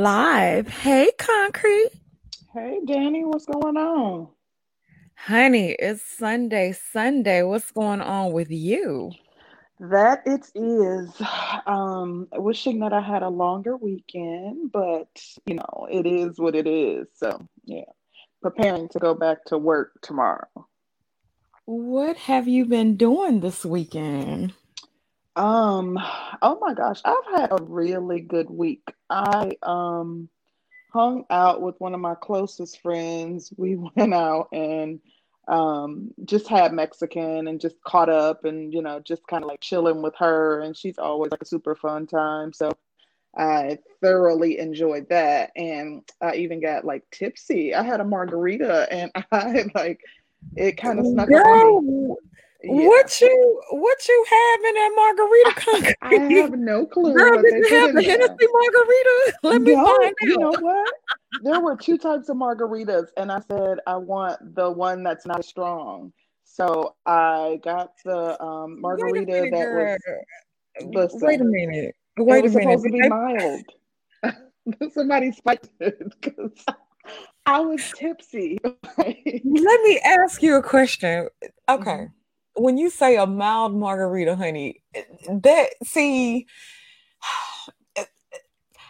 live. Hey, Concrete. Hey, Danny, what's going on? Honey, it's Sunday. Sunday. What's going on with you? That it is. Um, wishing that I had a longer weekend, but you know, it is what it is. So, yeah, preparing to go back to work tomorrow. What have you been doing this weekend? Um, oh my gosh, I've had a really good week. I um hung out with one of my closest friends. We went out and um just had Mexican and just caught up and you know just kind of like chilling with her and she's always like a super fun time. So I thoroughly enjoyed that and I even got like tipsy. I had a margarita and I like it kind of snuck up on me. Yeah. What you what you have in that margarita I have no clue. Girl, did you have the Hennessy margarita? Let me no, find out. You know what? There were two types of margaritas, and I said I want the one that's not strong. So I got the um, margarita minute, that girl. was. Listen, Wait a minute. it Wait a was minute. supposed to be mild. Somebody spiked it because I was tipsy. Let me ask you a question. Okay. Mhm. When you say a mild margarita, honey, that see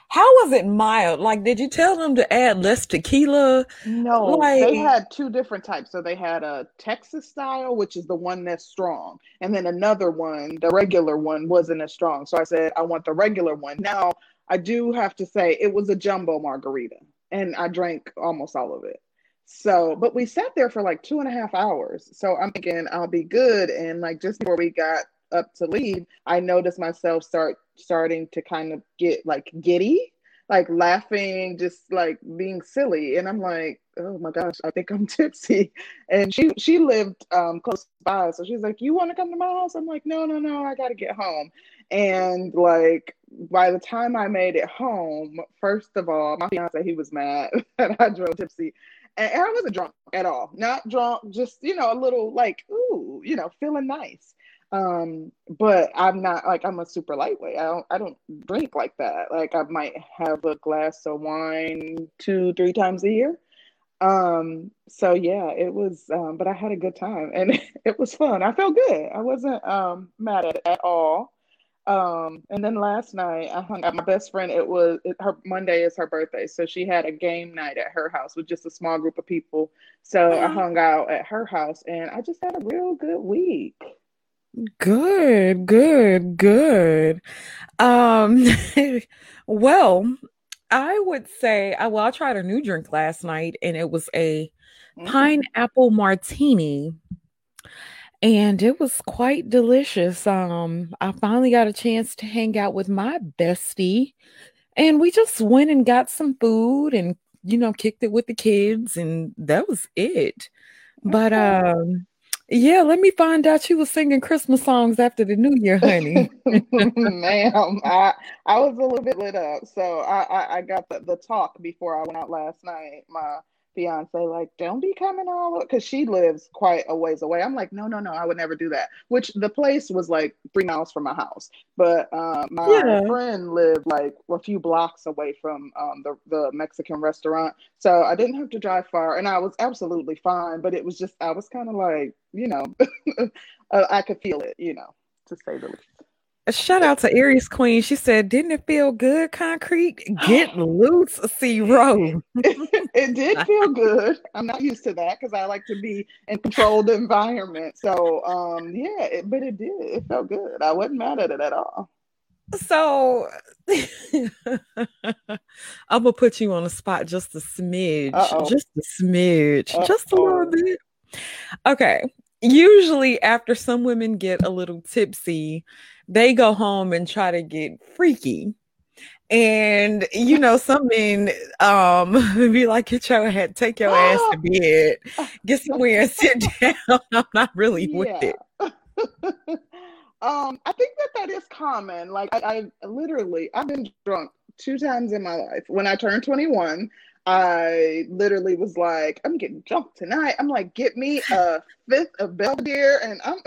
how was it mild? Like, did you tell them to add less tequila? No, Like, they had two different types. So they had a Texas style, which is the one that's strong, and then another one, the regular one, wasn't as strong. So I said, I want the regular one. Now, I do have to say it was a jumbo margarita, and I drank almost all of it. So, but we sat there for like two and a half hours. So I'm thinking I'll be good. And like just before we got up to leave, I noticed myself start starting to kind of get like giddy, like laughing, just like being silly. And I'm like, oh my gosh, I think I'm tipsy. And she she lived um close by, so she's like, you want to come to my house? I'm like, no, no, no, I got to get home. And like by the time I made it home, first of all, my fiance he was mad that I drove tipsy. And I wasn't drunk at all. Not drunk, just you know, a little like, ooh, you know, feeling nice. Um, but I'm not like I'm a super lightweight. I don't I don't drink like that. Like I might have a glass of wine two, three times a year. Um, so yeah, it was um, but I had a good time and it was fun. I felt good. I wasn't um mad at it at all. Um, and then last night I hung out my best friend. It was it, her Monday is her birthday, so she had a game night at her house with just a small group of people. So I hung out at her house, and I just had a real good week. good, good, good. Um, well, I would say, I well, I tried a new drink last night, and it was a Mm. pineapple martini. And it was quite delicious. Um, I finally got a chance to hang out with my bestie, and we just went and got some food and you know kicked it with the kids, and that was it. But um, yeah, let me find out you was singing Christmas songs after the New Year, honey. Ma'am, I I was a little bit lit up, so I I, I got the, the talk before I went out last night. My fiance like, don't be coming all because she lives quite a ways away. I'm like, no, no, no, I would never do that. Which the place was like three miles from my house, but uh, my Yeah. friend lived like a few blocks away from um, the the Mexican restaurant, so I didn't have to drive far, and I was absolutely fine. But it was just I was kind of like, you know, uh, I could feel it, you know, to say the least. Shout out to Aries Queen. She said, "Didn't it feel good? Concrete, get loose, C row." it did feel good. I'm not used to that because I like to be in controlled environment. So um yeah, it, but it did. It felt good. I wasn't mad at it at all. So I'm gonna put you on the spot just a smidge, Uh-oh. just a smidge, just a little bit. Okay. Usually, after some women get a little tipsy, they go home and try to get freaky. And you know, some men um be like, get your head, take your ass to bed, get somewhere and sit down. I'm not really with it. um, I think that that is common. Like I, I literally, I've been drunk two times in my life. When I turned 21, I literally was like, I'm getting drunk tonight. I'm like, get me a fifth of Belvedere, and I'm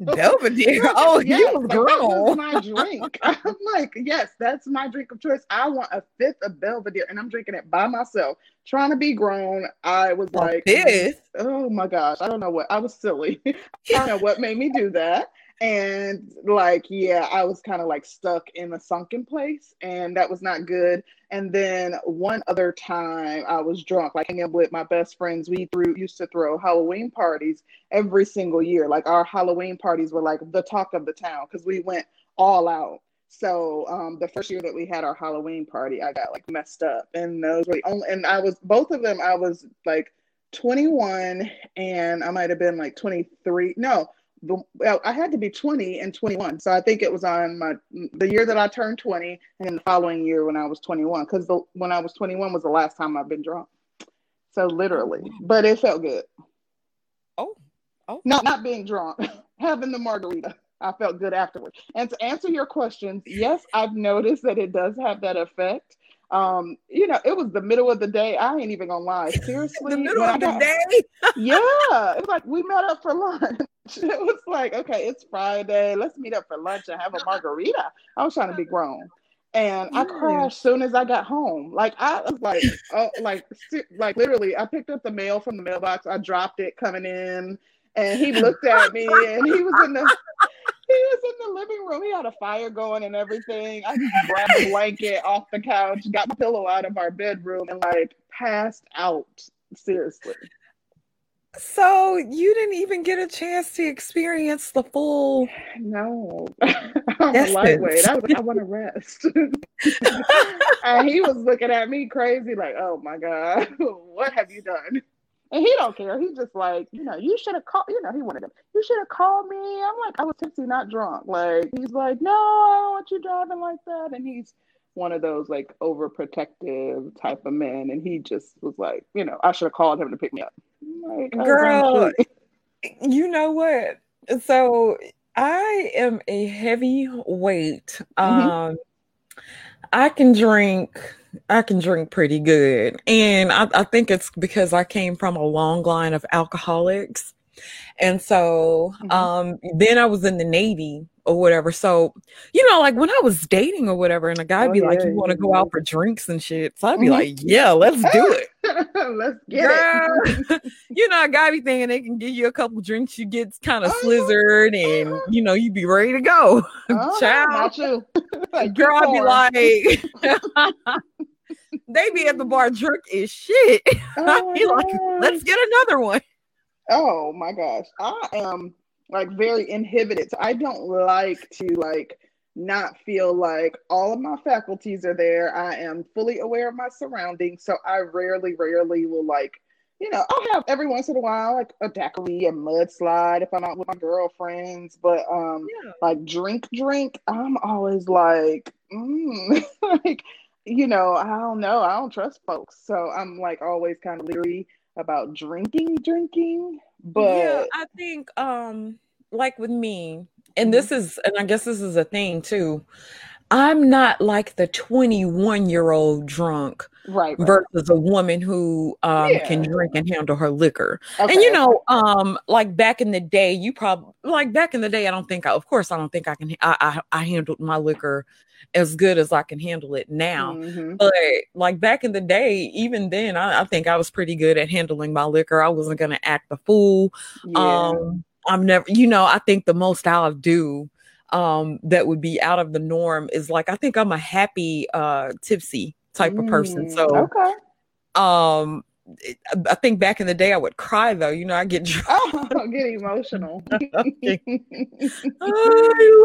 Belvedere. Oh, yes, you was grown. my drink. I'm like, yes, that's my drink of choice. I want a fifth of Belvedere, and I'm drinking it by myself. Trying to be grown, I was like, this. Oh my gosh, I don't know what I was silly. I don't know what made me do that and like yeah i was kind of like stuck in a sunken place and that was not good. And then one other time i was drunk like hanging with my best friends. We threw used to throw halloween parties every single year. Like our halloween parties were like the talk of the town because we went all out. So um, the first year that we had our halloween party i got like messed up and those were the only and i was both of them i was like 21 and i might have been like 23 no well, I had to be 20 and 21. So I think it was on my the year that I turned 20 and then the following year when I was 21 cuz the when I was 21 was the last time I've been drunk. So literally, oh. but it felt good. Oh. Oh. Not not being drunk, having the margarita. I felt good afterwards. And to answer your questions, yes, I've noticed that it does have that effect. Um, you know, it was the middle of the day. I ain't even gonna lie. Seriously, the middle of the got, day. yeah, it's like we met up for lunch. It was like, okay, it's Friday. Let's meet up for lunch and have a margarita. I was trying to be grown, and I crashed soon as I got home. Like I was like, oh, like, like literally, I picked up the mail from the mailbox. I dropped it coming in, and he looked at me, and he was in the he was in the living room. He had a fire going and everything. I just grabbed a blanket off the couch, got the pillow out of our bedroom, and like passed out. Seriously. So you didn't even get a chance to experience the full. No, I'm a lightweight. I I want to rest. and he was looking at me crazy, like, "Oh my god, what have you done?" And he don't care. He's just like, you know, you should have called. You know, he wanted him. You should have called me. I'm like, I was tipsy, not drunk. Like he's like, no, I don't want you driving like that. And he's one of those like overprotective type of men. And he just was like, you know, I should have called him to pick me up. Like, Girl, you know what? So I am a heavyweight. Mm-hmm. Um, I can drink I can drink pretty good. And I, I, think it's because I came from a long line of alcoholics. And so mm-hmm. um, then I was in the Navy or whatever. So, you know, like when I was dating or whatever, and a guy oh, be yeah, like, You want to go out for drinks and shit. So I'd be mm-hmm. like, Yeah, let's do it. let's get Girl. it. you know, a guy be thinking they can give you a couple drinks, you get kind of oh, slizzard and you know, you'd be ready to go. Oh, Child. Not you. like, Girl, I'd be like they be at the bar drunk as shit. Oh like, let's get another one. Oh my gosh. I am like very inhibited. So I don't like to like not feel like all of my faculties are there. I am fully aware of my surroundings. So I rarely, rarely will like, you know, I'll have every once in a while like a daiquiri, a mudslide if I'm out with my girlfriends. But um yeah. like drink, drink, I'm always like, mm. like you know, I don't know. I don't trust folks. So I'm like always kind of leery about drinking, drinking. But yeah, I think um like with me, and mm-hmm. this is and I guess this is a thing too. I'm not like the 21 year old drunk right, right, versus a woman who um, yeah. can drink and handle her liquor. Okay. And you know, um, like back in the day, you probably like back in the day. I don't think, I, of course, I don't think I can. I, I, I handled my liquor as good as I can handle it now. Mm-hmm. But like back in the day, even then, I, I, think I was pretty good at handling my liquor. I wasn't gonna act the fool. Yeah. Um, I'm never, you know, I think the most I'll do um that would be out of the norm is like I think I'm a happy uh tipsy type of person. So mm, okay. Um I think back in the day I would cry though. You know, I get drunk. Oh, get emotional. I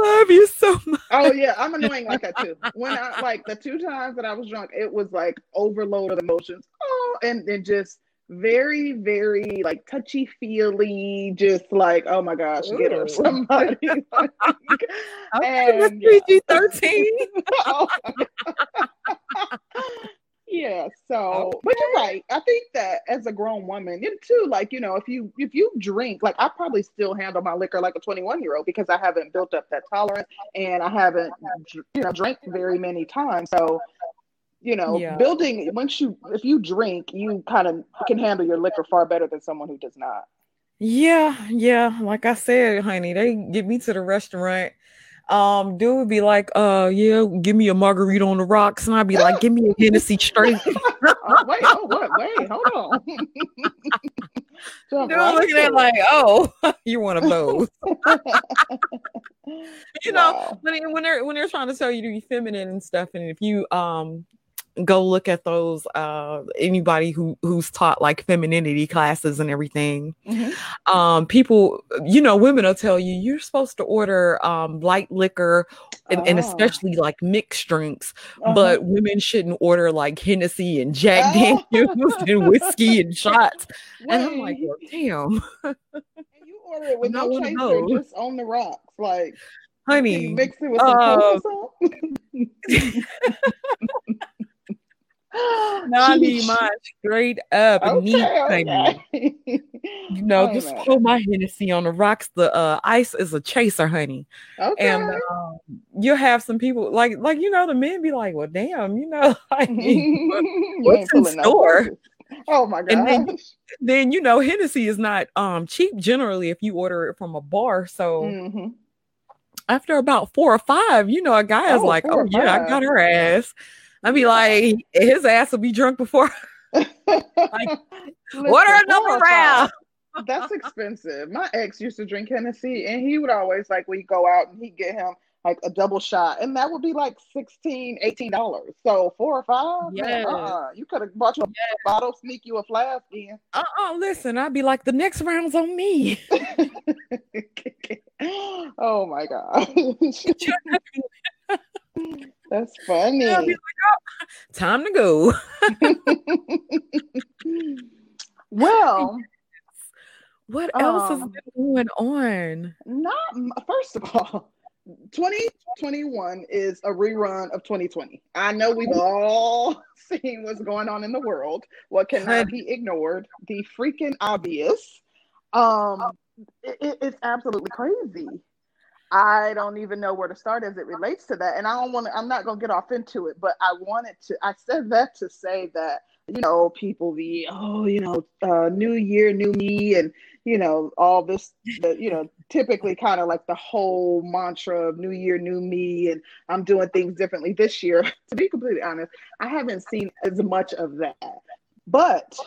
love you so much. Oh yeah, I'm annoying like that too. When I like the two times that I was drunk, it was like overload of emotions. Oh, and then just very, very like touchy feely, just like, oh my gosh, Ooh. get her somebody. like, okay, PG 13. Yeah, so okay. but you're right. I think that as a grown woman, and too, like you know, if you if you drink, like I probably still handle my liquor like a 21 year old because I haven't built up that tolerance and I haven't you know drank very many times. So you know, yeah. building once you if you drink, you kind of can handle your liquor far better than someone who does not. Yeah, yeah. Like I said, honey, they get me to the restaurant. Um, dude would be like, uh, yeah, give me a margarita on the rocks, and I'd be like, give me a Hennessy straight. oh, wait, oh, what? Wait, hold on. Dude looking at like, oh, you're one of those. you know, wow. when, when they're when they're trying to tell you to be feminine and stuff, and if you um go look at those uh anybody who who's taught like femininity classes and everything mm-hmm. um people you know women will tell you you're supposed to order um light liquor and, oh. and especially like mixed drinks uh-huh. but women shouldn't order like hennessy and jack oh. daniels and whiskey and shots Wait. and i'm like well, damn you order it with no chaser just on the rocks like honey mix it with some uh, no, I need mine straight up okay, neat. Okay. You know, just put my Hennessy on the rocks. The uh, ice is a chaser, honey. Okay. And um, you'll have some people like, like you know, the men be like, "Well, damn, you know, like, what's in store?" Oh my god! Then, then, you know, Hennessy is not um cheap generally if you order it from a bar. So. Mm-hmm after about four or five, you know, a guy is oh, like, "Oh yeah, I got her ass." I'd be like, his ass will be drunk before. like, order another round. That's expensive. My ex used to drink Hennessy, and he would always like we go out and he'd get him like a double shot, and that would be like 16 dollars. So four or five, yeah, uh-uh. you could have bought you a yes. bottle, sneak you a flask in. Uh uh listen, I'd be like, the next round's on me. oh my god. That's funny. Like, oh, time to go. well, what else um, is going on? Not first of all, 2021 is a rerun of 2020. I know we've all seen what's going on in the world. What cannot be ignored? The freaking obvious. Um, it, it's absolutely crazy. I don't even know where to start as it relates to that. And I don't want to, I'm not going to get off into it, but I wanted to, I said that to say that, you know, people be, oh, you know, uh, new year, new me, and, you know, all this, the, you know, typically kind of like the whole mantra of new year, new me, and I'm doing things differently this year. to be completely honest, I haven't seen as much of that. But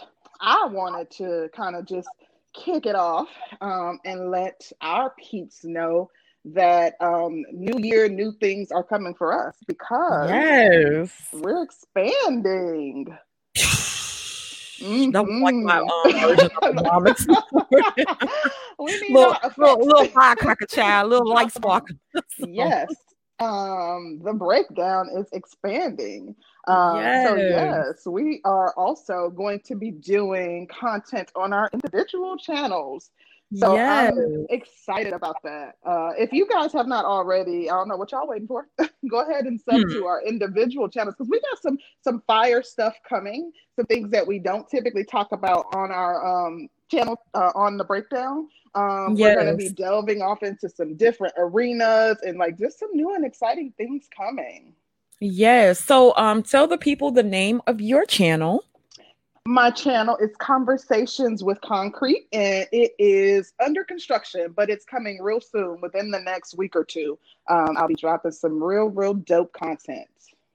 I wanted to kind of just kick it off um, and let our peeps know that um, new year, new things are coming for us because yes, we're expanding. mm-hmm. That was like my um, version of we need little, little, little firecracker child, little light spark. yes. Um, the breakdown is expanding. Um, yes. So yes, we are also going to be doing content on our individual channels. So yes. I'm excited about that. Uh, if you guys have not already, I don't know what y'all waiting for. Go ahead and sub hmm. to our individual channels because we got some some fire stuff coming. Some things that we don't typically talk about on our um, channel uh, on the breakdown. Um, yes. We're going to be delving off into some different arenas and like just some new and exciting things coming. Yes. So um, tell the people the name of your channel. My channel is Conversations with Concrete, and it is under construction, but it's coming real soon within the next week or two. Um, I'll be dropping some real, real dope content.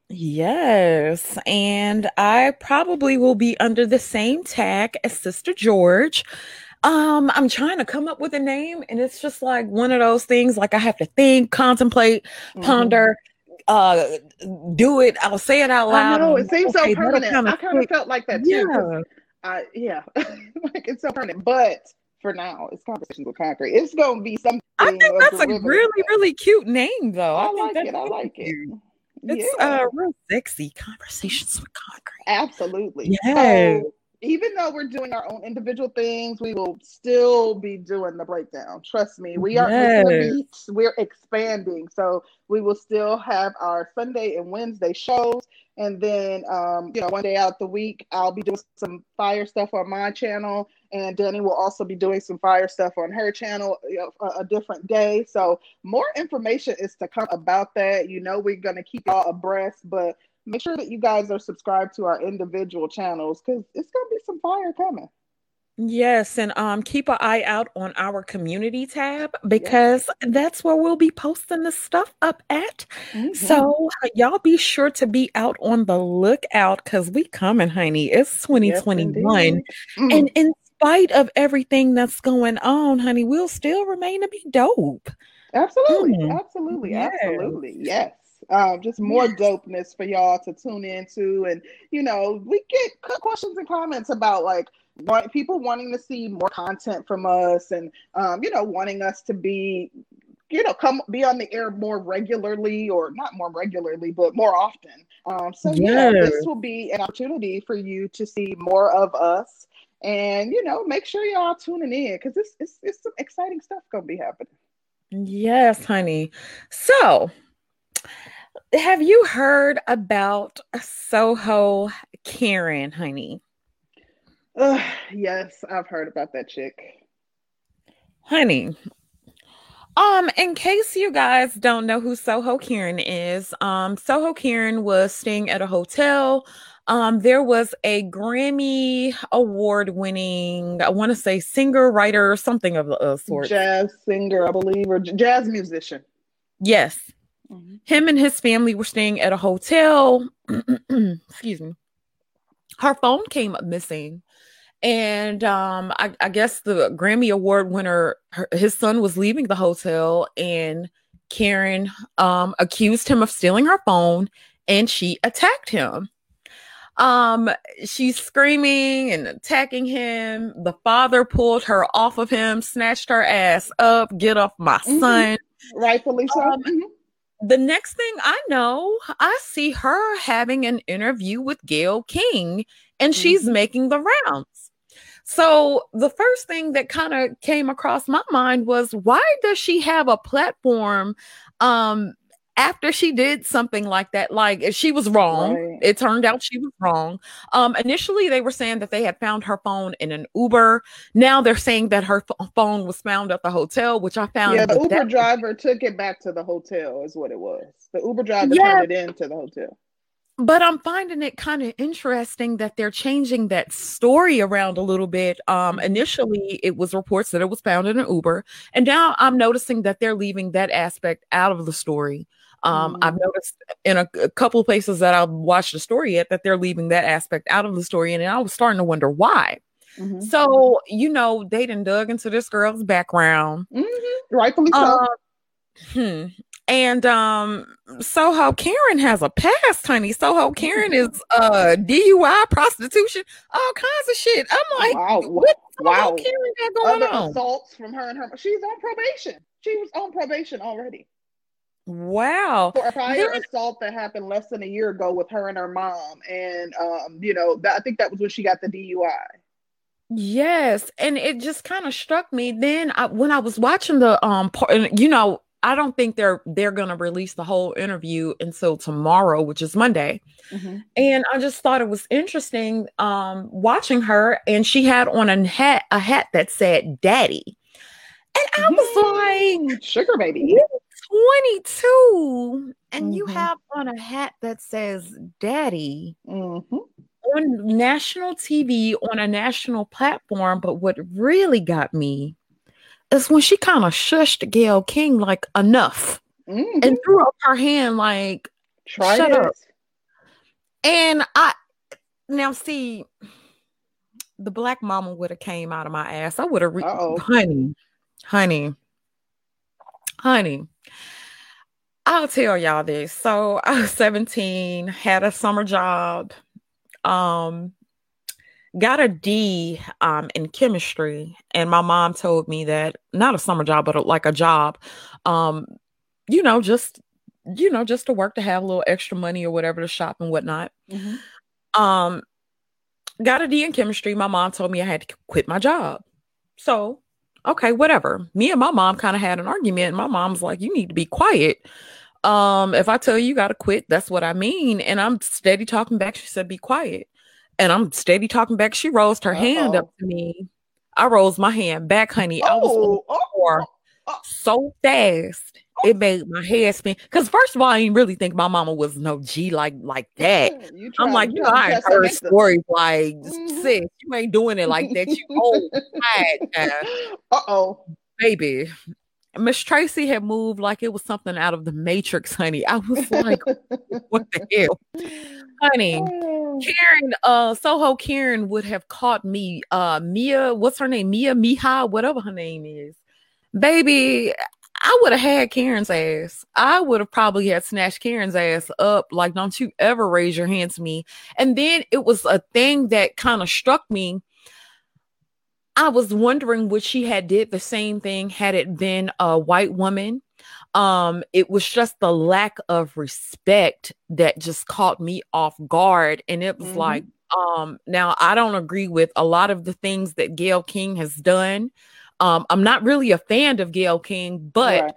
Yes. And I probably will be under the same tag as Sister George. Um, I'm trying to come up with a name, and it's just like one of those things like I have to think, contemplate, mm-hmm. ponder, uh do it. I'll say it out loud. I know it seems okay, so permanent. Kind of I kind of felt like that too. Yeah, uh, yeah, like it's so permanent. But for now, it's conversations with concrete. It's gonna be something. I think that's a really, really cute name, though. I, I like it. I like it. It's yeah. uh real sexy. Conversations with concrete. Absolutely. Yeah. So, even though we're doing our own individual things, we will still be doing the breakdown. Trust me, we are yes. we're expanding. So we will still have our Sunday and Wednesday shows. And then um, you know, one day out the week, I'll be doing some fire stuff on my channel. And Danny will also be doing some fire stuff on her channel you know, a, a different day. So more information is to come about that. You know, we're gonna keep y'all abreast, but make sure that you guys are subscribed to our individual channels because it's gonna be some fire coming. Yes, and um keep an eye out on our community tab because yes. that's where we'll be posting the stuff up at. Mm-hmm. So y'all be sure to be out on the lookout because we coming, honey. It's 2021. Yes, mm-hmm. And in spite of everything that's going on, honey, we'll still remain to be dope. Absolutely, mm. absolutely, yes. absolutely. Yes. Um, just more yes. dopeness for y'all to tune into. And, you know, we get questions and comments about like want, people wanting to see more content from us and, um, you know, wanting us to be, you know, come be on the air more regularly or not more regularly, but more often. Um, so, yes. yeah, this will be an opportunity for you to see more of us and, you know, make sure y'all tuning in because it's, it's, it's some exciting stuff going to be happening. Yes, honey. So, have you heard about Soho Karen, honey? Uh, yes, I've heard about that chick. Honey, um, in case you guys don't know who Soho Karen is, um, Soho Karen was staying at a hotel. Um, there was a Grammy award winning, I want to say singer, writer, something of the uh, sort. Jazz singer, I believe, or jazz musician. Yes. Mm-hmm. Him and his family were staying at a hotel. Excuse me. Her phone came up missing. And um, I, I, guess the Grammy Award winner, her, his son was leaving the hotel, and Karen um, accused him of stealing her phone, and she attacked him. Um, she's screaming and attacking him. The father pulled her off of him, snatched her ass up, get off my mm-hmm. son. Rightfully so. Um, mm-hmm the next thing I know, I see her having an interview with Gayle King and she's mm-hmm. making the rounds. So the first thing that kind of came across my mind was why does she have a platform um after she did something like that, like if she was wrong, right. it turned out she was wrong. Um, initially, they were saying that they had found her phone in an Uber. Now they're saying that her f- phone was found at the hotel, which I found. Yeah, the Uber that- driver took it back to the hotel, is what it was. The Uber driver yeah. turned it into the hotel. But I'm finding it kind of interesting that they're changing that story around a little bit. Um, initially, it was reports that it was found in an Uber, and now I'm noticing that they're leaving that aspect out of the story. Um, mm. I've noticed in a, a, couple of places that I've watched the story at that they're leaving that aspect out of the story, and I was starting to wonder why. Mm-hmm. So, you know, they done dug into this girl's background. Mm-hmm. Rightfully so. Uh, hmm. And um, Soho Karen has a past, honey. Soho Karen is uh DUI, prostitution, all kinds of shit. I'm like, wow, what wow. Karen got going Other on? Assaults from her and her. She's on probation. She was on probation already. Wow. For a prior assault that happened less than a year ago with her and her mom. And, um, you know, that, I think that was when she got the DUI. Yes. And it just kind of struck me then I, when I was watching the, um, part, you know, I don't think they're they're going to release the whole interview until tomorrow, which is Monday. Mm-hmm. And I just thought it was interesting um, watching her, and she had on a hat a hat that said "Daddy," and I was like, "Sugar baby." 22 and mm-hmm. you have on a hat that says daddy mm-hmm. on national TV on a national platform. But what really got me is when she kind of shushed Gayle King like enough mm-hmm. and threw up her hand like Try shut it. up. And I now see the black mama would have came out of my ass. I would have re- honey, honey, honey. I'll tell y'all this. So I was 17, had a summer job, um, got a D um, in chemistry, and my mom told me that not a summer job, but a, like a job, um, you know, just you know, just to work to have a little extra money or whatever to shop and whatnot. Mm-hmm. Um, got a D in chemistry. My mom told me I had to quit my job. So, okay, whatever. Me and my mom kind of had an argument, my mom's like, "You need to be quiet." Um, if I tell you you gotta quit, that's what I mean. And I'm steady talking back. She said, be quiet. And I'm steady talking back. She rose her Uh-oh. hand up to me. I rose my hand back, honey. Oh, I was on the oh. So fast it made my head spin. Because first of all, I didn't really think my mama was no G like like that. I'm like, you know, I heard stories like, mm-hmm. sis, you ain't doing it like that. You old, uh oh, baby. Miss Tracy had moved like it was something out of the Matrix, honey. I was like, what the hell? Honey, oh. Karen, uh, Soho Karen would have caught me. Uh, Mia, what's her name? Mia Miha, whatever her name is. Baby, I would have had Karen's ass. I would have probably had snatched Karen's ass up. Like, don't you ever raise your hand to me. And then it was a thing that kind of struck me. I was wondering would she had did the same thing had it been a white woman. Um, it was just the lack of respect that just caught me off guard. And it was mm-hmm. like, um, now I don't agree with a lot of the things that Gayle King has done. Um, I'm not really a fan of Gayle King, but right.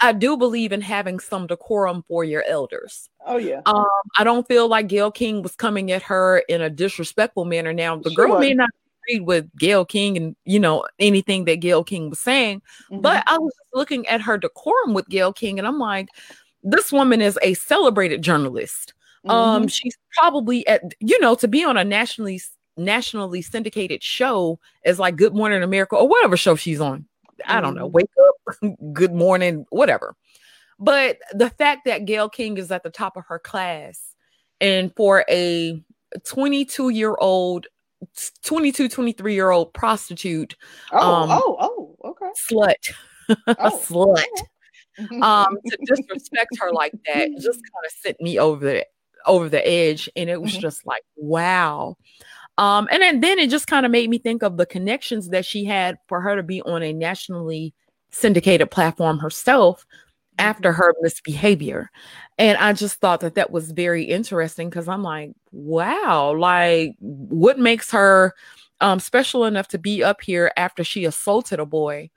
I do believe in having some decorum for your elders. Oh yeah. Um, I don't feel like Gayle King was coming at her in a disrespectful manner. Now the girl may not agree with Gayle King and you know anything that Gayle King was saying, mm-hmm. but I was looking at her decorum with Gayle King, and I'm like, this woman is a celebrated journalist. Mm-hmm. Um, she's probably at you know to be on a nationally nationally syndicated show as like Good Morning America or whatever show she's on. I don't know. Mm-hmm. Wake up, good morning, whatever. But the fact that Gayle King is at the top of her class and for a 22 year old 22 23 year old prostitute oh um, oh oh okay slut oh, slut um to disrespect her like that just kind of sent me over the over the edge and it was mm-hmm. just like wow um, and then, then it just kind of made me think of the connections that she had for her to be on a nationally syndicated platform herself after mm-hmm. her misbehavior. And I just thought that that was very interesting because I'm like, wow, like what makes her um, special enough to be up here after she assaulted a boy?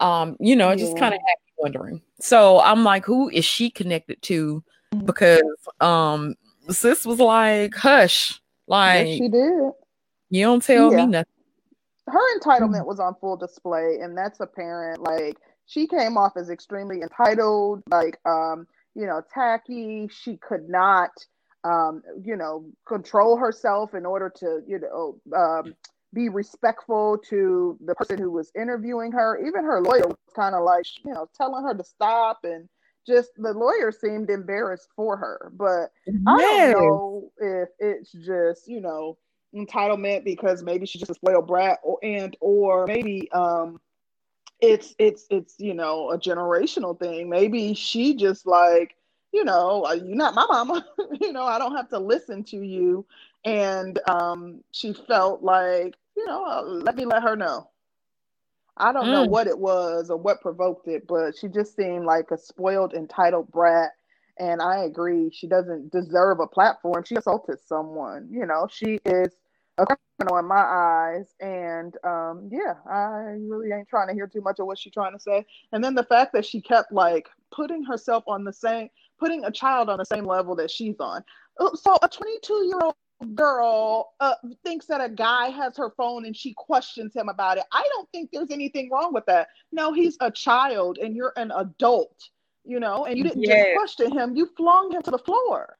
Um, you know, yeah. just kind of had me wondering. So I'm like, who is she connected to? Mm-hmm. Because um, sis was like, hush. Like yes, she did. You don't tell yeah. me nothing. Her entitlement was on full display, and that's apparent. Like she came off as extremely entitled, like um, you know, tacky. She could not um, you know, control herself in order to, you know, um, be respectful to the person who was interviewing her. Even her lawyer was kind of like, you know, telling her to stop and just the lawyer seemed embarrassed for her. But yes. I don't know if it's just, you know, entitlement because maybe she's just a spoiled brat or and or maybe um it's it's it's you know a generational thing. Maybe she just like you know you're not my mama. You know i don't have to listen to you. And um she felt like you know uh, let me let her know. I don't mm. know what it was or what provoked it but she just seemed like a spoiled entitled brat. And i agree. She doesn't deserve a platform. She assaulted someone. You know she is a criminal in my eyes. And um, yeah, I really ain't trying to hear too much of what she's trying to say. And then the fact that she kept like putting herself on the same, putting a child on the same level that she's on. Oh, so a 22 year old girl uh, thinks that a guy has her phone and she questions him about it. I don't think there's anything wrong with that. No, he's a child and you're an adult, you know, and you didn't yes. just question him, you flung him to the floor.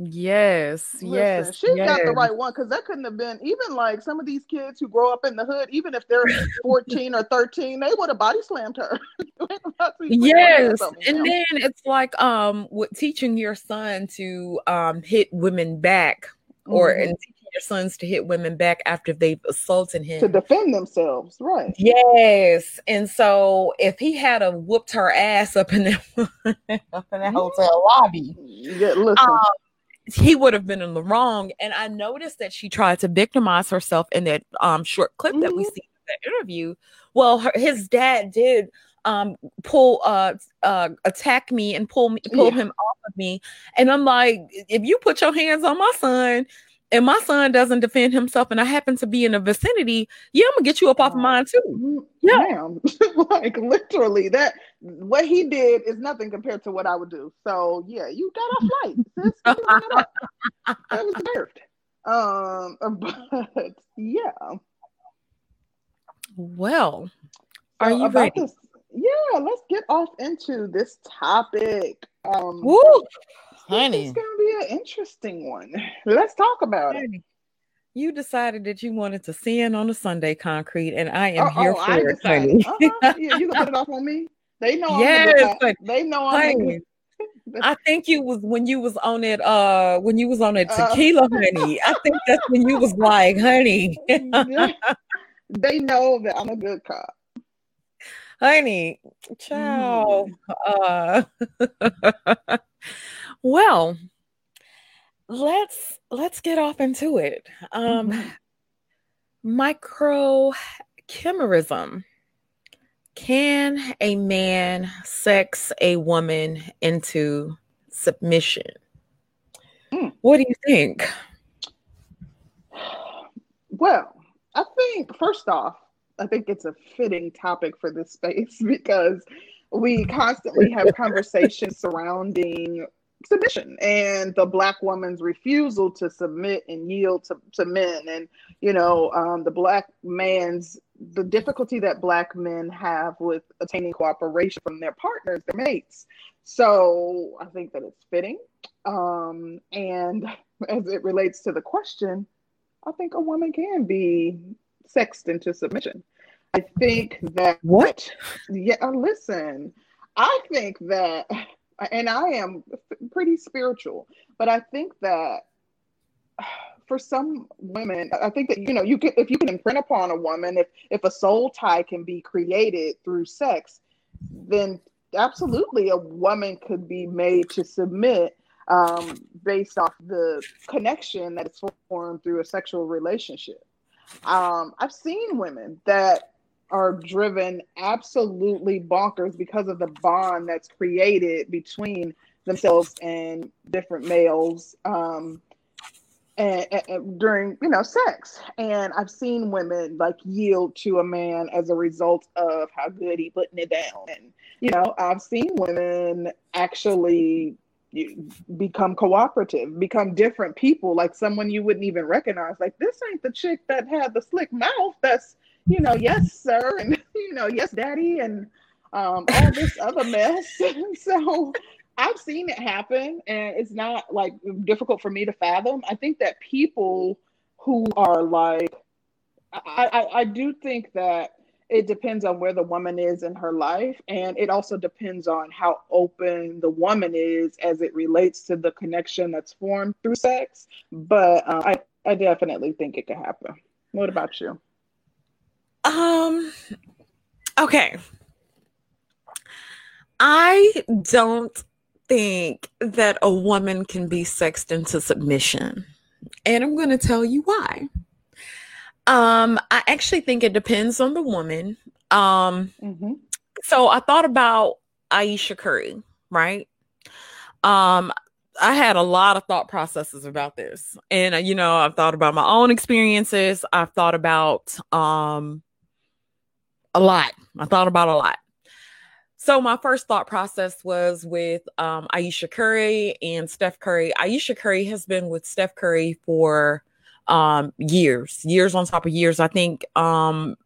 Yes, Listen, yes. She yes. got the right one because that couldn't have been even like some of these kids who grow up in the hood, even if they're 14 or 13, they would have body slammed her. yes. And then it's like um with teaching your son to um hit women back or mm-hmm. and teaching your sons to hit women back after they've assaulted him to defend themselves, right? Yes. And so if he had a whooped her ass up in that, up in that hotel lobby, yeah, listen. Um, he would have been in the wrong. And I noticed that she tried to victimize herself in that um, short clip mm-hmm. that we mm-hmm. see in the interview. Well, her, his dad did um, pull, uh, uh, attack me and pull me, pull yeah. him off of me. And I'm like, if you put your hands on my son, and my son doesn't defend himself and I happen to be in the vicinity, yeah, I'm gonna get you up off of mine too. Mm-hmm. Yeah. like literally that what he did is nothing compared to what I would do. So yeah, you got off light. sis. that was deserved. Um but yeah. Well, are so you ready? This, yeah, let's get off into this topic. Um, Woo, honey, it's gonna be an interesting one. Let's talk about honey. it. You decided that you wanted to sin on a Sunday concrete, and I am uh, here oh, for I it, honey. Uh-huh. Yeah, you can put it off on me. They know. Yes, they know I'm. I think you was when you was on it uh when you was on it uh, tequila uh, honey. I think that's when you was like, honey. they know that I'm a good cop. Honey, ciao. Mm. Uh well, let's let's get off into it. Um mm-hmm. micro chimerism can a man sex a woman into submission? Mm. What do you think? Well, I think first off, I think it's a fitting topic for this space because we constantly have conversations surrounding submission and the black woman's refusal to submit and yield to, to men. And you know um, the black man's the difficulty that black men have with attaining cooperation from their partners their mates. So i think that it's fitting. Um, and as it relates to the question i think a woman can be sexed into submission. I think that what? Yeah listen i think that and I am pretty spiritual, but I think that for some women, I think that you know you can if you can imprint upon a woman, if if a soul tie can be created through sex, then absolutely a woman could be made to submit um, based off the connection that is formed through a sexual relationship. Um, I've seen women that are driven absolutely bonkers because of the bond that's created between themselves and different males um, and, and, during you know sex. And i've seen women like yield to a man as a result of how good he putting it down. And you know i've seen women actually become cooperative become different people like someone you wouldn't even recognize. Like this ain't the chick that had the slick mouth that's you know, yes, sir, and you know, yes, daddy, and um, all this other mess. so I've seen it happen, and it's not like difficult for me to fathom. I think that people who are like, I, I, I do think that it depends on where the woman is in her life and it also depends on how open the woman is as it relates to the connection that's formed through sex but uh, I, I definitely think it could happen what about you um, okay. I don't think that a woman can be sexed into submission. And I'm going to tell you why. Um, I actually think it depends on the woman. Um, mm-hmm. so I thought about Ayesha Curry, right? Um, I had a lot of thought processes about this. And you know, I've thought about my own experiences. I've thought about um a lot. I thought about a lot. So my first thought process was with um, Ayesha Curry and Steph Curry. Ayesha Curry has been with Steph Curry for um, years, years on top of years. I think um,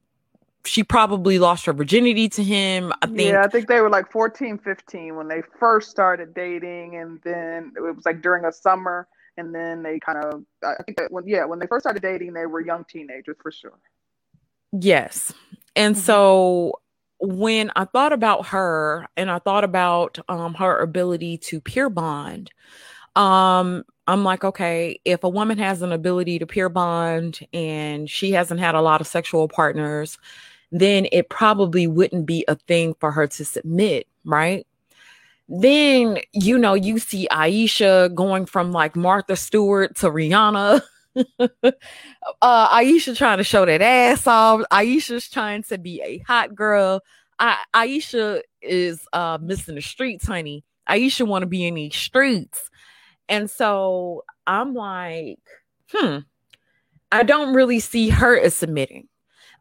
she probably lost her virginity to him. I think. Yeah, I think they were like 14, 15 when they first started dating, and then it was like during a summer, and then they kind of. I think that when yeah, when they first started dating, they were young teenagers for sure. Yes, and mm-hmm. so when I thought about her and I thought about um, her ability to peer bond, um, I'm like, okay, if a woman has an ability to peer bond and she hasn't had a lot of sexual partners, then it probably wouldn't be a thing for her to submit, right? Then, you know, you see Ayesha going from like Martha Stewart to Rihanna. uh, Ayesha trying to show that ass off. Ayesha's trying to be a hot girl. I, Ayesha is uh, missing the streets, honey. Ayesha want to be in these streets. And so I'm like, hmm, I don't really see her as submitting.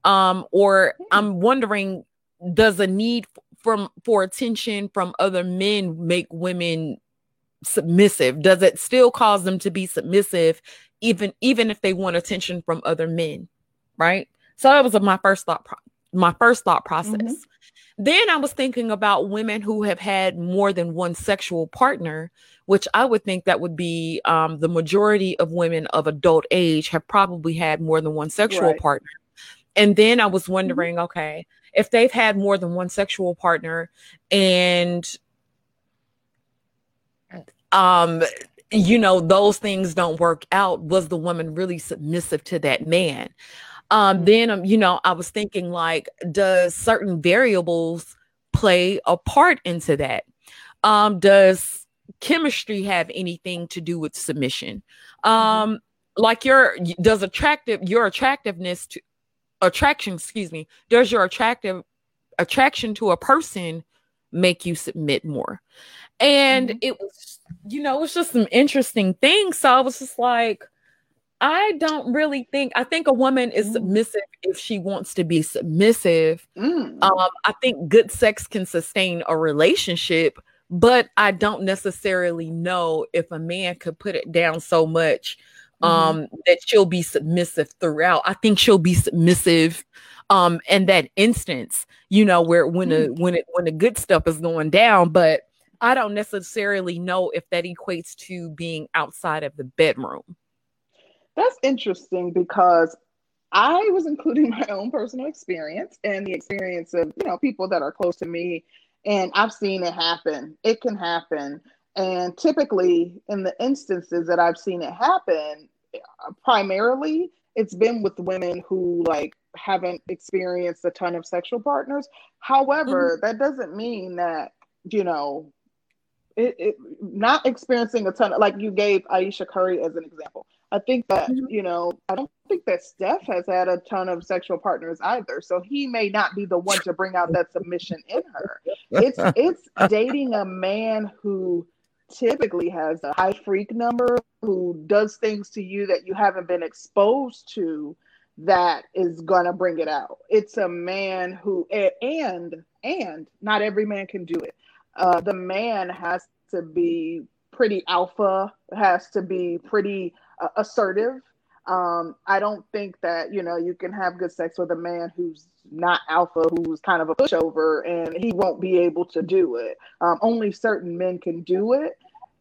Um, or I'm wondering, does a need from for attention from other men make women submissive? Does it still cause them to be submissive even even if they want attention from other men right so that was my first thought pro- my first thought process. Mm-hmm. Then I was thinking about women who have had more than one sexual partner, which I would think that would be um, the majority of women of adult age have probably had more than one sexual right. partner. And then I was mm-hmm. wondering, mm-hmm. okay, if they've had more than one sexual partner and um you know those things don't work out was the woman really submissive to that man um then um, you know i was thinking like does certain variables play a part into that um does chemistry have anything to do with submission mm-hmm. um like your does attractive your attractiveness to attraction excuse me does your attractive attraction to a person make you submit more and mm-hmm. it was you know, it's just some interesting things. So I was just like, I don't really think I think a woman is mm. submissive if she wants to be submissive. Mm. Um, I think good sex can sustain a relationship, but I don't necessarily know if a man could put it down so much mm-hmm. um mm-hmm. that she'll be submissive throughout. I think she'll be submissive um in that instance, you know, where when mm. a when it when the good stuff is going down, but I don't necessarily know if that equates to being outside of the bedroom. That's interesting because I was including my own personal experience and the experience of, you know, people that are close to me and I've seen it happen. It can happen. And typically in the instances that I've seen it happen, primarily it's been with women who like haven't experienced a ton of sexual partners. However, mm-hmm. that doesn't mean that, you know, it, it, not experiencing a ton of, like you gave Ayesha Curry as an example. I think that mm-hmm. you know I don't think that Steph has had a ton of sexual partners either, so he may not be the one to bring out that submission in her. It's it's dating a man who typically has a high freak number, who does things to you that you haven't been exposed to, that is gonna bring it out. It's a man who and and not every man can do it uh, the man has to be pretty alpha, has to be pretty uh, assertive. Um, I don't think that you know you can have good sex with a man who's not alpha, who's kind of a pushover, and he won't be able to do it. Um, only certain men can do it,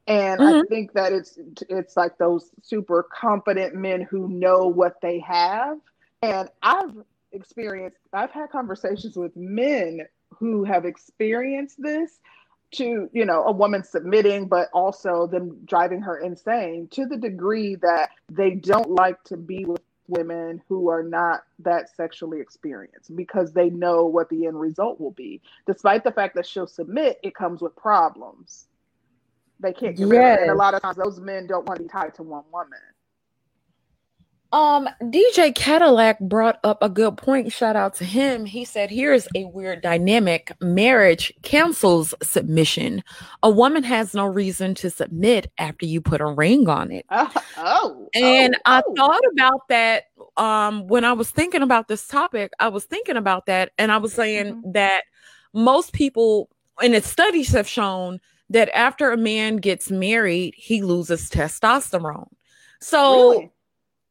and mm-hmm. I think that it's it's like those super confident men who know what they have. And I've experienced, I've had conversations with men who have experienced this to you know a woman submitting but also them driving her insane to the degree that they don't like to be with women who are not that sexually experienced because they know what the end result will be. Despite the fact that she'll submit it comes with problems. They can't get yes. and a lot of times those men don't want to be tied to one woman um, DJ Cadillac brought up a good point. Shout out to him. He said, Here's a weird dynamic marriage cancels submission. A woman has no reason to submit after you put a ring on it. Uh, oh, and oh, I oh. thought about that um, when I was thinking about this topic. I was thinking about that, and I was saying mm-hmm. that most people, and its studies have shown that after a man gets married, he loses testosterone. So, really?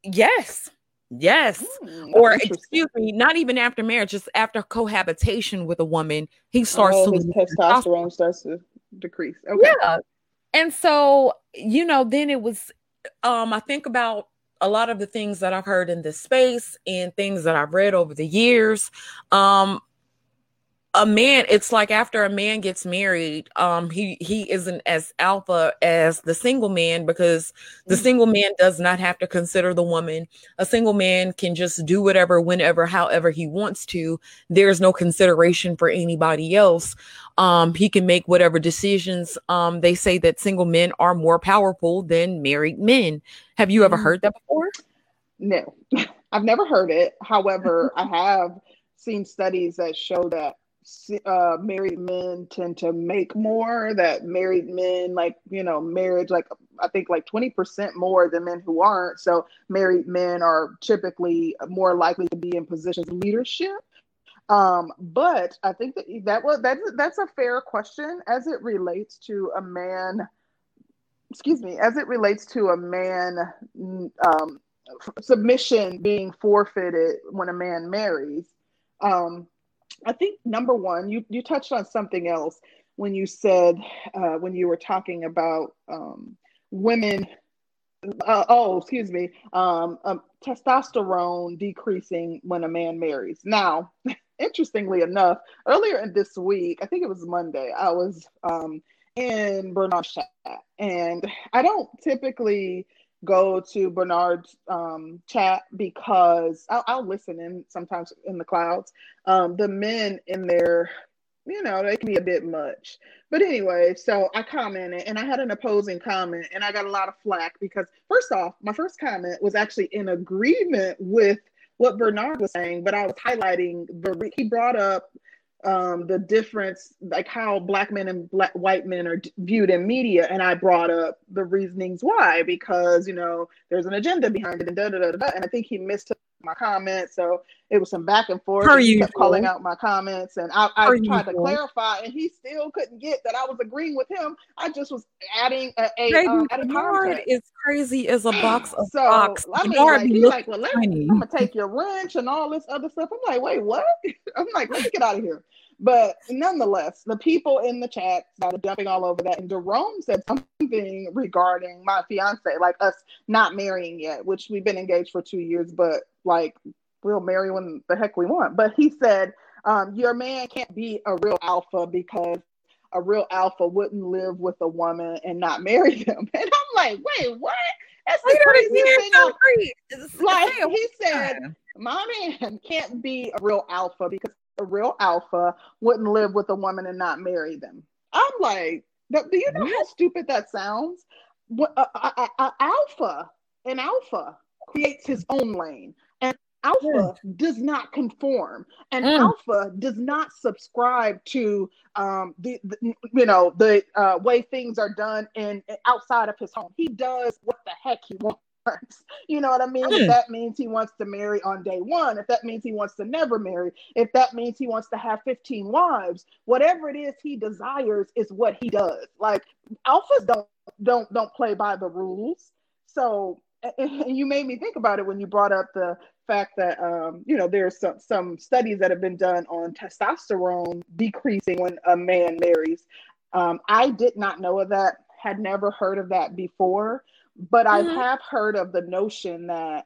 Yes. Yes. Mm, or excuse me, not even after marriage, just after cohabitation with a woman, he starts oh, to his testosterone starts to decrease. Okay. Yeah. And so, you know, then it was um I think about a lot of the things that I've heard in this space and things that I've read over the years. Um a man it's like after a man gets married um he he isn't as alpha as the single man because the mm. single man does not have to consider the woman. A single man can just do whatever whenever however he wants to. There's no consideration for anybody else. Um he can make whatever decisions. Um they say that single men are more powerful than married men. Have you ever mm. heard that before? No. I've never heard it. However i have seen studies that show that uh, married men tend to make more. That married men, like you know, marriage, like I think like twenty percent more than men who aren't. So married men are typically more likely to be in positions of leadership. Um, but I think that that was that's that's a fair question as it relates to a man. Excuse me, as it relates to a man um, submission being forfeited when a man marries Um, I think number one, you you touched on something else when you said uh, when you were talking about um, women. Uh, oh, excuse me. Um, um, testosterone decreasing when a man marries. Now, interestingly enough, earlier in this week, I think it was Monday, I was um, in Bernard's chat, and I don't typically go to Bernard's um, chat because I'll, I'll, listen in sometimes in the clouds. Um, the men in there, you know, they can be a bit much. But anyway, so I commented and I had an opposing comment and I got a lot of flack because, first off, my first comment was actually in agreement with what Bernard was saying, but I was highlighting the, he brought up um, the difference, like how black men and black white men are viewed in media, and I brought up the reasonings why, because you know there's an agenda behind it, and da da da da. And I think he missed my comments, so it was some back and forth. He kept calling out my comments, and I, I tried to clarify, and he still couldn't get that I was agreeing with him. I just was adding a, a um, adding context. is crazy as a box of so. I mean, like, he's like, well, let I'm gonna take your wrench and all this other stuff. I'm like, wait, what? I'm like, let's get out of here. But nonetheless, the people in the chat started jumping all over that. And Jerome said something regarding my fiance, like us not marrying yet, which we've been engaged for two years, but like we'll marry when the heck we want. But he said, um, Your man can't be a real alpha because a real alpha wouldn't live with a woman and not marry them. And I'm like, Wait, what? That's the craziest thing. Like he said, my man can't be a real alpha because a real alpha wouldn't live with a woman and not marry them. I'm like, do you know how stupid that sounds? What a, a, a, alpha, an alpha creates his own lane, and alpha does not conform, and mm. alpha does not subscribe to um, the, the you know the uh, way things are done in outside of his home. He does what the heck he wants. You know what I mean? Mm. If that means he wants to marry on day one, if that means he wants to never marry, if that means he wants to have 15 wives, whatever it is he desires is what he does. Like alphas don't don't don't play by the rules. So and you made me think about it when you brought up the fact that um, you know there's some some studies that have been done on testosterone decreasing when a man marries. Um, I did not know of that, had never heard of that before. But mm-hmm. I have heard of the notion that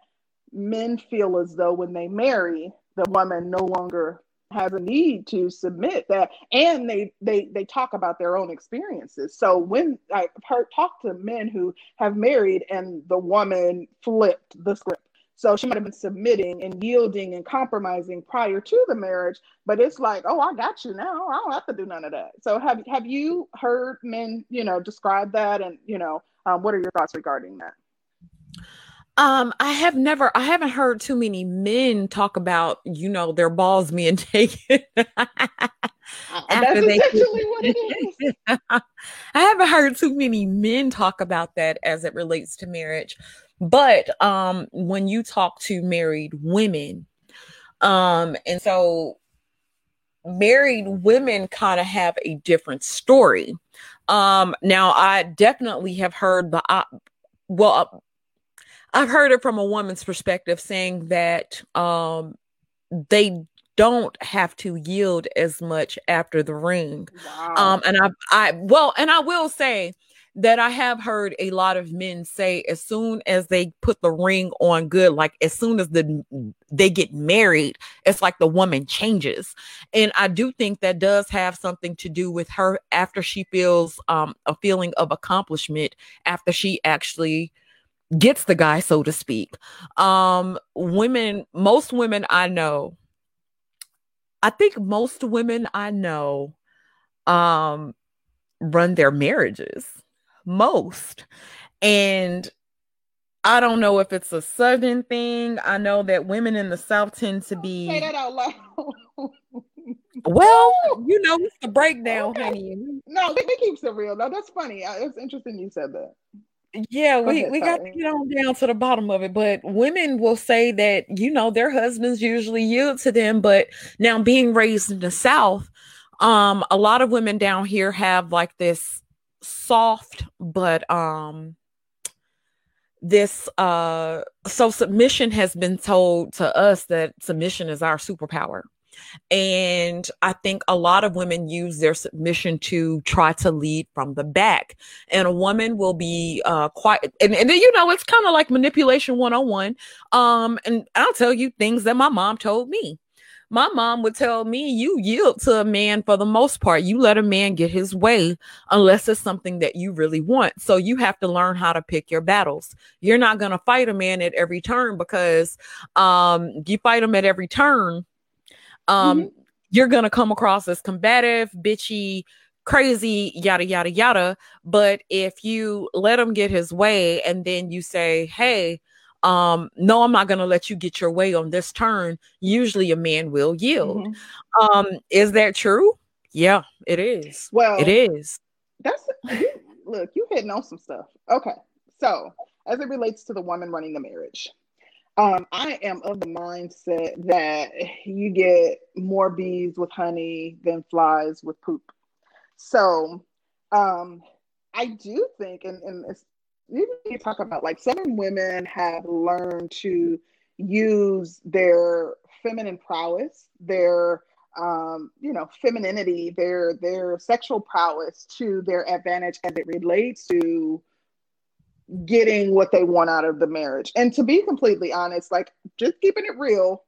men feel as though when they marry, the woman no longer has a need to submit that and they they they talk about their own experiences. So when i've heard talk to men who have married and the woman flipped the script. So she might have been submitting and yielding and compromising prior to the marriage but it's like oh i got you now. I don't have to do none of that. So have have you heard men you know describe that? And you know um, what are your thoughts regarding that? Um, I have never, I haven't heard too many men talk about, you know, their balls being taken. Uh, that's essentially what it is. I haven't heard too many men talk about that as it relates to marriage. But um, when you talk to married women, um, and so married women kind of have a different story. Um, now I definitely have heard the uh, well, uh, I've heard it from a woman's perspective saying that um, they don't have to yield as much after the ring. Wow. Um, and I, I, well, and I will say that I have heard a lot of men say as soon as they put the ring on good, like as soon as the they get married, it's like the woman changes. And I do think that does have something to do with her after she feels um, a feeling of accomplishment after she actually gets the guy, so to speak. Um, women, most women I know, I think most women I know um run their marriages most. And I don't know if it's a southern thing. I know that women in the south tend to be say that out loud. well, you know, it's the breakdown, okay. honey. No, we, we keep it real. No, that's funny. It's interesting you said that. Yeah, we, ahead, we got to get on down to the bottom of it. But women will say that, you know, their husbands usually yield to them. But now being raised in the South, um, a lot of women down here have like this soft but um this uh so submission has been told to us that submission is our superpower And I think a lot of women use their submission to try to lead from the back. And a woman will be uh, quite, and, and you know, it's kind of like manipulation 101. Um, and I'll tell you things that my mom told me my mom would tell me you yield to a man for the most part. You let a man get his way unless it's something that you really want. So you have to learn how to pick your battles. You're not going to fight a man at every turn because um you fight him at every turn um mm-hmm. you're going to come across as combative, bitchy, crazy, yada yada yada, but if you let him get his way and then you say, "Hey, um, no, I'm not going to let you get your way on this turn, usually a man will yield. Mm-hmm. Um, is that true? Yeah, it is. Well, it is. That's look, you hitting on some stuff. Okay, so as it relates to the woman running the marriage, um, I am of the mindset that you get more bees with honey than flies with poop. So, um, I do think, and, and you talk about like some women have learned to use their feminine prowess, their um, you know, femininity, their their sexual prowess to their advantage as it relates to getting what they want out of the marriage. And to be completely honest, like just keeping it real,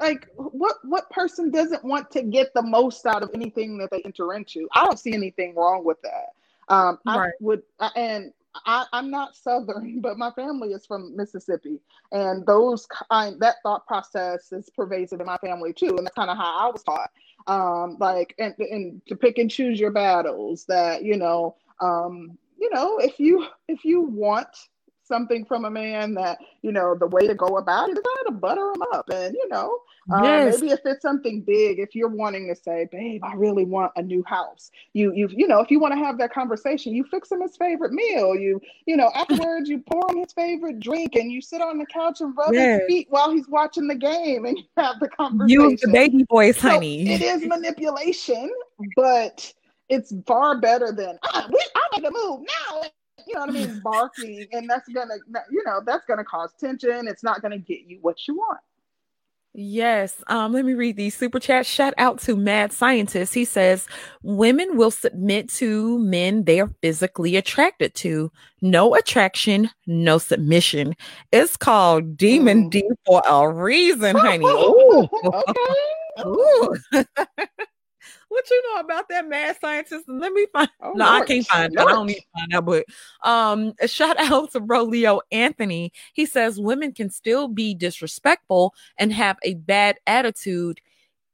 like what what person doesn't want to get the most out of anything that they enter into? I don't see anything wrong with that. Um, right. I would, and I, am not Southern, but my family is from Mississippi, and those kind that thought process is pervasive in my family too, and that's kind of how I was taught. Um, like, and, and to pick and choose your battles. That you know, um, you know, if you if you want something from a man that you know the way to go about it is kind to butter him up and you know uh, yes. maybe if it's something big if you're wanting to say babe i really want a new house you you you know if you want to have that conversation you fix him his favorite meal you you know afterwards you pour him his favorite drink and you sit on the couch and rub yes. his feet while he's watching the game and you have the conversation you the baby voice so honey it is manipulation but it's far better than ah, we, I need to move now you know what I mean, barking, and that's gonna, you know, that's gonna cause tension. It's not gonna get you what you want. Yes. Um, let me read these super chats. Shout out to Mad Scientist. He says women will submit to men they are physically attracted to. No attraction, no submission. It's called Demon mm. D for a reason, honey. Ooh. okay. Ooh. what you know about that mad scientist? And let me find. Oh, no, Lord. I can't find it. I don't need to find out. But um, a shout out to bro Leo Anthony. He says women can still be disrespectful and have a bad attitude.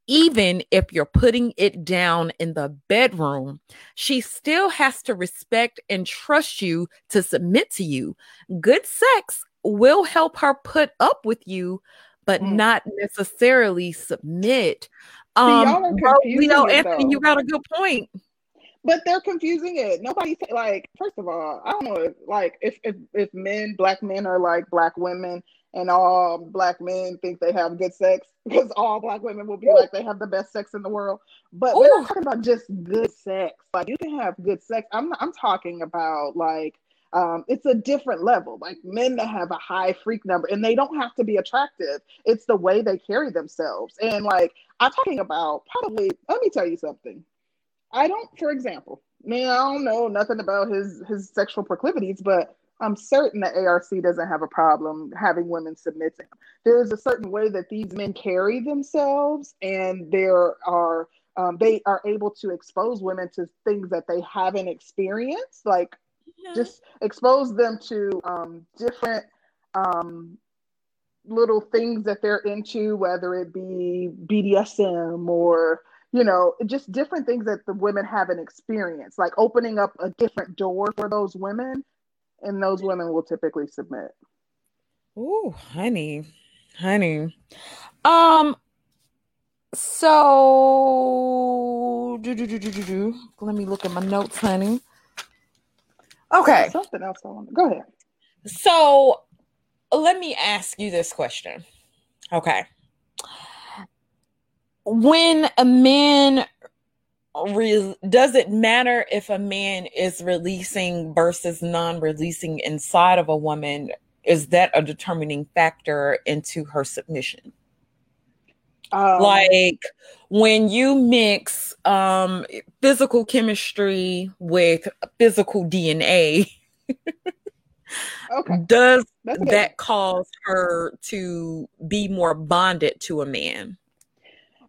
Even if you're putting it down in the bedroom, she still has to respect and trust you to submit to you. Good sex will help her put up with you, but mm. not necessarily submit. Um, you know, Anthony, you got a good point. But they're confusing it. Nobody like. First of all, I don't know. If, like, if if if men, black men, are like black women, and all black men think they have good sex, because all black women will be Ooh. like they have the best sex in the world. But Ooh. we're talking about just good sex. Like, you can have good sex. I'm I'm talking about like um, it's a different level. Like men that have a high freak number, and they don't have to be attractive. It's the way they carry themselves. And like I'm talking about, probably. Let me tell you something. I don't, for example, man, I don't know nothing about his his sexual proclivities, but I'm certain that ARC doesn't have a problem having women submit to him. There's a certain way that these men carry themselves, and there are um, they are able to expose women to things that they haven't experienced, like just expose them to um, different um, little things that they're into, whether it be BDSM or you know, just different things that the women haven't experienced, like opening up a different door for those women, and those women will typically submit. Oh, honey, honey. Um, so do, do, do, do, do, do. let me look at my notes, honey. Okay. Something else I want. To go ahead. So let me ask you this question. Okay. When a man re- does it matter if a man is releasing versus non-releasing inside of a woman? Is that a determining factor into her submission? Um, like when you mix um, physical chemistry with physical DNA, okay. does that cause her to be more bonded to a man?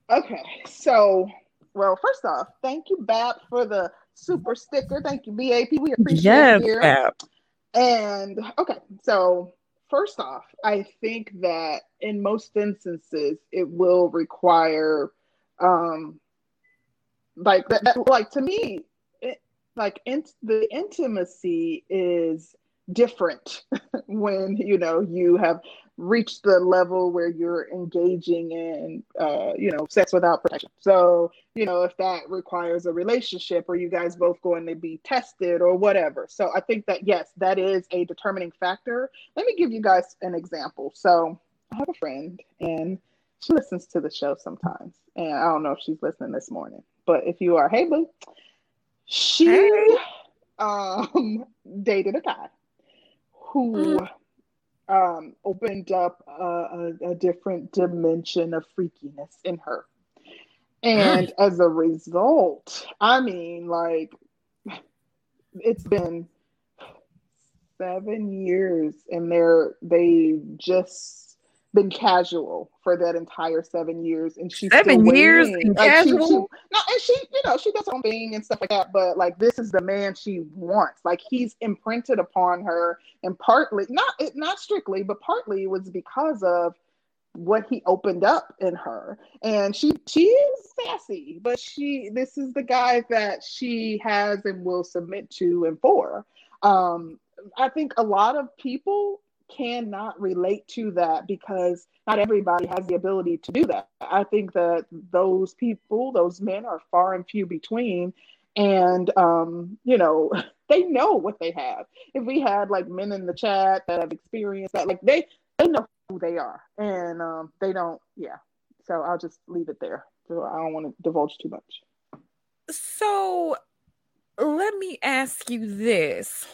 Okay, so well, first off, thank you, BAP, for the super sticker. Thank you, BAP. We appreciate yes, it. Yes, And okay, so first off, I think that in most instances it will require um like that, that like to me it, like in, the intimacy is different when you know you have reached the level where you're engaging in uh, you know sex without protection. So you know if that requires a relationship or you guys both going to be tested or whatever. So i think that yes that is a determining factor. Let me give you guys an example. So i have a friend and she listens to the show sometimes. And i don't know if she's listening this morning but if you are hey boo. She hey. um dated a guy who mm-hmm. Um, opened up a, a, a, different dimension of freakiness in her. And as a result, I mean, like, it's been seven years and they're they just been casual for that entire seven years, and she's seven years and like casual. She, she, no, and she, you know, she does her own thing and stuff like that. But like, this is the man she wants. Like, he's imprinted upon her, and partly, not not strictly, but partly was because of what he opened up in her and she she is sassy but she this is the guy that she has and will submit to and for um i think a lot of people cannot relate to that because not everybody has the ability to do that. I think that those people, those men are far and few between. And, um, you know, they know what they have. If we had like men in the chat that have experienced that, like they, they know who they are and um, they don't, yeah. So I'll just leave it there. So I don't want to divulge too much. So let me ask you this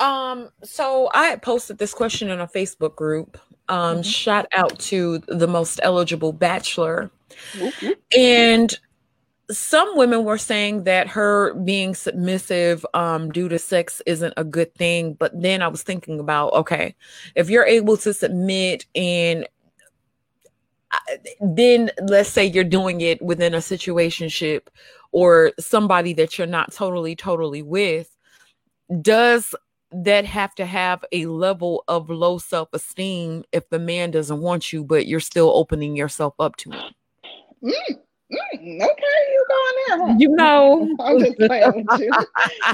um, so I had posted this question in a Facebook group. Um, mm-hmm. shout out to the most eligible bachelor. Mm-hmm. And some women were saying that her being submissive um, due to sex isn't a good thing. But then I was thinking about okay, if you're able to submit and then let's say you're doing it within a situationship or somebody that you're not totally totally with does that have to have a level of low self-esteem if the man doesn't want you but you're still opening yourself up to him. Mm, mm, okay you going there huh? you know. I'm just playing with you.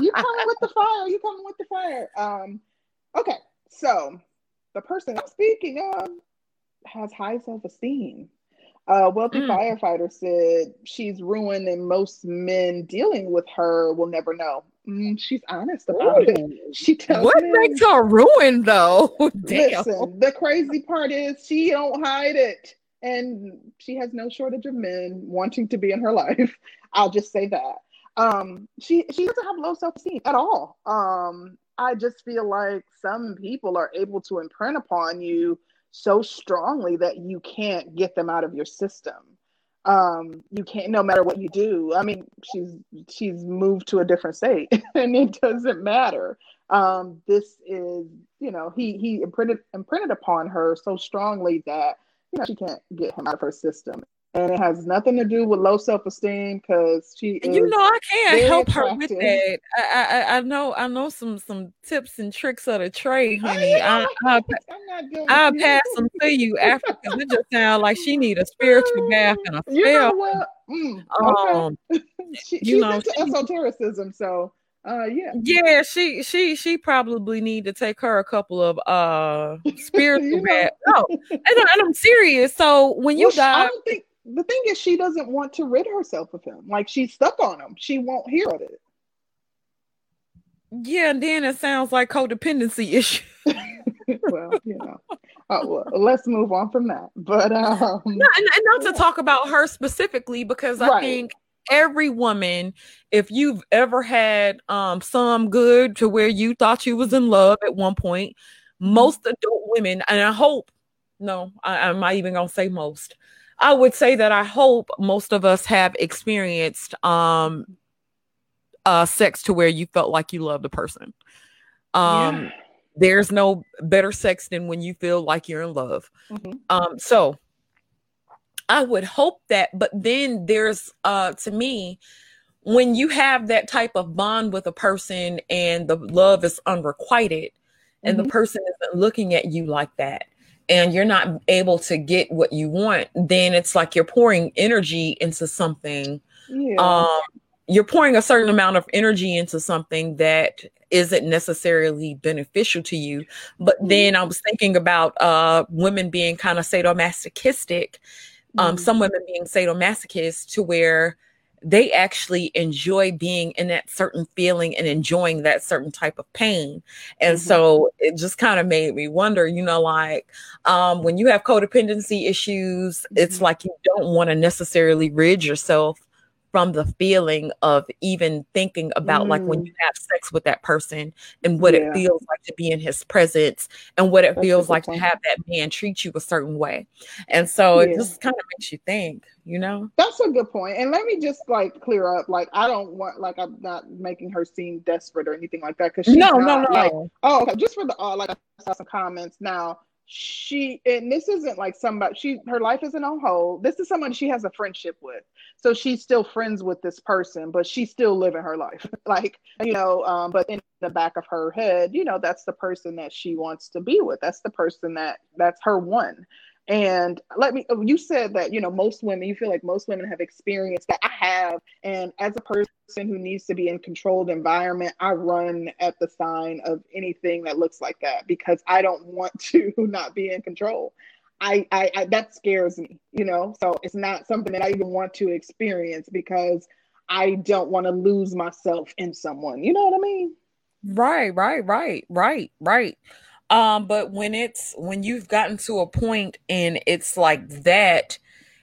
You coming with the fire you coming with the fire. Um okay so the person i'm speaking of has high self-esteem. A wealthy mm. firefighter said she's ruined and most men dealing with her will never know Mm, she's honest about Ooh. it. She tells what makes her ruined though. Damn. Listen, the crazy part is she don't hide it, and she has no shortage of men wanting to be in her life. I'll just say that. Um, she she doesn't have low self esteem at all. Um, I just feel like some people are able to imprint upon you so strongly that you can't get them out of your system um you can't no matter what you do i mean she's she's moved to a different state and it doesn't matter. Um this is you know he he imprinted imprinted upon her so strongly that you know she can't get him out of her system and it has nothing to do with low self esteem because she. you know, I can't help attractive. her with that. I, I I know I know some some tips and tricks of the trade, oh, honey. I, I, I'll pass them to you after because it just sounds like she need a spiritual bath and a spell. You know what? Mm, okay. um, she, you know, into she, esotericism, so uh yeah yeah she she she probably need to take her a couple of uh spiritual baths no and, and, i'm serious so when you well, i don't think the thing is, she doesn't want to rid herself of him. Like she's stuck on him. She won't hear of it. Yeah, and then it sounds like codependency issue. well, you know, uh, well, let's move on from that. But um, no, and, and not to talk about her specifically, because I right. think every woman, if you've ever had um some good to where you thought you was in love at one point, mm-hmm. most adult women, and I hope, no, I, I'm not even gonna say most I would say that I hope most of us have experienced um uh sex to where you felt like you loved the person. Um yeah. there's no better sex than when you feel like you're in love. Mm-hmm. Um so I would hope that but then there's uh to me when you have that type of bond with a person and the love is unrequited and mm-hmm. the person isn't looking at you like that and you're not able to get what you want, then it's like you're pouring energy into something. Yeah. Um, you're pouring a certain amount of energy into something that isn't necessarily beneficial to you. But mm-hmm. then I was thinking about uh, women being kind of sadomasochistic, um, mm-hmm. some women being sadomasochists to where they actually enjoy being in that certain feeling and enjoying that certain type of pain. And mm-hmm. so it just kind of made me wonder, you know, like um, when you have codependency issues, mm-hmm. it's like you don't want to necessarily rid yourself from the feeling of even thinking about mm. like when mm. you have sex with that person and what yeah. it feels like to be in his presence and what it That's feels like point. to have that man treat you a certain way. And so yeah. it just kind of makes you think, you know? That's a good point. And let me just like clear up like I don't want like I'm not making her seem desperate or anything like that because no, not, no, no, like, oh okay, just for the uh, like I saw some comments now she and this isn't like somebody she her life isn't on hold. This is someone she has a friendship with. So she's still friends with this person but she's still living her life. Like you know um, but in the back of her head you know that's the person that she wants to be with. That's the person that that's her one and let me, oh, you said that, you know, most women, you feel like most women have experienced that. I have. And as a person who needs to be in controlled environment, I run at the sign of anything that looks like that because I don't want to not be in control. I, I, I that scares me, you know, so it's not something that I even want to experience because I don't want to lose myself in someone. You know what I mean? Right, right, right, right, right. Um, but when it's when you've gotten to a point and it's like that,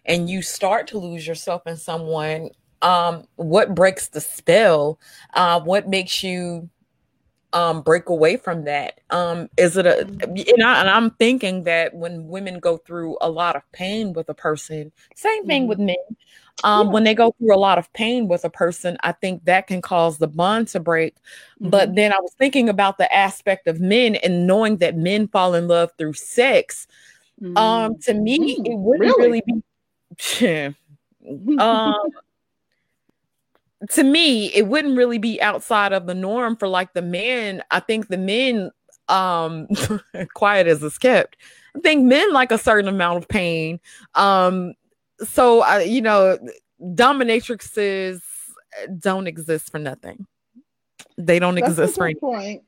and you start to lose yourself in someone, um, what breaks the spell? Uh, what makes you um break away from that um is it a and, I, and i'm thinking that when women go through a lot of pain with a person same thing mm-hmm. with men um, yeah. when they go through a lot of pain with a person, I think that can cause the bond to break. Mm-hmm. But then I was thinking about the aspect of men and knowing that men fall in love through sex. Mm-hmm. Um, to me, mm-hmm. it wouldn't really, really be. um, to me, it wouldn't really be outside of the norm for like the men. I think the men, um, quiet as it's kept. I think men like a certain amount of pain. Um, so uh, you know, dominatrixes don't exist for nothing. They don't That's exist for any point.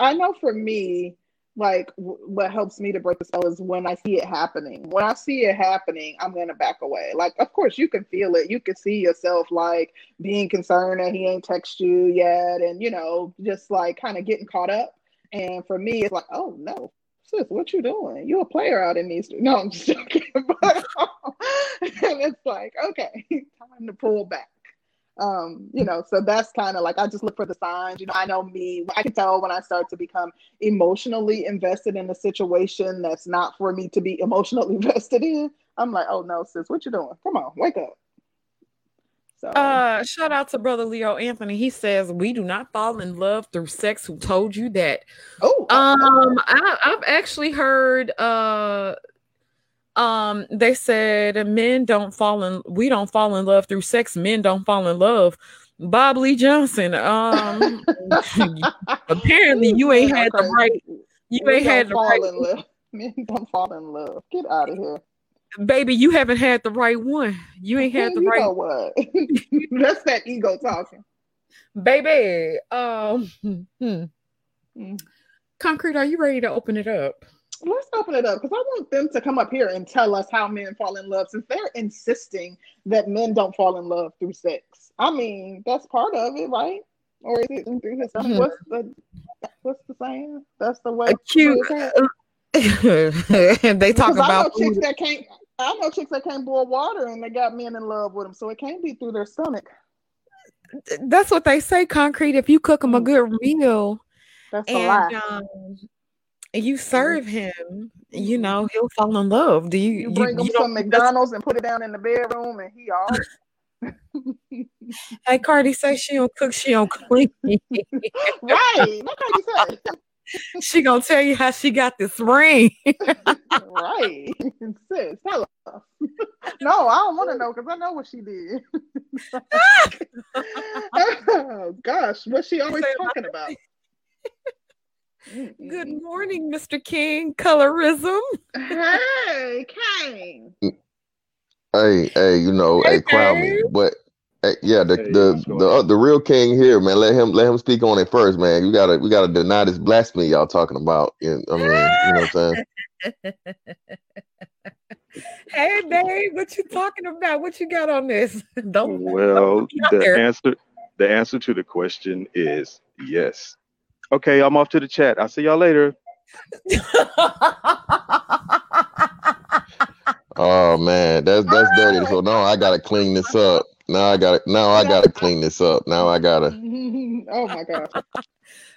I know for me, like w- what helps me to break the spell is when I see it happening. When I see it happening, I'm gonna back away. Like, of course, you can feel it. You can see yourself like being concerned that he ain't text you yet, and you know, just like kind of getting caught up. And for me, it's like, oh no, sis, what you doing? You a player out in these. No, I'm just joking. but, and it's like, okay, time to pull back. Um, you know, so that's kind of like I just look for the signs. You know, I know me, I can tell when I start to become emotionally invested in a situation that's not for me to be emotionally invested in. I'm like, oh no, sis, what you doing? Come on, wake up. So uh shout out to brother Leo Anthony. He says we do not fall in love through sex. Who told you that? Oh um I, I've actually heard uh um they said men don't fall in we don't fall in love through sex men don't fall in love. Bob lee johnson um apparently you ain't had the right you ain't had the right men don't fall in love. Get out of here. Baby you haven't had the right one. You ain't had the you right know what? That's that ego talking. Baby um hmm. Mm. concrete are you ready to open it up let's open it up because I want them to come up here and tell us how men fall in love since they're insisting that men don't fall in love through sex. I mean, that's part of it, right? Or is it through his mm-hmm. what's the what's the saying? That's the way. Cute. they talk about I know chicks that can't. I know chicks that can't boil water and they got men in love with them, so it can't be through their stomach. That's what they say. Concrete. If you cook them a mm. good meal, that's a and, lie. Um, you mm-hmm. serve him, you know, he'll fall in love. Do you You bring him you some McDonald's and put it down in the bedroom, and he all hey Cardi say she don't cook, she don't clean. right. You say? she gonna tell you how she got this ring. right, sis, tell us. no, I don't want to know because I know what she did. oh, gosh, what's she always talking about? Good morning, Mr. King. Colorism. Hey, King. Hey, hey, you know, Hey, hey, crown me. But hey, yeah, the Hey, the what's the uh, the real king here, man. Let him let him speak on it first, man. You gotta we gotta deny this blasphemy y'all talking about. And, I mean, you know what I'm saying? Hey, babe, what you talking about? What you got on this? Don't don't Well, put me out the there. answer the answer to the question is yes. Okay, I'm off to the chat. I'll see y'all later. Oh man, that's that's dirty. So now I gotta clean this up. Now I gotta now I gotta clean this up. Now I gotta oh my god.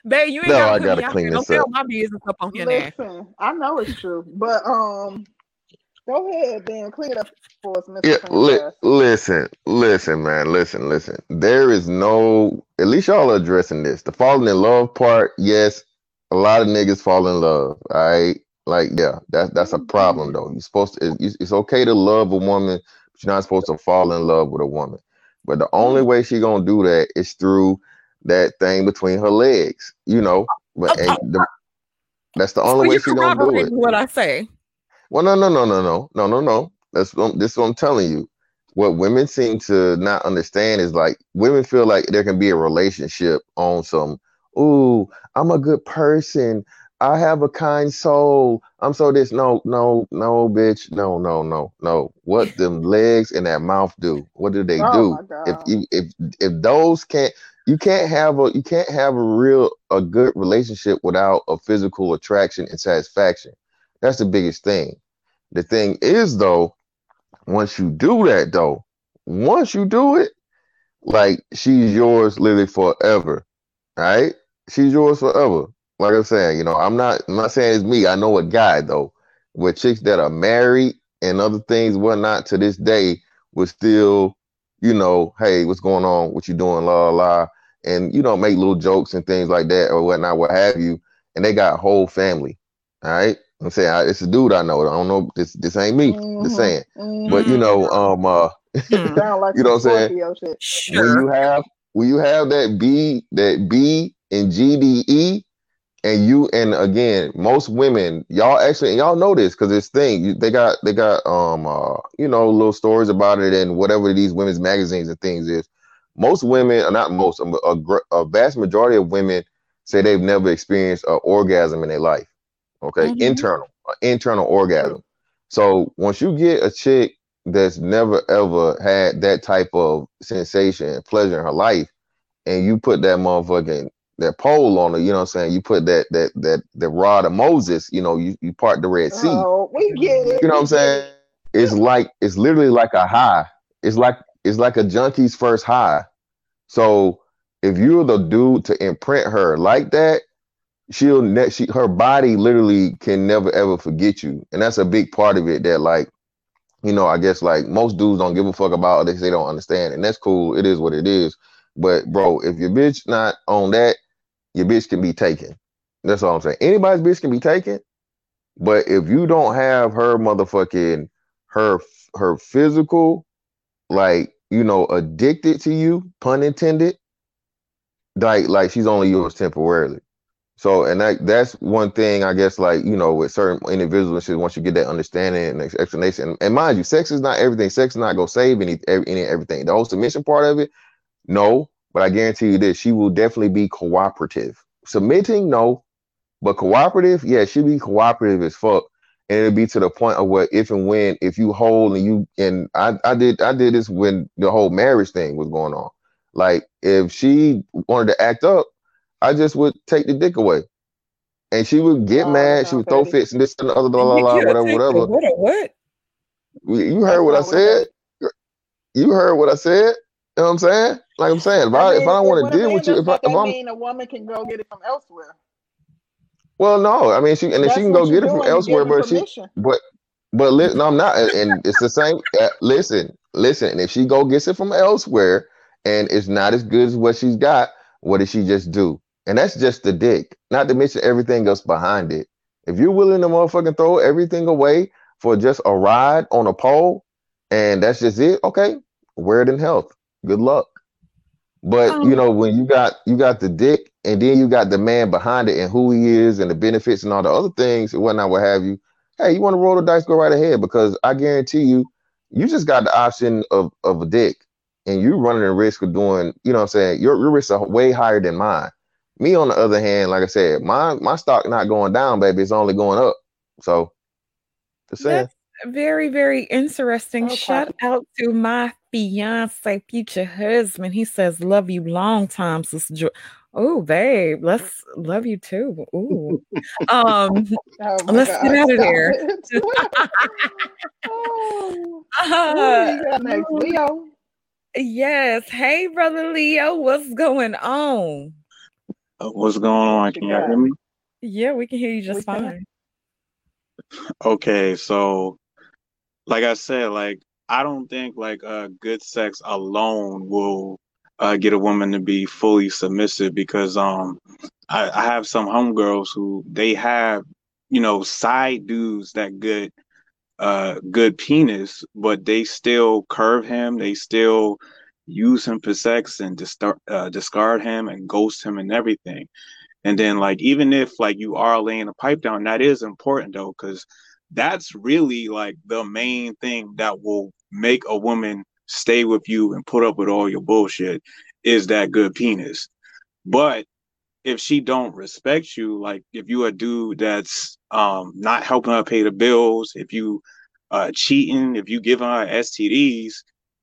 babe, you ain't now gotta I gotta me out clean there. Don't this tell up. my business up on here now. Listen, I know it's true, but um, go ahead, then Clear it up for us, Mr. Yeah, li- listen, listen, man, listen, listen. There is no, at least y'all are addressing this. The falling in love part, yes, a lot of niggas fall in love. All right, like yeah, that's that's a mm-hmm. problem though. You're supposed to. It's, it's okay to love a woman, but you're not supposed to fall in love with a woman. But the only mm-hmm. way she gonna do that is through that thing between her legs, you know. But Oh, oh the, that's the oh. So only way you're she gonna do it. what I say. Well, no, no, no, no, no, no, no, no. That's what, this is what I'm telling you. What women seem to not understand is like women feel like there can be a relationship on some, ooh, I'm a good person. I have a kind soul. I'm so this. No, no, no, bitch. No, no, no, no. What them legs and that mouth do? What do they Oh do? If you if if those can't you can't have a you can't have a real a good relationship without a physical attraction and satisfaction. That's the biggest thing. The thing is though, once you do that though, once you do it, like she's yours literally forever. Right? She's yours forever. Like I'm saying, you know, I'm not I'm not saying it's me. I know a guy though, with chicks that are married and other things, whatnot, to this day would still, you know, hey, what's going on? What you doing? La la la. And you know, make little jokes and things like that or whatnot, what have you. And they got a whole family. All right. I'm saying I, it's a dude I know. I don't know. This this ain't me. Just Mm-hmm. saying. Mm-hmm. But you know, um, uh, Hmm. Sound like you know what I'm saying? Scorpio shit. When you have when you have that B that B and GDE and you and again most women y'all actually and y'all know this because this thing you, they got they got um uh you know little stories about it and whatever these women's magazines and things is most women or not most a, a, a vast majority of women say they've never experienced an orgasm in their life okay Mhm. internal internal orgasm so once you get a chick that's never ever had that type of sensation and pleasure in her life and you put that motherfucking that pole on her, you know what I'm saying? You put that that that the rod of Moses, you know, you, you part the Red Sea. Oh, we get it. You know what I'm saying? It's like it's literally like a high. It's like it's like a junkie's first high. So if you're the dude to imprint her like that, she'll ne- she her body literally can never ever forget you. And that's a big part of it that like you know, I guess like most dudes don't give a fuck about it. They don't understand, and that's cool. It is what it is. But bro, if your bitch not on that, your bitch can be taken. That's all I'm saying. Anybody's bitch can be taken, but if you don't have her motherfucking her her physical, like you know, addicted to you, pun intended, like like she's only yours temporarily. So, and that that's one thing I guess, like you know, with certain individuals, once you get that understanding and explanation, and mind you, sex is not everything. Sex is not gonna save any, any everything. The whole submission part of it, no. But I guarantee you this: she will definitely be cooperative. Submitting, no, but cooperative, yeah, she'll be cooperative as fuck, and it'll be to the point of where if and when if you hold and you and I I did I did this when the whole marriage thing was going on. Like if she wanted to act up. I just would take the dick away. And she would get Oh, mad. She sounds would throw fits and this and the other, blah, blah, blah, whatever, whatever. what what? You heard what I said? You heard what I said? You know what I'm saying? Like I'm saying, if I I if I don't want to deal with you, does if I if I'm mean a woman can go get it from elsewhere. Well, no, I mean she and That's she can go get it from elsewhere, but she but but li- no, I'm not, and and it's the same. Uh, listen, listen, and if she go gets it from elsewhere and it's not as good as what she's got, what did she just do? And that's just the dick, not to mention everything else behind it. If you're willing to motherfucking throw everything away for just a ride on a pole, and that's just it, okay, wear it in health. Good luck. But you Um, know, when you got you got the dick, and then you got the man behind it, and who he is, and the benefits, and all the other things, and whatnot, what have you. Hey, you want to roll the dice? Go right ahead, because I guarantee you, you just got the option of of a dick, and you're running the risk of doing. You know what I'm saying? Your your risks are way higher than mine. Me, on the other hand, like I said, my my stock not going down, baby. It's only going up. So, just saying. That's very, very interesting. Okay. Shout out to my fiance, future husband. He says, "Love you long time, sister." Jo- oh, babe, let's love you too. Ooh, um, Oh let's God, get out of stop there. oh, Uh, you next? Leo. yes. Hey, brother Leo, what's going on? Uh, What's going on? Can y'all got? hear me? Yeah, we can hear you We just can. fine. Okay, so like I said, like I don't think like uh good sex alone will uh get a woman to be fully submissive because um I, I have some homegirls who they have, you know, side dudes that good uh good penis, but they still curve him, they still use him for sex and distar- uh, discard him and ghost him and everything. And then like even if like you are laying a pipe down, that is important though, because that's really like the main thing that will make a woman stay with you and put up with all your bullshit is that good penis. But if she don't respect you, like if you a dude that's um not helping her pay the bills, if you uh cheating, if you giving her STDs,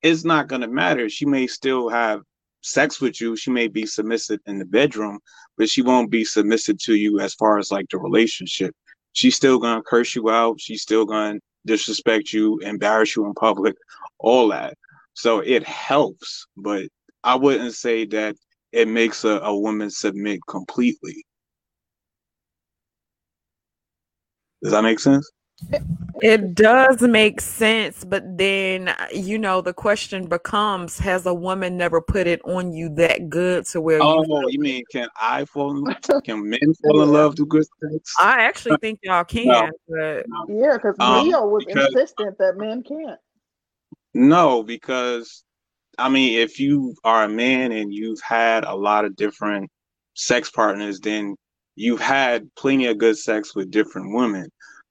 it's not gonna matter. She may still have sex with you, she may be submissive in the bedroom, but she won't be submissive to you as far as like the relationship. She's still gonna curse you out, she's still gonna disrespect you, embarrass you in public, all that. So it helps, but I wouldn't say that it makes a, a woman submit completely. Does that make sense? It does make sense, but then you know the question becomes: Has a woman never put it on you that good to where you? Oh, feel- you mean can I fall in love? can men fall in love through good sex? I actually think y'all can, but Yeah, because Um, Leo was because- insistent that men can't. No, because I mean, if you are a man and you've had a lot of different sex partners, then you've had plenty of good sex with different women.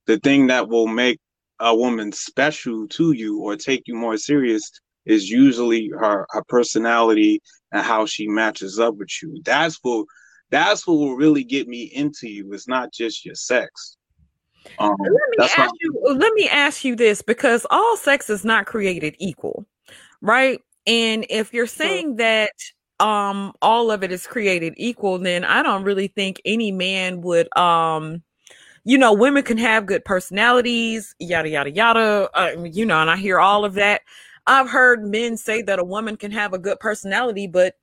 The thing that will make a woman special to you or take you more serious is usually her her personality and how she matches up with you. That's what that's what will really get me into you. It's not just your sex. Um, let me ask you. Let me ask you this because all sex is not created equal, right? And if you're saying that um all of it is created equal, then I don't really think any man would um you know, women can have good personalities, yada yada yada. Uh, you know, and I hear all of that. I've heard men say that a woman can have a good personality, but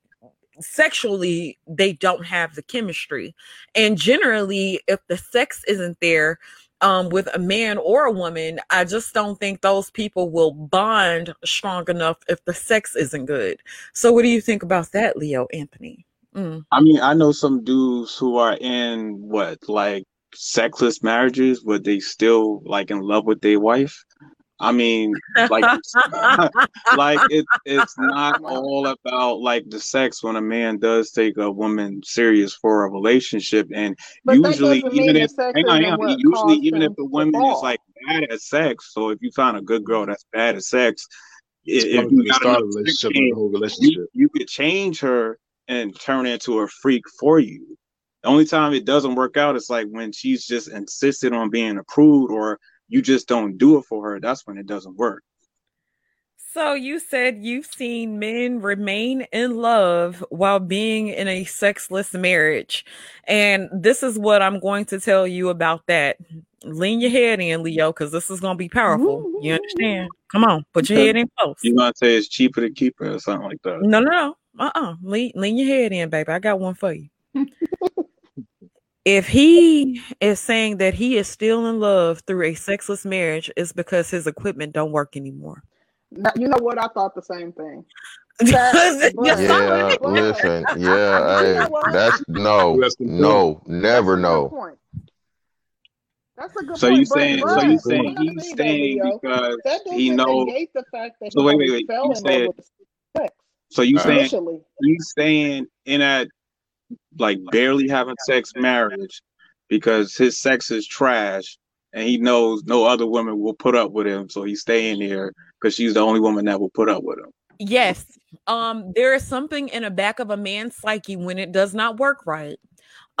sexually they don't have the chemistry. And generally, if the sex isn't there um, with a man or a woman, I just don't think those people will bond strong enough if the sex isn't good. So, what do you think about that, Leo Anthony? Mm. I mean, I know some dudes who are in what, like sexless marriages, but they still like in love with their wife. I mean, like, like it, it's not all about like the sex when a man does take a woman serious for a relationship, and But usually, even if hang on, hang on, usually even if the woman is like bad at sex, so if you find a good girl that's bad at sex, It's if you the got start a relationship, not game, the whole you relationship. you could change her and turn into a freak for you. The only time it doesn't work out is like when she's just insisted on being approved or you just don't do it for her. That's when it doesn't work. So, you said you've seen men remain in love while being in a sexless marriage. And this is what I'm going to tell you about that. Lean your head in, Leo, because this is going to be powerful. You understand? Come on, put your head in close. You might say it's cheaper to keep it or something like that. No, no, no. Uh-uh. Lean, lean your head in, baby. I got one for you. if he is saying that he is still in love through a sexless marriage, it's because his equipment don't work anymore. Now, you know what? I thought the same thing. Yes, but- Yeah, listen. Yeah, know hey, that's no, That's the no, never That's a good no. point. That's a good So point. you but- saying so you but saying another he's thing, though, staying Leo, because that he knows the fact that So wait, wait, wait. You in said- love with sex so you saying initially. he's staying in that like barely having sex marriage because his sex is trash and he knows no other woman will put up with him so he's staying here because she's the only woman that will put up with him Yes. Um, there is something in the back of a man's psyche when it does not work right.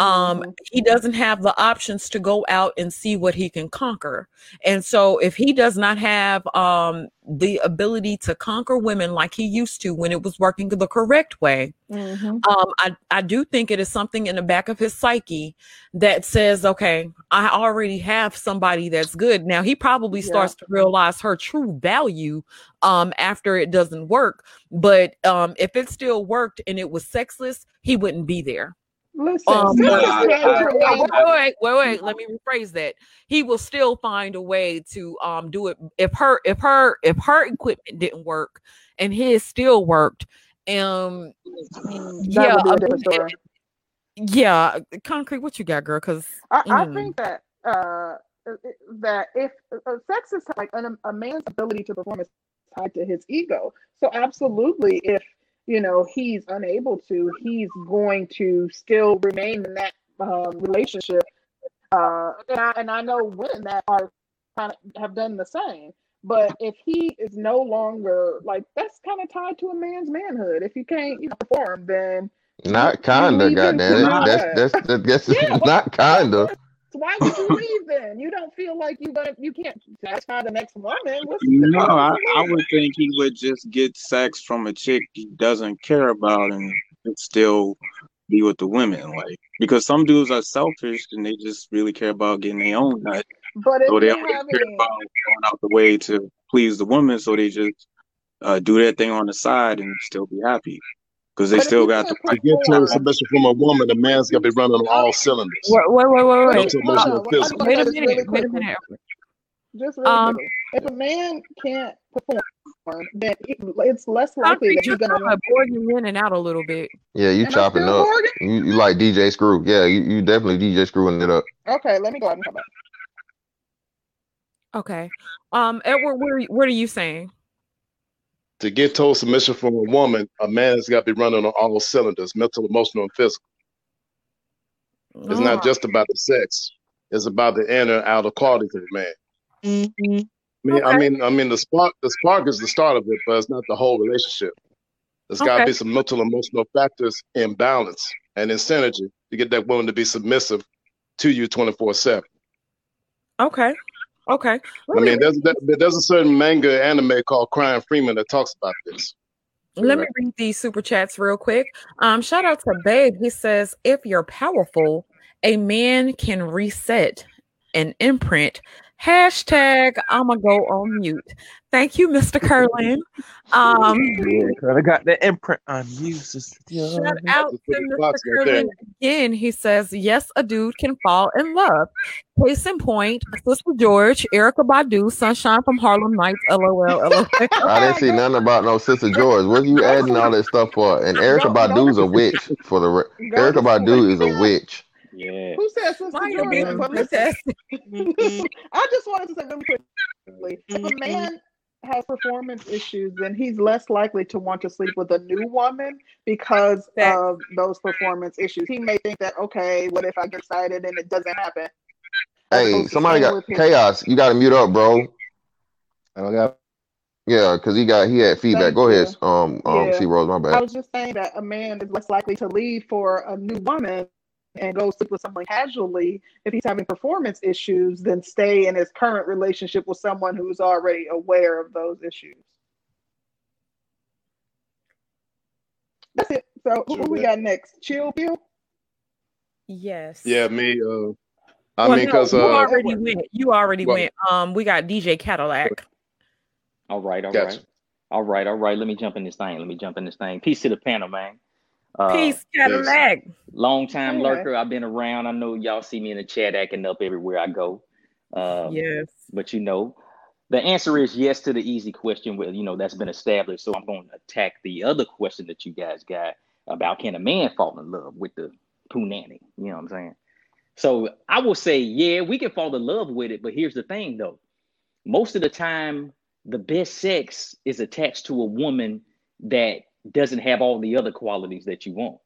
Um, Mhm. he doesn't have the options to go out and see what he can conquer. And so if he does not have um the ability to conquer women like he used to when it was working the correct way, Mhm. um, I, I do think it is something in the back of his psyche that says, okay, I already have somebody that's good. Now he probably Yeah. starts to realize her true value um after it doesn't work. But um if it still worked and it was sexless, he wouldn't be there. Listen, Um, sex but- is I- I- wait, wait, wait, wait, wait. Let me rephrase that. He will still find a way to um do it if her if her if her equipment didn't work and his still worked. Um yeah, would be I a different mean, yeah, concrete. What you got, girl? Because I, I Mm. think that uh, that if uh, sex is like an, a man's ability to perform is tied to his ego. So absolutely, if you know he's unable to, he's going to still remain in that um, relationship. Uh, and I and I know women that are kind of have done the same. But if he is no longer like that's kind of tied to a man's manhood. If you can't you know, perform, then Not kinda, goddamn it. That's that's that's, that's Yeah, not kinda. So why would you leave then? You don't feel like you gonna you can't satisfy the next woman. What's no I, I would think he would just get sex from a chick he doesn't care about and still be with the women like because some dudes are selfish and they just really care about getting their own nut? But so they don't care about going out the way to please the woman, so they just uh, do their thing on the side and still be happy because they But still got can't the To get to perform, submission from a woman, the man's got to be running on all cylinders. wait, wait, wait, wait, but wait. if, Mental, hold emotional, on, I just physical. Wait a minute. Wait a minute. Just really Um. If a man can't perform, then it's less likely that you're gonna kind want. of in and out a little bit. Yeah, you Am chopping up. You you like DJ Screw. Yeah, you, you definitely DJ screwing it up. Okay, let me go ahead and come back. Okay. Um, Edward, what are you, what are you saying? To get total submission from a woman, a man's got to be running on all cylinders, mental, emotional, and physical. It's Oh, not ah. just about the sex. It's about the inner and outer qualities of a man. Mm-hmm. I mean, I mean, I mean, the spark, the spark is the start of it, but it's not the whole relationship. There's got to be some mental, emotional factors in balance and in synergy to get that woman to be submissive to you 24 seven. Okay. Okay. I Let me mean, there's there- there's a certain manga anime called Crying Freeman that talks about this. Let me read these super chats real quick. Um, shout out to Babe. He says, if you're powerful, a man can reset an imprint. Hashtag I'ma go on mute. Thank you, Mr. Curlin. Um Yeah, 'cause I got the imprint on you, sister. shout out to Mr. box right there. Curlin again. He says, Yes, a dude can fall in love. Case in point, Sister George, Erykah Badu, Sunshine from Harlem Nights, LOL, LOL. I didn't see nothing about no Sister George. What are you adding all that stuff for? And Erica Go- go Badu's a witch for the re- Erykah Badu is a witch. Yeah. Who said Sister Might have Jordan? a But listen, princess. I just wanted to say really quickly, if a man has performance issues, then he's less likely to want to sleep with a new woman because Facts. of those performance issues. He may think that, okay, what if I get excited and it doesn't happen? Hey, opposed somebody got chaos. You got to mute up, bro. I don't got Yeah, because he got he had feedback. Thank Go you. ahead, um, um, Yeah. C Rose. My bad. I was just saying that a man is less likely to leave for a new woman and go sleep with someone casually if he's having performance issues than stay in his current relationship with someone who's already aware of those issues. That's it. So who, who we got next? Chill Bill? Yes. yeah, me. Uh, I Well, mean, no, because you uh, already went. You already What? went. Um, we got DJ Cadillac. All right, all Gotcha. right. All right, all right. Let me jump in this thing. Let me jump in this thing. Peace to the panel, man. Uh, Peace, Cadillac. long time Okay. lurker. I've been around. I know y'all see me in the chat acting up everywhere I go. Um, Yes. but you know, the answer is yes to the easy question. Well, you know, that's been established. So I'm going to attack the other question that you guys got about can a man fall in love with the poo nanny? You know what I'm saying? So I will say, yeah, we can fall in love with it. But here's the thing, though. Most of the time, the best sex is attached to a woman that doesn't have all the other qualities that you want.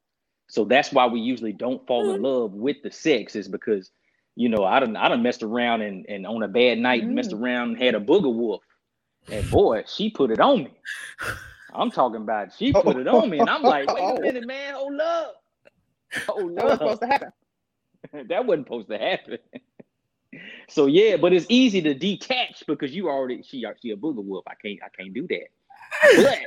So that's why we usually don't fall in mm-hmm. love with the sex, is because you know, I done I done messed around and, and on a bad night mm. messed around and had a booger wolf. And boy, she put it on me. I'm talking about she put it on me. And I'm like, wait a minute, man, hold up. Hold That was up. supposed to happen. that wasn't supposed to happen. so yeah, but it's easy to detach because you already she she a booger wolf. I can't I can't do that. But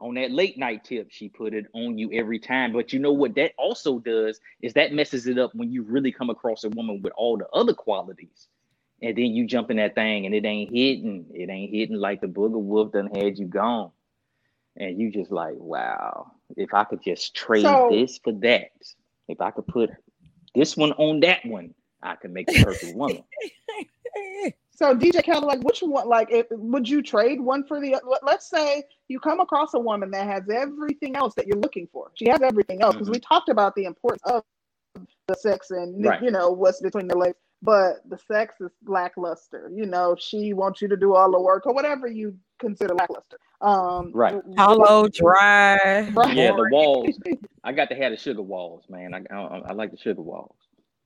on that late night tip, she put it on you every time. But you know what that also does is that messes it up when you really come across a woman with all the other qualities. And then you jump in that thing and it ain't hitting. It ain't hitting like the booger wolf done had you gone. And you just like, wow, if I could just trade So- this for that, if I could put this one on that one, I could make the perfect woman. So DJ Cadillac, which one? Like, if, would you trade one for the? let- Let's say you come across a woman that has everything else that you're looking for. She has everything else because we talked about the importance of the sex and Right. you know what's between the legs, but the sex is lackluster. You know, she wants you to do all the work or whatever you consider lackluster. Um, Right. Hollow, dry. Right. Yeah, the walls. I got to have the sugar walls, man. I, I, I like the sugar walls.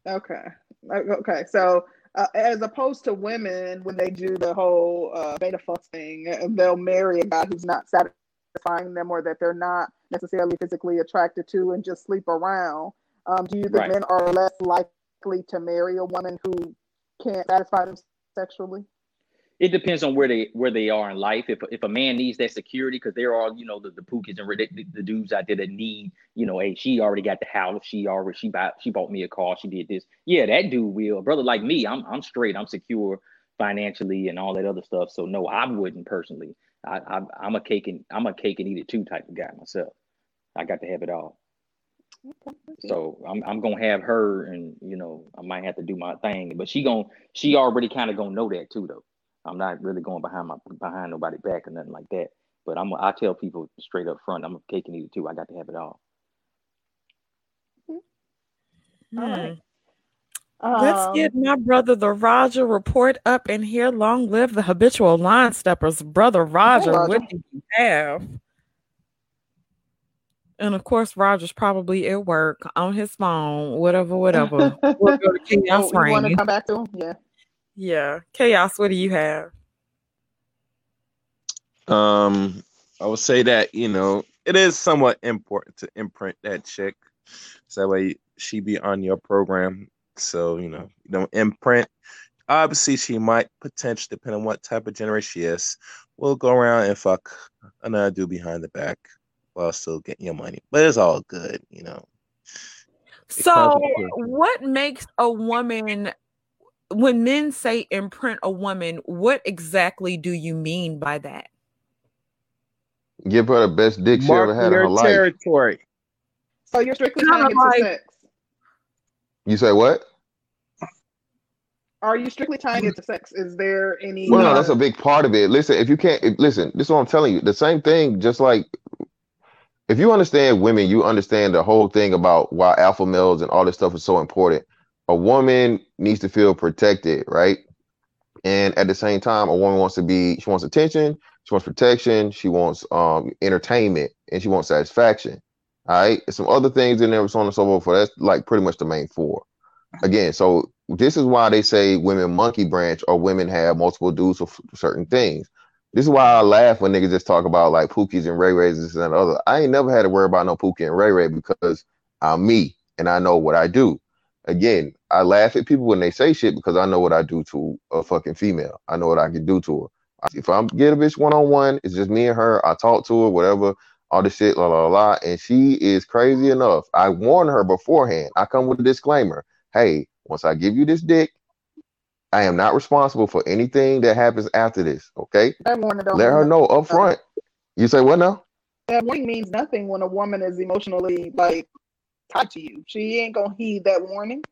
Okay. Okay. So, uh, as opposed to women, when they do the whole uh, beta fuck thing, they'll marry a guy who's not satisfying them or that they're not necessarily physically attracted to and just sleep around. Um, do you think Right. men are less likely to marry a woman who can't satisfy them sexually? It depends on where they where they are in life. If if a man needs that security, because there are you know the the pookies and the, the dudes out there that need you know, hey, she already got the house, she already she bought she bought me a car, she did this. Yeah, that dude will. A brother like me, I'm I'm straight, I'm secure financially and all that other stuff. So no, I wouldn't personally. I, I I'm a cake and I'm a cake and eat it too type of guy myself. I got to have it all. So I'm I'm gonna have her, and you know I might have to do my thing, but she gon' she already kind of gonna know that too, though. I'm not really going behind my behind nobody back or nothing like that. But I'm I tell people straight up front, I'm a cake and eat it too. I got to have it all. All Hmm. right. Let's Um, get my brother, the Roger, report up in here. Long live the habitual line steppers. Brother Roger, Roger. what do you have? And of course, Roger's probably at work on his phone, whatever, whatever. we'll go to Chaos oh, you want to come back to him? Yeah. Yeah. Chaos, what do you have? Um, I would say that you know it is somewhat important to imprint that chick, so that way she be on your program. So you know, you don't imprint. Obviously, she might potentially, depending on what type of generation she is, will go around and fuck another dude behind the back while still getting your money. But it's all good, you know. It So, what makes a woman, when men say imprint a woman, what exactly do you mean by that? Give her the best dick she ever had in her your life. territory. So you're strictly Kinda tying it to like- sex. You say what? Are you strictly tying it to sex? Is there any? Well, no, that's a big part of it. Listen, if you can't if, listen, this is what I'm telling you. The same thing, just like if you understand women, you understand the whole thing about why alpha males and all this stuff is so important. A woman needs to feel protected, right? And at the same time, a woman wants to be, she wants attention, she wants protection, she wants um entertainment, and she wants satisfaction. All right. And some other things in there, so on and so forth. That's like pretty much the main four. Again, so this is why they say women monkey branch or women have multiple dudes for certain things. This is why I laugh when niggas just talk about like Pookies and Ray Rays this and that other. I ain't never had to worry about no Pookie and Ray Ray because I'm me and I know what I do. Again, I laugh at people when they say shit because I know what I do to a fucking female. I know what I can do to her. If I'm get a bitch one on one, it's just me and her. I talk to her, whatever, all this shit, la la la. And she is crazy enough. I warn her beforehand. I come with a disclaimer. Hey, once I give you this dick, I am not responsible for anything that happens after this. Okay? that morning, don't Let her know up front. You say what now? that warning means nothing when a woman is emotionally like tied to you. She ain't gonna heed that warning.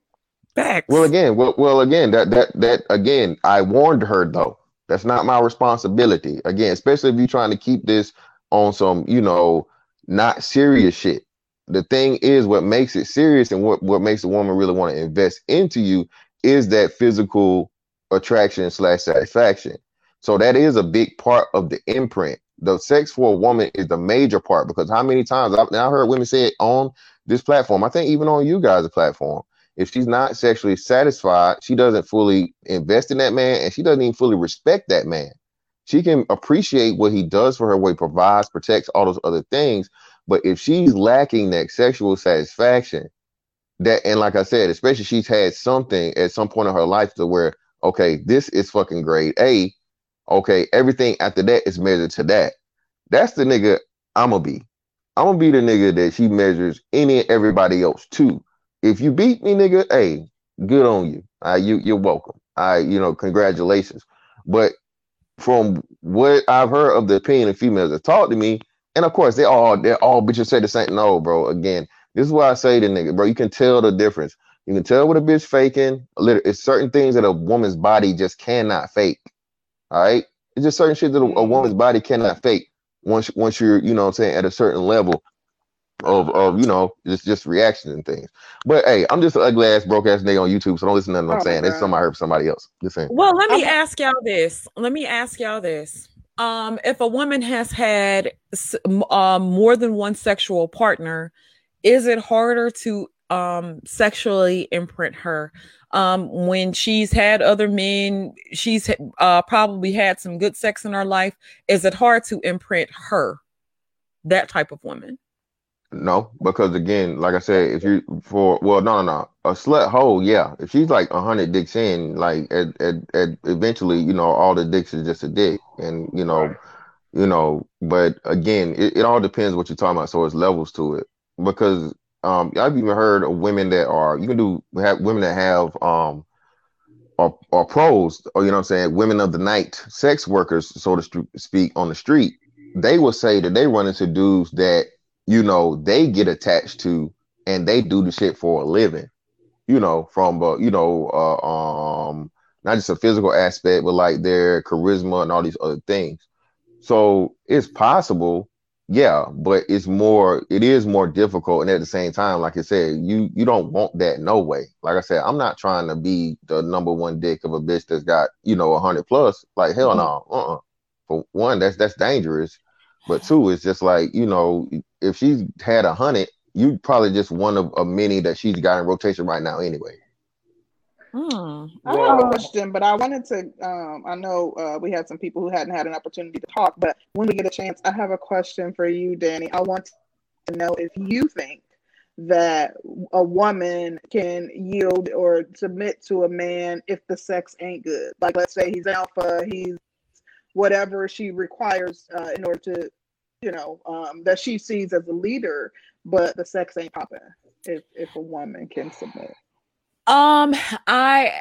Facts. Well, again, well, well, again, that that that again, I warned her though. That's not my responsibility. Again, especially if you're trying to keep this on some, you know, not serious shit. The thing is, what makes it serious and what what makes a woman really want to invest into you is that physical attraction slash satisfaction. So that is a big part of the imprint. The sex for a woman is the major part because how many times I've now heard women say it on this platform. I think even on you guys' platform if she's not sexually satisfied, she doesn't fully invest in that man and she doesn't even fully respect that man. She can appreciate what he does for her, what he provides, protects, all those other things. But if she's lacking that sexual satisfaction, that and like I said, especially she's had something at some point in her life to where, okay, this is fucking grade A. Okay, everything after that is measured to that. That's the nigga I'ma be. I'm gonna be the nigga that she measures any and everybody else to. If you beat me, nigga, hey, good on you. Uh, you you're welcome. I you know, congratulations. But from what I've heard of the opinion of females that talk to me, and of course they all they're all bitches say the same. No, bro. Again, this is why I say to nigga, bro. You can tell the difference. You can tell what a bitch faking. It's certain things that a woman's body just cannot fake. All right, it's just certain shit that a, a woman's body cannot fake. Once once you're you know what I'm saying at a certain level, of of you know just just reactions and things. But hey, I'm just an ugly ass broke ass nigga on YouTube, so don't listen to nothing I'm Oh, saying. It's God. something I heard from somebody else. Just saying. Well, let me I'm- ask y'all this. Let me ask y'all this. Um, if a woman has had um, more than one sexual partner, is it harder to um, sexually imprint her? Um, when she's had other men, she's uh, probably had some good sex in her life. Is it hard to imprint her, that type of woman? No, because again, like I said, if you for well, no, no, no, a slut hole, yeah. If she's like a hundred dicks in, like at, at, at eventually, you know, all the dicks is just a dick, and you know, you know. But again, it, it all depends what you're talking about. So it's levels to it because um, I've even heard of women that are you can do have women that have um are, are pros, or you know what I'm saying, women of the night, sex workers, so to stru- speak, on the street. They will say that they run into dudes that you know they get attached to, and they do the shit for a living. You know, from uh, you know, uh, um, not just a physical aspect, but like their charisma and all these other things. So it's possible, yeah, but it's more, it is more difficult, and at the same time, like I said, you you don't want that no way. Like I said, I'm not trying to be the number one dick of a bitch that's got you know a hundred plus. Like hell no, uh, uh For one, that's that's dangerous, but two, it's just like you know, if she's had a hundred, you probably just one of a many that she's got in rotation right now anyway. Hmm. I have a question, but I wanted to. Um, I know uh, we had some people who hadn't had an opportunity to talk, but when we get a chance, I have a question for you, Danny. I want to know if you think that a woman can yield or submit to a man if the sex ain't good. Like, let's say he's alpha, he's whatever she requires uh, in order to, you know, um, that she sees as a leader, but the sex ain't popping. If if a woman can submit. Um, I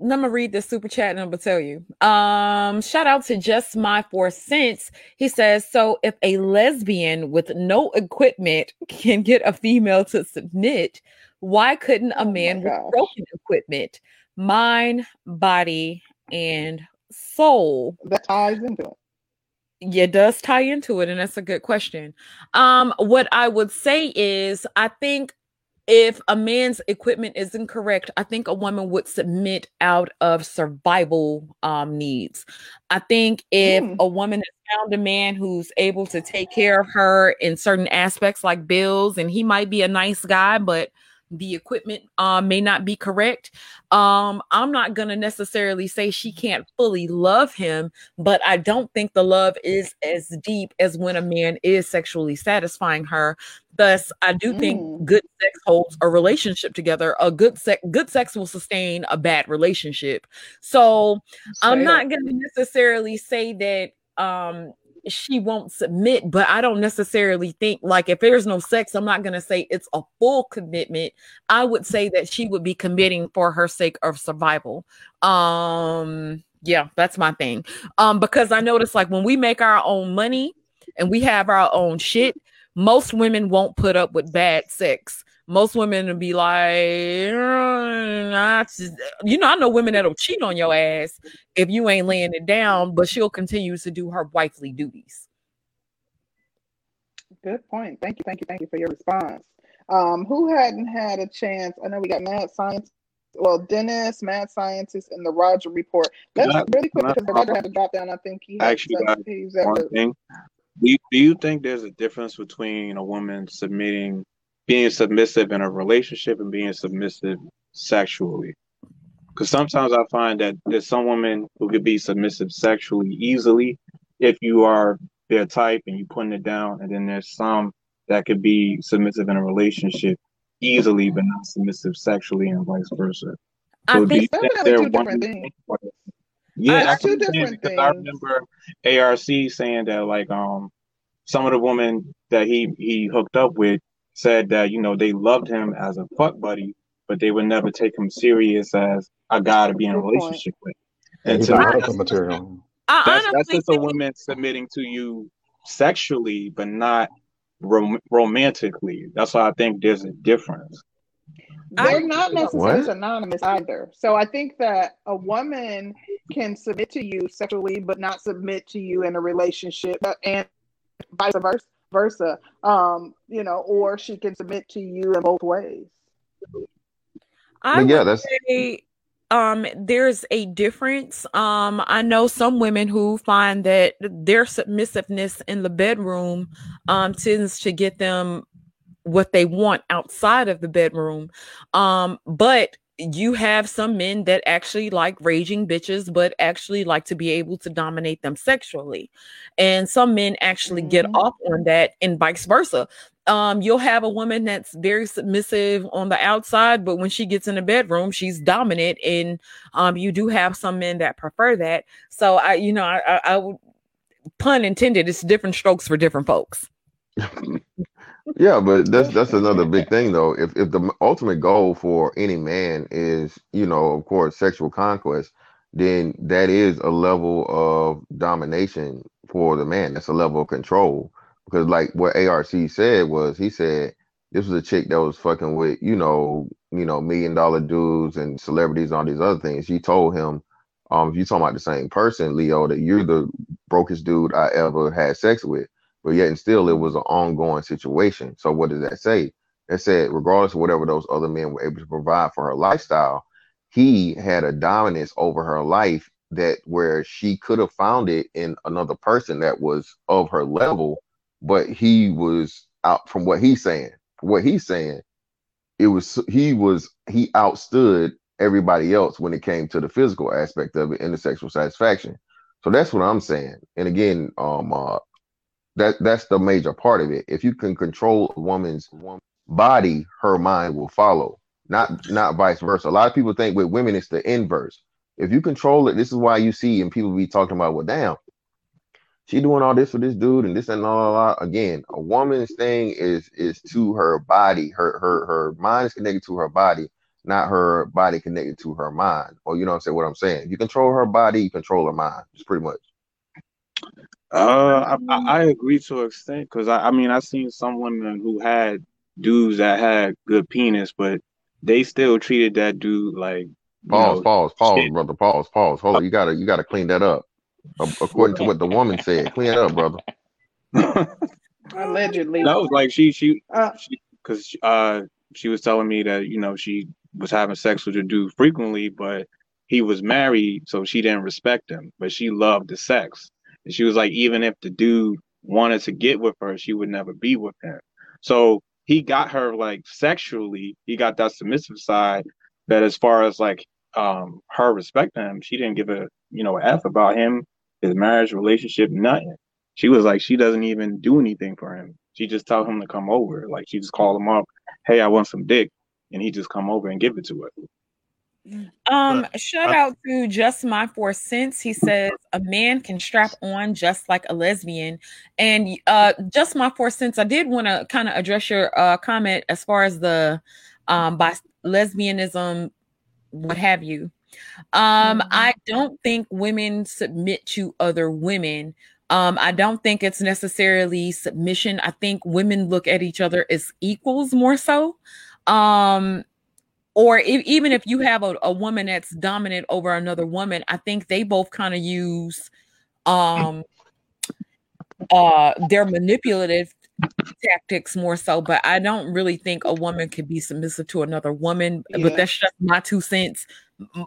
I'm gonna read this super chat and I'm gonna tell you. Um, shout out to just my four cents. He says, so if a lesbian with no equipment can get a female to submit, why couldn't a Oh man with broken equipment, mind, body, and soul? That ties into it. Yeah, it does tie into it, and that's a good question. Um, what I would say is, I think if a man's equipment isn't correct, I think a woman would submit out of survival um, needs. I think if Mm. a woman has found a man who's able to take care of her in certain aspects, like bills, and he might be a nice guy, but the equipment um, may not be correct. Um, I'm not gonna necessarily say she can't fully love him, but I don't think the love is as deep as when a man is sexually satisfying her. Thus, I do think Mm. good sex holds a relationship together. A good sex, good sex will sustain a bad relationship. So I'm not going to necessarily say that um she won't submit, but I don't necessarily think like if there's no sex, I'm not going to say it's a full commitment. I would say that she would be committing for her sake of survival. Um yeah, that's my thing. Um because I notice like when we make our own money, and we have our own shit, most women won't put up with bad sex. Most women will be like, "Uh, nah, you know, I know women that'll cheat on your ass if you ain't laying it down, but she'll continue to do her wifely duties. Good point. Thank you, thank you, thank you for your response. Um, who hadn't had a chance? I know we got Mad Science. Well, Dennis, Mad Scientist, and the Roger Report. Let's Can I- really quick because the Roger had to drop down. I think he I had actually some- got he was at one the- thing. Do you, do you think there's a difference between a woman submitting, being submissive in a relationship and being submissive sexually? Because sometimes I find that there's some women who could be submissive sexually easily if you are their type and you're putting it down, and then there's some that could be submissive in a relationship easily but not submissive sexually and vice versa. I So do think they're two different things. Yeah, I- two what I'm saying, different because I remember ARC saying that like um some of the women that he he hooked up with said that you know they loved him as a fuck buddy, but they would never take him serious as a guy to be in a relationship with. And And to a me, that's, material. That's that's just a woman submitting to you sexually, but not rom- romantically. That's why I think there's a difference. They're not necessarily What? synonymous either. So I think that a woman can submit to you sexually, but not submit to you in a relationship, and vice versa. Versa, um, you know, or she can submit to you in both ways. I yeah, would that's say um there's a difference. Um I know some women who find that their submissiveness in the bedroom um tends to get them what they want outside of the bedroom. Um but you have some men that actually like raging bitches but actually like to be able to dominate them sexually. And some men actually get Mhm. off on that and vice versa um you'll have a woman that's very submissive on the outside but when she gets in the bedroom she's dominant and um you do have some men that prefer that so i you know i i, I would pun intended it's different strokes for different folks Yeah, but that's that's another big thing though. If if the ultimate goal for any man is, you know, of course, sexual conquest, then that is a level of domination for the man. That's a level of control. Because like what ARC said was he said this was a chick that was fucking with, you know, you know, million dollar dudes and celebrities and all these other things. She told him, um, if you're talking about the same person, Leo, that you're the brokest dude I ever had sex with but yet and still it was an ongoing situation. So what does that say? It said regardless of whatever those other men were able to provide for her lifestyle, he had a dominance over her life that where she could have found it in another person that was of her level, but he was out from what he's saying. What he's saying, it was he was he outstood everybody else when it came to the physical aspect of it and the sexual satisfaction. So that's what I'm saying. And again, um, uh, that that's the major part of it. If you can control a woman's body, her mind will follow. Not not vice versa. A lot of people think with women it's the inverse. If you control it, this is why you see and people be talking about, well, damn, she doing all this for this dude and this and all that. Again, a woman's thing is is to her body. Her her her mind is connected to her body, not her body connected to her mind. Or you know what I'm saying? What I'm saying. If you control her body, you control her mind. It's pretty much. Uh, I, I I agree to an extent because I, I mean I've seen some women who had dudes that had good penis, but they still treated that dude like you Pause, know pause, pause, shit. brother. Pause, pause. Hold on. You gotta, you gotta clean that up. According to what the woman said, clean it up, brother. Allegedly. No, like she she Uh, she because uh she was telling me that you know she was having sex with a dude frequently, but he was married, so she didn't respect him, but she loved the sex, and she was like, even if the dude wanted to get with her, she would never be with him. So he got her like sexually, he got that submissive side, that as far as like um her respecting him, she didn't give a you know F about him, his marriage, relationship, nothing. She was like, she doesn't even do anything for him. She just tell him to come over. Like she just call him up, hey, I want some dick, and he just come over and give it to her. Um, But shout I, out to Just My Four Cents. He says a man can strap on just like a lesbian. And uh Just My Four Cents, I did want to kind of address your uh comment as far as the um by lesbianism, what have you. Um, mhm. I don't think women submit to other women. Um, I don't think it's necessarily submission. I think women look at each other as equals more so. Um, or if, even if you have a, a woman that's dominant over another woman, I think they both kind of use um uh their manipulative tactics more so but i don't really think a woman could be submissive to another woman Yeah. but that's just my two cents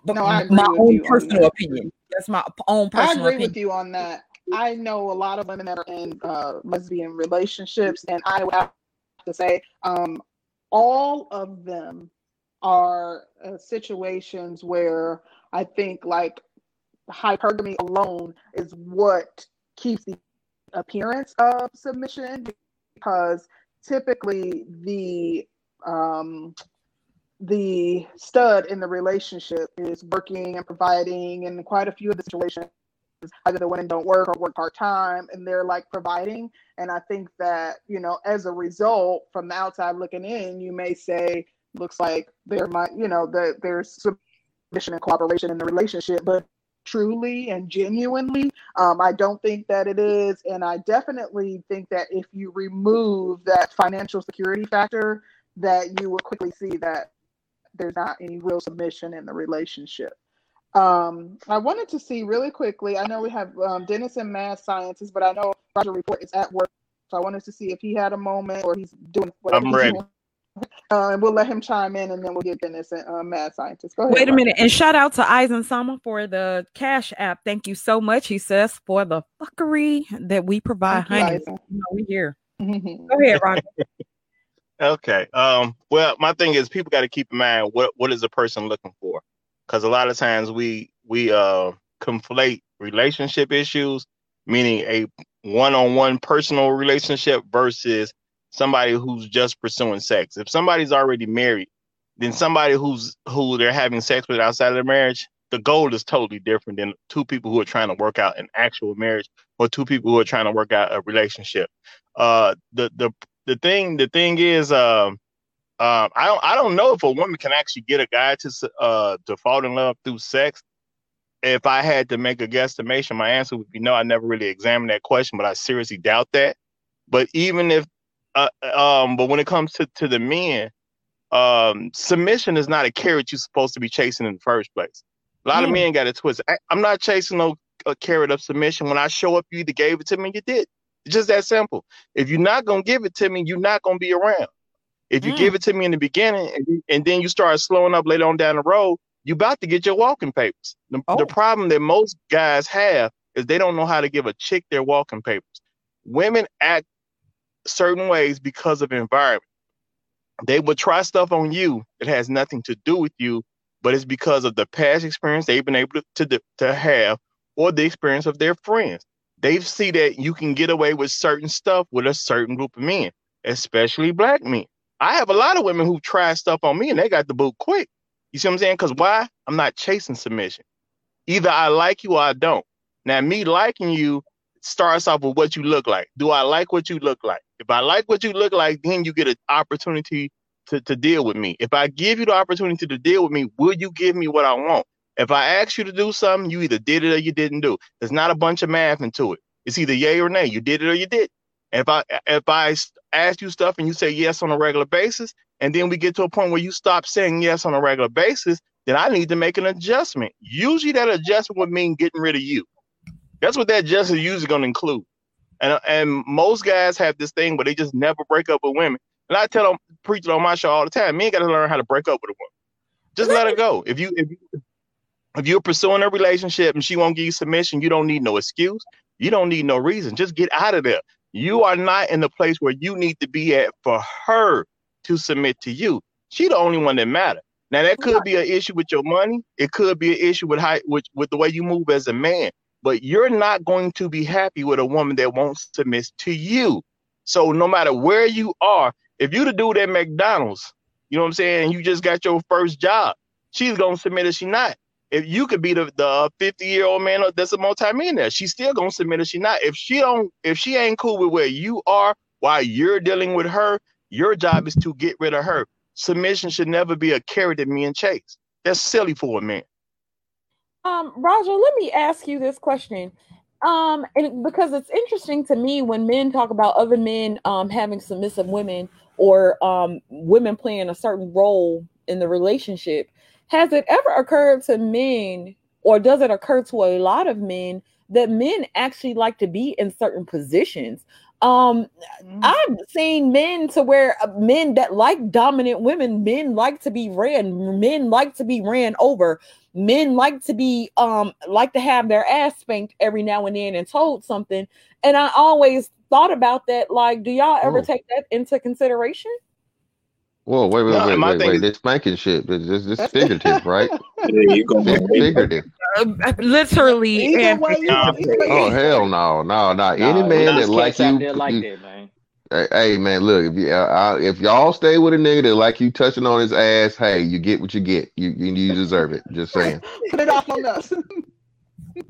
but No, I my own personal opinion that's my own personal. I agree opinion with you on that. I know a lot of women that are in uh, lesbian relationships, and I would have to say, um, all of them are uh, situations where I think like hypergamy alone is what keeps the appearance of submission because typically the um, the stud in the relationship is working and providing and quite a few of the situations either the women don't work or work part-time and they're like providing. And i think that you know as a result from the outside looking in you may say looks like there might you know that there's submission and cooperation in the relationship but truly and genuinely um, i don't think that it is and i definitely think that if you remove that financial security factor that you will quickly see that there's not any real submission in the relationship um, I wanted to see really quickly. I know we have um, Dennis and Mad Scientists, but I know Roger Report is at work, so I wanted to see if he had a moment or he's doing whatever I'm he's ready. doing. Uh, and we'll let him chime in, and then we'll get Dennis and uh, Mad Scientists. Go ahead. Wait a Roger. minute. And shout out to Eisen Sama for the Cash app. Thank you so much. He says for the fuckery that we provide, Thank you, honey. Eisen. You know, we here. Go ahead, Roger. Okay. Um. Well, my thing is, people got to keep in mind what what is a person looking for, because a lot of times we we uh conflate relationship issues, meaning a one-on-one personal relationship versus somebody who's just pursuing sex. If somebody's already married, then somebody who's who they're having sex with outside of their marriage, the goal is totally different than two people who are trying to work out an actual marriage or two people who are trying to work out a relationship. Uh, the the the thing the thing is um um I don't I don't know if a woman can actually get a guy to uh to fall in love through sex. If I had to make a guesstimation, my answer would be no. I never really examined that question, but I seriously doubt that. But even if uh, um but when it comes to to the men, um submission is not a carrot you're supposed to be chasing in the first place. A lot of Mm. men got it twisted. I, I'm not chasing no a carrot of submission. When I show up, you either gave it to me, you did. It's just that simple. If you're not gonna give it to me, you're not gonna be around. If you Mm. give it to me in the beginning and, and then you start slowing up later on down the road, you about to get your walking papers. The, Oh. the problem that most guys have is they don't know how to give a chick their walking papers. Women act certain ways because of environment. They will try stuff on you that has nothing to do with you, but it's because of the past experience they've been able to, to, to have or the experience of their friends. They see that you can get away with certain stuff with a certain group of men, especially black men. I have a lot of women who try stuff on me and they got the boot quick. You see what I'm saying? Because why? I'm not chasing submission. Either I like you or I don't. Now, me liking you starts off with what you look like. Do I like what you look like? If I like what you look like, then you get an opportunity to, to deal with me. If I give you the opportunity to deal with me, will you give me what I want? If I ask you to do something, you either did it or you didn't do. There's not a bunch of math into it. It's either yay or nay. You did it or you did. And if I if I ask you stuff and you say yes on a regular basis, and then we get to a point where you stop saying yes on a regular basis, then I need to make an adjustment. Usually that adjustment would mean getting rid of you. That's what that adjustment is usually going to include. And uh, and most guys have this thing, but they just never break up with women. And I tell them, preach it on my show all the time. Men got to learn how to break up with a woman. Just let her go. If you if you if you're pursuing a relationship and she won't give you submission, you don't need no excuse. You don't need no reason. Just get out of there. You are not in the place where you need to be at for her to submit to you. She the only one that matter. Now that could be an issue with your money. It could be an issue with how with, with the way you move as a man. But you're not going to be happy with a woman that won't submit to you. So no matter where you are, if you the dude at McDonald's, you know what I'm saying, you just got your first job, she's gonna submit if she not. If you could be the the 50 year old man that's a multi-millionaire, she's still gonna submit if she not. If she don't, if she ain't cool with where you are while you're dealing with her, your job is to get rid of her. Submission should never be a carrot that men chase. That's silly for a man. Um, Roger, let me ask you this question. Um, and because it's interesting to me when men talk about other men um having submissive women or um women playing a certain role in the relationship, has it ever occurred to men or does it occur to a lot of men that men actually like to be in certain positions? Um, Mhm. I've seen men to where uh, men that like dominant women, men like to be ran, men like to be ran over, men like to be um like to have their ass spanked every now and then and told something. And I always thought about that. Like, do y'all ever Oh. take that into consideration? Whoa, wait, wait, No, wait, wait, wait. is- This spanking shit. This, this, this figurative, right? Yeah, you go. Figurative. Uh, literally, Either and way, you, Nah. either way, Oh hell no, no, no. Any man that like you, like you- that, man. hey, hey, man, look, if you, uh, if y'all stay with a nigga that like you touching on his ass, hey, you get what you get. You you, you deserve it. Just saying. put it off on us.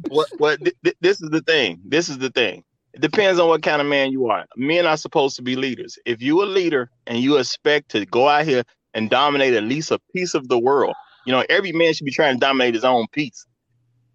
what what th- th- this is the thing. This is the thing. It depends on what kind of man you are. Men are supposed to be leaders. If you a leader and you expect to go out here and dominate at least a piece of the world, you know, every man should be trying to dominate his own piece.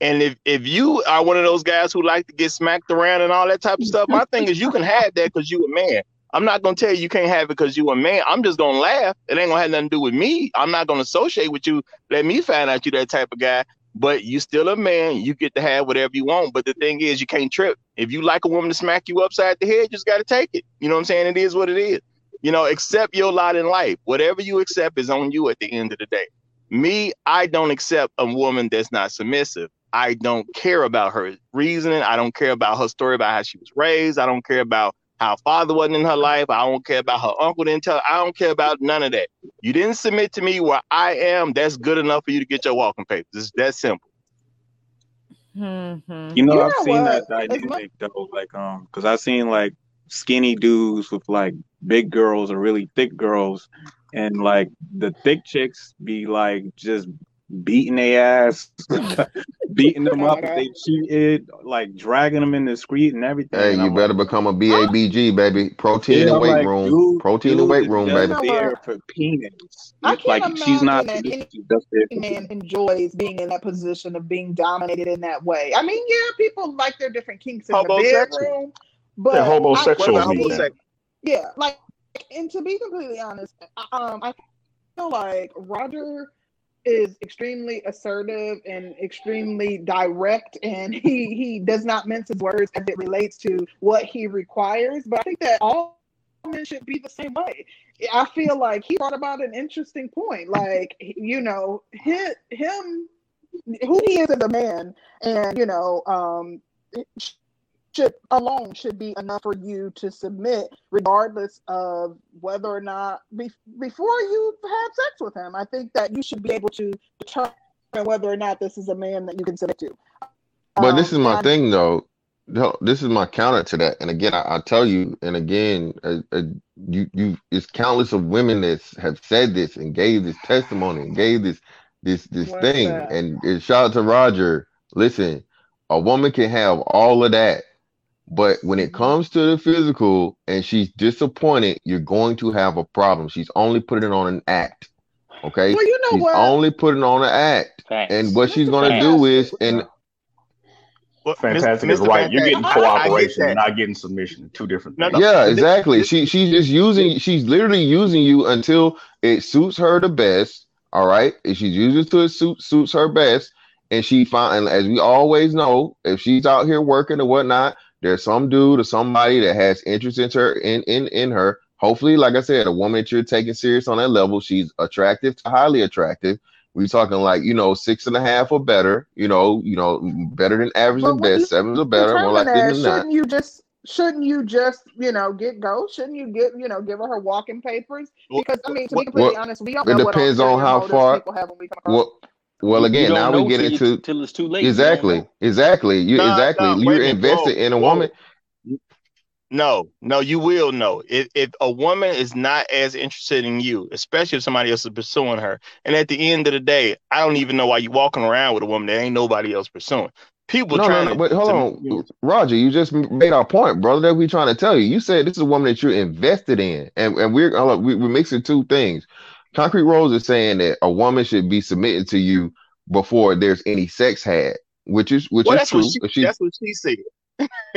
And if if you are one of those guys who like to get smacked around and all that type of stuff, my thing is you can have that because you a man. I'm not gonna tell you you can't have it because you a man. I'm just gonna laugh. It ain't gonna have nothing to do with me. I'm not gonna associate with you. Let me find out you that type of guy but you still a man. You get to have whatever you want. But the thing is, you can't trip. If you like a woman to smack you upside the head, you just got to take it. You know what I'm saying? It is what it is. You know, accept your lot in life. Whatever you accept is on you at the end of the day. Me, I don't accept a woman that's not submissive. I don't care about her reasoning. I don't care about her story about how she was raised. I don't care about how father wasn't in her life. I don't care about her uncle didn't tell. I don't care about none of that. You didn't submit to me where I am. That's good enough for you to get your walking papers. It's that simple. Mhm. You know, You I've know seen what? that As mu- dynamic though, like um, because I've seen like skinny dudes with like big girls or really thick girls, and like the thick chicks be like just beating their ass, beating them up if they cheated, like dragging them in the street and everything. Hey, and you I'm better like, become a BABG, baby. Protein yeah, and weight like, room. dude, Protein and dude weight is room, just baby. there for peanuts. I can't like she's not. imagine that any She's just there for man enjoys being in that position of being dominated in that way. I mean, yeah, people like their different kinks in the bedroom, but Yeah, I- homosexual What about to me, mean yeah, like, and to be completely honest, um, I feel like Roger is extremely assertive and extremely direct, and he he does not mince his words as it relates to what he requires. But I think that all men should be the same way. I feel like he brought about an interesting point. Like, you know, him, him who he is as a man, and you know, um, should alone should be enough for you to submit, regardless of whether or not be, before you have sex with him. I think that you should be able to determine whether or not this is a man that you can submit to. But this is Um, my I- thing, though. No, This is my counter to that. And again, I, I tell you, and again, uh, uh, you you it's countless of women that have said this and gave this testimony and gave this this this What's thing. that? And, and shout out to Roger. Listen, a woman can have all of that, but when it comes to the physical and she's disappointed, you're going to have a problem. She's only putting on an act. Okay, Well, you know she's what? only putting on an act. Facts. And what she's gonna do is, and Well, Fantastic Mr. is right. You're getting Fantastic, I- I get cooperation, not getting submission. Two different things. no. Yeah, exactly. this- She she's just using she's literally using you until it suits her the best. All right. And she's using it till it suit, suits her best. And she find and as we always know, if she's out here working and whatnot, there's some dude or somebody that has interest in her in in in her. Hopefully, like I said, a woman that you're taking serious on that level, she's attractive to highly attractive. We're talking like you know six and a half or better. You know, you know better than average But and best, sevens or better, more determine likely that, than not. shouldn't you just shouldn't you just you know get go? Shouldn't you get you know give her her walking papers? Because I mean, to be completely well, honest, we don't it know what depends on how far- people have when we come across. Well, well, again, now we get you- into till it's too late. Exactly, exactly. You No, exactly. no, You're invested in a woman. No, no, you will know. If if a woman is not as interested in you, especially if somebody else is pursuing her, and at the end of the day, I don't even know why you walking around with a woman that ain't nobody else pursuing. People No, no, trying no. to, Wait, hold to- on, you know, Roger. You just made our point, brother. That we trying to tell you. You said this is a woman that you're invested in, and and we're hold on, we, we're mixing two things. Concrete Rose is saying that a woman should be submitted to you before there's any sex had, which is which well, is that's true. what she, she- that's what she said.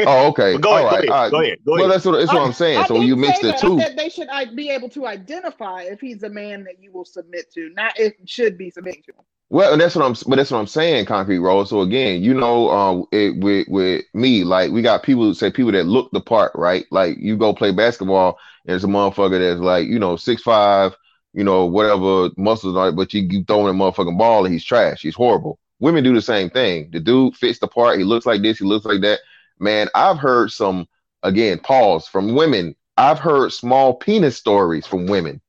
Oh, okay. Go All ahead, go ahead, All right. go ahead, go Well, that's what that's what I, I'm saying. I So you didn't mixed say the that. Two. said they should I, be able to identify if he's a man that you will submit to, not if should be submitting to. Well, and that's what I'm, but that's what I'm saying, Concrete Rose. So again, you know, uh, it, with with me, like we got people who say people that look the part, right? Like you go play basketball, and it's a motherfucker that's like, you know, six five, you know, whatever muscles are, but you, you throw him a motherfucking ball and he's trash. He's horrible. Women do the same thing. The dude fits the part. He looks like this. He looks like that. Man, I've heard some again pause from women. I've heard small penis stories from women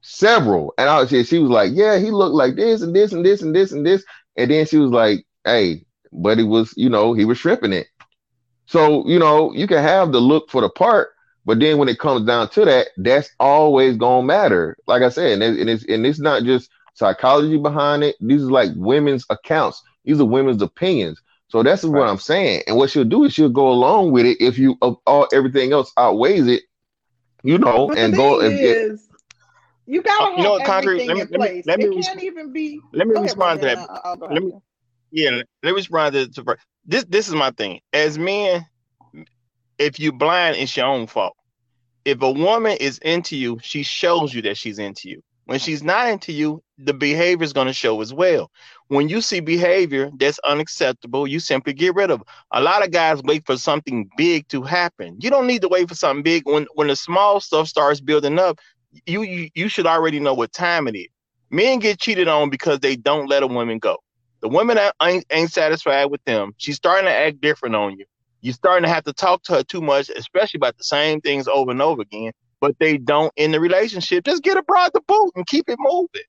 several. And I was she was like, yeah, he looked like this and this and this and this and this. And then she was like, hey, but he was, you know, he was shrimping it. So, you know, you can have the look for the part, but then when it comes down to that, that's always gonna matter. Like I said, and, it, and it's and it's not just psychology behind it. These are like women's accounts. These are women's opinions. So that's what I'm saying. And what she'll do is she'll go along with it if you of all everything else outweighs it, you know, But the and go thing if, if is, you gotta Uh, have you know what, concrete? Let me in let me let me It res- can't even be. let me Go ahead, respond to that. I- I'll Let me yeah, let me respond to, to this. This is my thing. As men, if you blind, it's your own fault. If a woman is into you, she shows you that she's into you. When she's not into you, the behavior is going to show as well. When you see behavior that's unacceptable, you simply get rid of it. A lot of guys wait for something big to happen. You don't need to wait for something big. When when the small stuff starts building up, you you, you should already know what time it is. Men get cheated on because they don't let a woman go. The woman ain't, ain't satisfied with them. She's starting to act different on you. You're starting to have to talk to her too much, especially about the same things over and over again. But they don't in the relationship. Just get a broad to boot and keep it moving.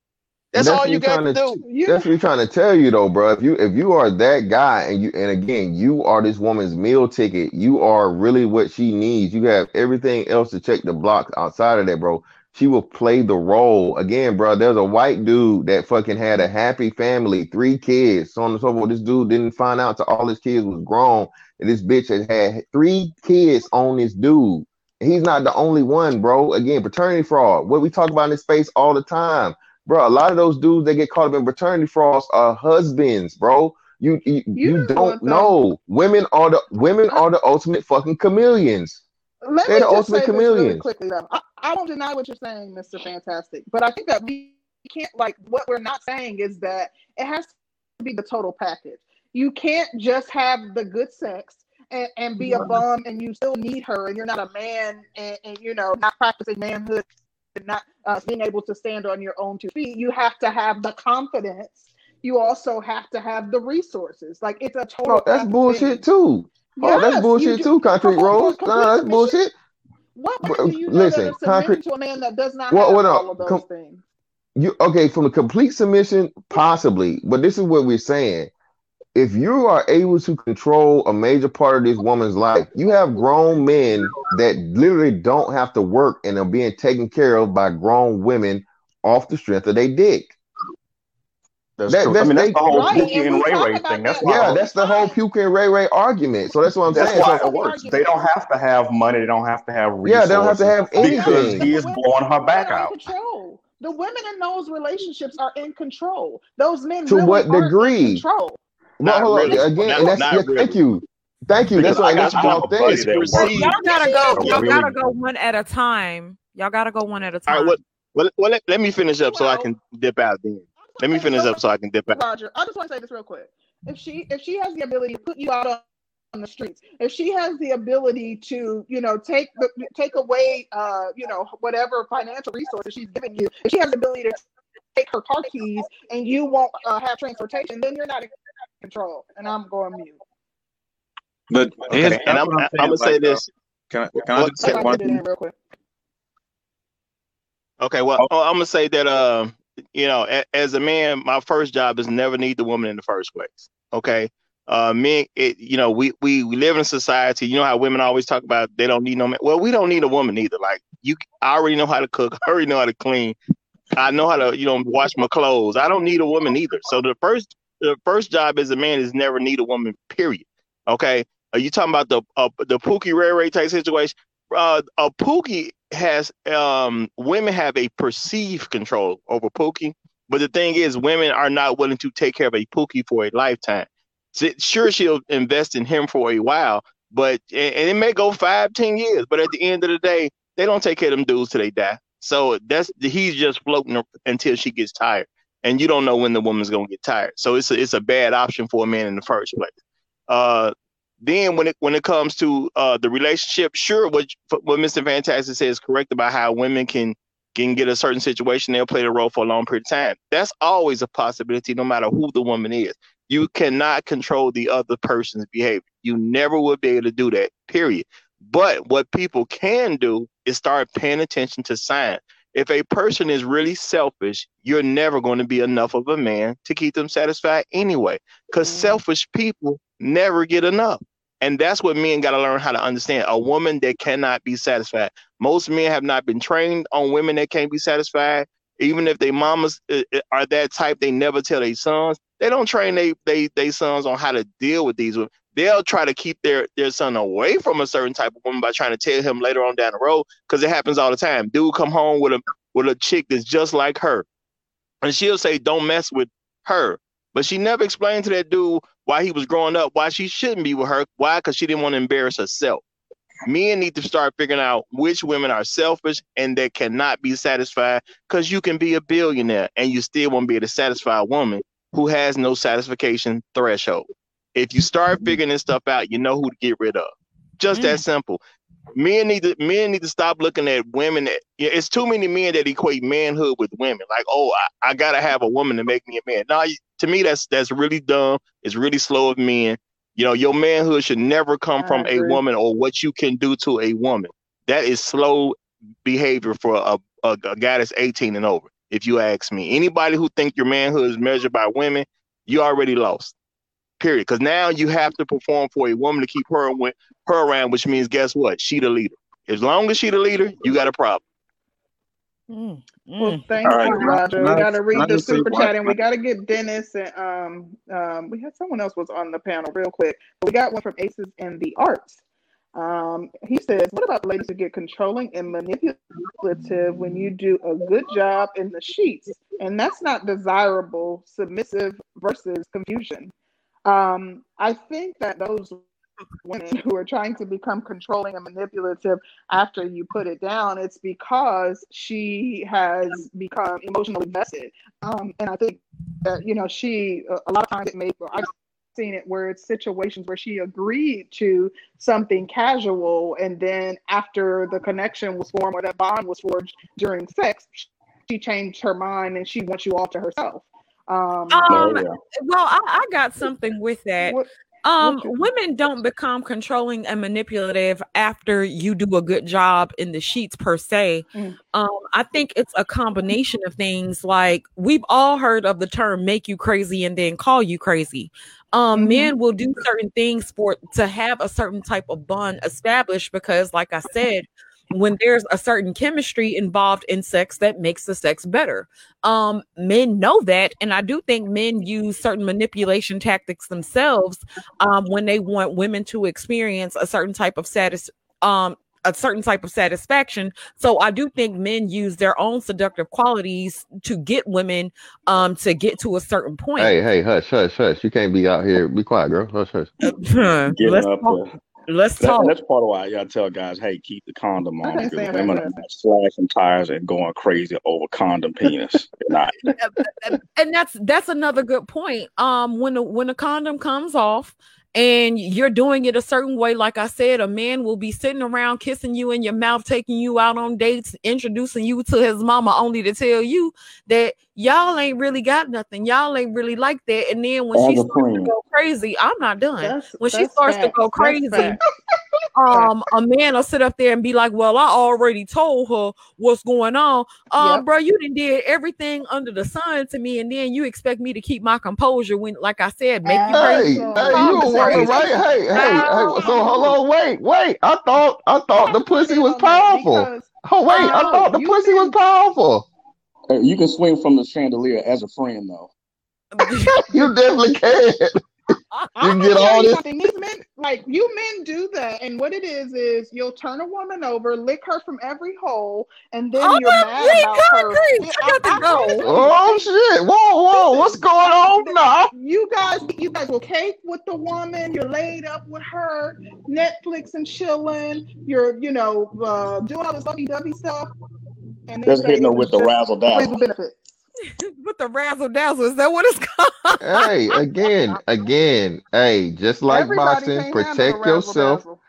That's, all what you he got to trying do. You That's what he's trying to tell you though, bro. If you if you are that guy and you and again you are this woman's meal ticket, you are really what she needs. You have everything else to check the block outside of that, bro. She will play the role. Again, bro, there's a white dude that fucking had a happy family, three kids, so on and so forth. This dude didn't find out till all his kids was grown, and this bitch has had three kids on this dude. He's not the only one, bro. Again, paternity fraud. What we talk about in this space all the time bro. A lot of those dudes that get caught up in paternity frauds are husbands, bro. You you, You you don't know. Women are the women uh, are the ultimate fucking chameleons. Let They're the ultimate this really chameleons. quickly though. I, I don't deny what you're saying, Mr. Fantastic, but I think that we can't like what we're not saying is that it has to be the total package. You can't just have the good sex and, and be a bum and you still need her and you're not a man and, and you know not practicing manhood and not uh, being able to stand on your own two feet. You have to have the confidence. You also have to have the resources. Like it's a total. Oh, that's bullshit thing. too. Oh, that's Yes, bullshit do. too, Concrete Rose. complete Nah, that's bullshit. What do you listen, concrete- to a man that does not What- have what up? all of those Com- things? You okay from a complete submission, possibly, but this is what we're saying. If you are able to control a major part of this woman's life, you have grown men that literally don't have to work and are being taken care of by grown women off the strength of their dick. That's That- true. I mean, that's they- the whole Right, Pookie and and Ray Ray thing. That's why. Yeah, all that's the the whole time. puke and Ray Ray argument. So that's what I'm That's saying. why So, it works. They don't have to have money. They don't have to have resources. Yeah, they don't have to have anything because he is The blowing her back out. control. The women in those relationships are in control. Those men To really what aren't in degree? Control. Well, Not hold on really. again, Not- that's not yeah, really. thank you, thank you. Because That's why I got what I I'm have a buddy saying. that works. perceived- Y'all gotta go. Y'all gotta go one at a time. Y'all gotta go one at a All right. time. Well, well, well let, let me finish up so I can dip out. Then let me finish up so I can dip out. Roger, I just want to say this real quick. If she if she has the ability to put you out on, on the streets, if she has the ability to, you know, take the take away uh, you know, whatever financial resources she's giving you, if she has the ability to take her car keys and you won't uh, have transportation, then you're not in control. And I'm going mute. But Okay, here's- and that's I'm, I'm gonna say like, uh, this. Can I, can I just say one get it in thing? real quick. Okay, well, oh, I'm gonna say that uh, you know, a, as a man, my first job is never need the woman in the first place. Okay, uh, men, it, you know, we, we we live in a society. You know how women always talk about they don't need no man. Well, we don't need a woman either. Like you, I already know how to cook. I already know how to clean. I know how to, you know, wash my clothes. I don't need a woman either. So the first the first job as a man is never need a woman. Period. Okay. Are you talking about the uh, the Pookie Ray Ray type situation? Uh, a Pookie has um women have a perceived control over Pookie, but the thing is, women are not willing to take care of a Pookie for a lifetime. Sure, she'll invest in him for a while, But and and it may go five, ten years, but at the end of the day, they don't take care of them dudes till they die. So that's he's just floating until she gets tired, and you don't know when the woman's gonna get tired. So it's a, it's a bad option for a man in the first place. Uh, then when it when it comes to uh, the relationship, sure, what what Mr. Fantastic says is correct about how women can can get a certain situation, they'll play the role for a long period of time. That's always a possibility, no matter who the woman is. You cannot control the other person's behavior. You never will be able to do that. Period. But what people can do is start paying attention to signs. If a person is really selfish, you're never going to be enough of a man to keep them satisfied anyway. Because selfish people never get enough. And that's what men got to learn how to understand. A woman that cannot be satisfied. Most men have not been trained on women that can't be satisfied. Even if their mamas uh, uh, are that type, they never tell their sons. They don't train they they they sons on how to deal with these women. They'll try to keep their their son away from a certain type of woman by trying to tell him later on down the road because it happens all the time. Dude come home with a with a chick that's just like her, and she'll say, "Don't mess with her." But she never explained to that dude why he was growing up, why she shouldn't be with her. Why? Because she didn't want to embarrass herself. Men need to start figuring out which women are selfish and that cannot be satisfied because you can be a billionaire and you still won't be able to satisfy a woman who has no satisfaction threshold. If you start figuring this stuff out, you know who to get rid of. Just that mm. simple. Men need to men need to stop looking at women. That, it's too many men that equate manhood with women. Like, oh, I, I gotta have a woman to make me a man. Now, to me that's that's really dumb. It's really slow of men. You know, your manhood should never come I from a woman or what you can do to a woman. That is slow behavior for a, a, a guy that's 18 and over. If you ask me, anybody who think your manhood is measured by women, you already lost. Period. Because now you have to perform for a woman to keep her wi- her around, which means guess what? She the leader. As long as she the leader, you got a problem. Mm, Well, mm. thank All right, you, can I- Roger. can We got to read I the super chat, and we got to get Dennis and um um. We had someone else was on the panel real quick. But we got one from Aces in the Arts. Um, he says, "What about ladies who get controlling and manipulative when you do a good job in the sheets, and that's not desirable? Submissive versus confusion." Um, I think that those women who are trying to become controlling and manipulative after you put it down, it's because she has become emotionally vested. Um, and I think that, you know, she, a- lot of times it may, I've seen it where it's situations where she agreed to something casual. And then after the connection was formed or that bond was forged during sex, she changed her mind and she wants you all to herself. Um, Um, Oh, well, I, I got something with that. what, Um, what you- women don't become controlling and manipulative after you do a good job in the sheets per se. Mm. Um, I think it's a combination of things. Like we've all heard of the term "make you crazy" and then call you crazy. Um, Mhm. men will do certain things for to have a certain type of bond established because, like I said, when there's a certain chemistry involved in sex that makes the sex better um men know that and i do think men use certain manipulation tactics themselves um when they want women to experience a certain type of satis um a certain type of satisfaction so i do think men use their own seductive qualities to get women um to get to a certain point Hey, hey, hush, hush, hush. You can't be out here. Be quiet, girl. Hush, hush. Getting let's up talk, there. Let's That, talk that's part of why y'all tell guys, hey, keep the condom on Okay, because Sam, women that's are slashing tires and going crazy over condom penis. They're not. and that's that's another good point. Um, when the when the condom comes off and you're doing it a certain way, like I said, a man will be sitting around kissing you in your mouth, taking you out on dates, introducing you to his mama, only to tell you that y'all ain't really got nothing. Y'all ain't really like that. And then when she As a starts to go crazy, I'm not done. That's, When she that's starts to go crazy, facts. Um a man will sit up there and be like well i already told her what's going on um Yep. bro you done did everything under the sun to me and then you expect me to keep my composure when like i said make you crazy Hey, hey, you a yourself. right? Hey, hey, hey. So hold on, wait, wait. I thought, I thought the pussy was powerful. Oh wait, I thought the pussy was powerful. You can swing from the chandelier as a friend, though. You definitely can. I'm You gonna get all you this. something. These men, like you men do that, and what it is is you'll turn a woman over, lick her from every hole, and then Oh, you're mad we about her. concrete. I got to go. Oh shit! Whoa, whoa! What's going on now? You guys, you guys will cake with the woman. You're laid up with her, Netflix and chilling. You're, you know, uh, doing all this lovey dovey stuff, and then Just say hitting her with the razzle dazzle. with the razzle dazzle, is that what it's called? Hey, again, again, hey, just like Everybody boxing, can't handle the protect yourself. dazzle.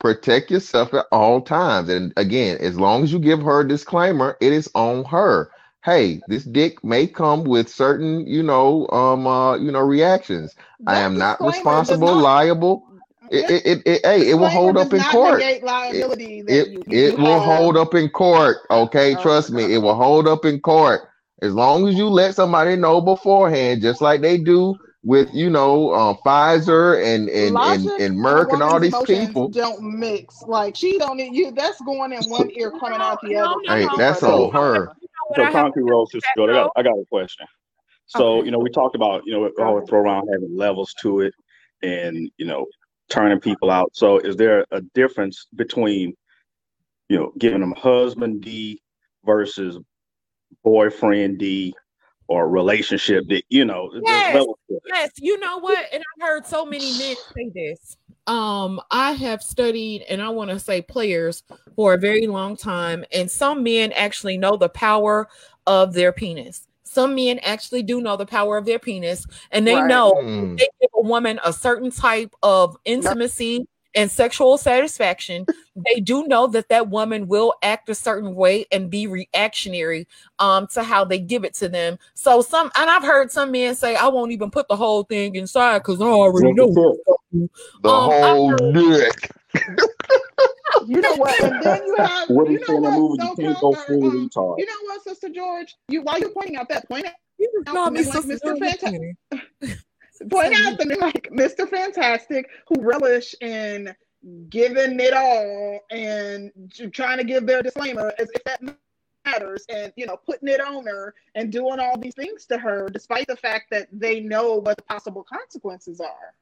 Protect yourself at all times. And again, as long as you give her a disclaimer, it is on her. Hey, this dick may come with certain, you know, um, uh, you know, reactions. I am not responsible, not. liable. It, That it, it, it- hey, it will hold up in court. It, it, it will hold up in court. Okay, Oh trust me, it will hold up in court. As long as you let somebody know beforehand, just like they do with, you know, uh, Pfizer and and and Logic and and Merck and all these people. don't mix. Like she don't need you. That's going in one ear, coming out the No, other no, Hey, that's So, on her. So I have Concrete Rose, sister Jordan, I got, I got a question. So, Okay. you know, we talked about, you know, we Go throw around having levels to it and, you know, turning people out. So is there a difference between, you know, giving them husband D versus boyfriend D or relationship that You know, Yes, levels to it. yes. You know what? And I've heard so many men say this. Um, I have studied, and I want to say players for a very long time, and some men actually know the power of their penis. Some men actually do know the power of their penis, and they Right. know if Hmm. they give a woman a certain type of intimacy and sexual satisfaction, they do know that that woman will act a certain way and be reactionary um to how they give it to them. So some and I've heard some men say, I won't even put the whole thing inside because I already know the what tip. it's gonna do." The Um, whole heard dick. You know what? And then you have, What he you say know in the what? movie, you can't go full um, retard. you know what, Sister George? You while you're pointing out that, point you just out call me like sister Mr. Fantastic. Kenny. Point out the men like Mr. Fantastic who relish in giving it all and trying to give their disclaimer as if that matters and you know putting it on her and doing all these things to her despite the fact that they know what the possible consequences are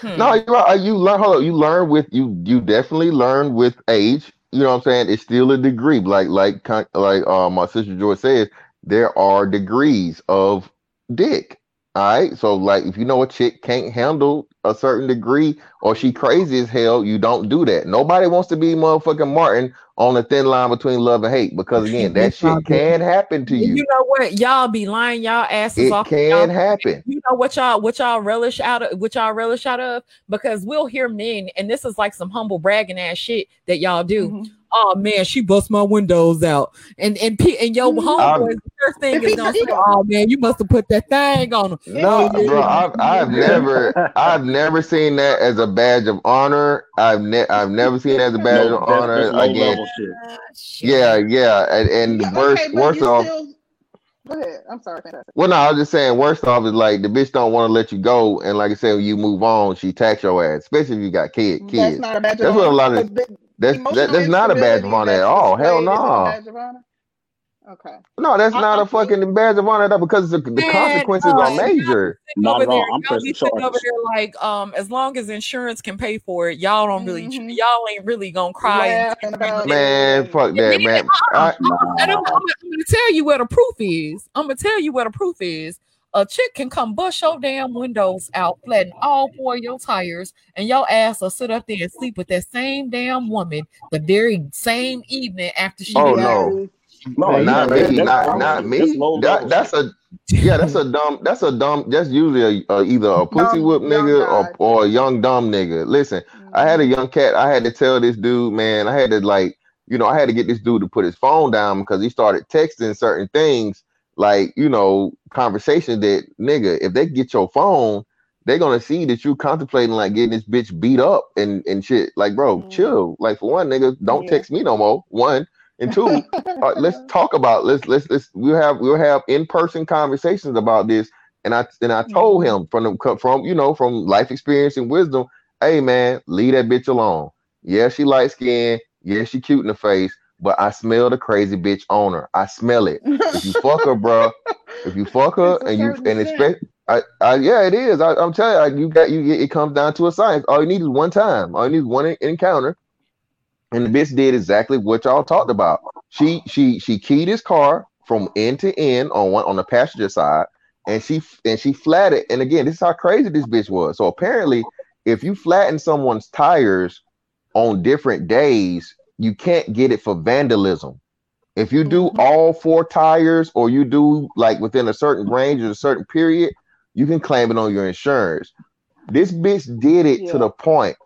Hmm. No, you you learn. Hold on, you learn with you. You definitely learn with age. You know what I'm saying? It's still a degree. Like like like uh, my sister Joy says, there are degrees of dick. All right. So like, if you know a chick can't handle a certain degree or she crazy as hell, you don't do that. Nobody wants to be motherfucking Martin on the thin line between love and hate because again, that shit can happen to you. you know what? Y'all be lying y'all asses It off. can Y'all, happen. you know what y'all what y'all relish out of what y'all relish out of because we'll hear men, and this is like some humble bragging ass shit that y'all do. Mm-hmm. Oh man, she bust my windows out, and and P, and your Mhm. homeboys, the first thing is he- gonna he say, "Oh man, you must have put that thing on her." No, yeah, bro, I've I've never I've never seen that as a badge of honor. I've ne- I've never seen it as a badge No, of that's honor. just Again, level shit. Ah, yeah, yeah, and and yeah, worst okay worst you off. still go ahead i'm sorry Well, no, I was just saying worst off is like the bitch don't want to let you go, and like I said, when you move on, she tax your ass, especially if you got kid that's kids. not a badge of That's what a lot of that's that, that's not a badge of honor at all. Hell displayed isn't no. Badge of honor okay No, that's I, not I a think fucking badge of honor at all because the, the Man, consequences uh, are and y'all be major. sitting Not over at all. I'm y'all be pressing sitting over there like, um, as long as insurance can pay for it, y'all don't really, hmm y'all ain't really gonna cry and laughing and, Man, fuck and that, then, man. I, and I'm, Nah. I'm, I'm gonna tell you where the proof is. I'm gonna tell you where the proof is. A chick can come bust your damn windows out, flatten all four of your tires, and your ass will sit up there and sleep with that same damn woman the very same evening after she oh no. exactly No, and you Not that, me, that's not dumb not me. That that's a yeah, that's a dumb. That's a dumb. That's usually a, a, either a pussy young whip nigga or or a young dumb nigga. Listen, I had a hmm young cat. I had to tell this dude, man. I had to like, you know, I had to get this dude to put his phone down because he started texting certain things, like you know, conversation that nigga. If they get your phone, they're gonna see that you contemplating like getting this bitch beat up and and shit. Like, bro, mm chill. Like for one, nigga, don't yeah text me no more. One and two uh, let's talk about let's let's let's we'll have we'll have in-person conversations about this and i and i told him from the from you know from life experience and wisdom hey man leave that bitch alone yeah she light skinned yeah she cute in the face but i smell the crazy bitch on her i smell it if you fuck her bro if you fuck her and you and expect I, I yeah, it is. I, I'm telling you, you got you. It comes down to a science. All you need is one time. All you need is one encounter, and the bitch did exactly what y'all talked about. She she she keyed his car from end to end on one on the passenger side, and she and she flatted. And again, this is how crazy this bitch was. So apparently, if you flatten someone's tires on different days, you can't get it for vandalism. If you do Mm-hmm. all four tires or you do like within a certain range or a certain period, you can claim it on your insurance. This bitch did it to the point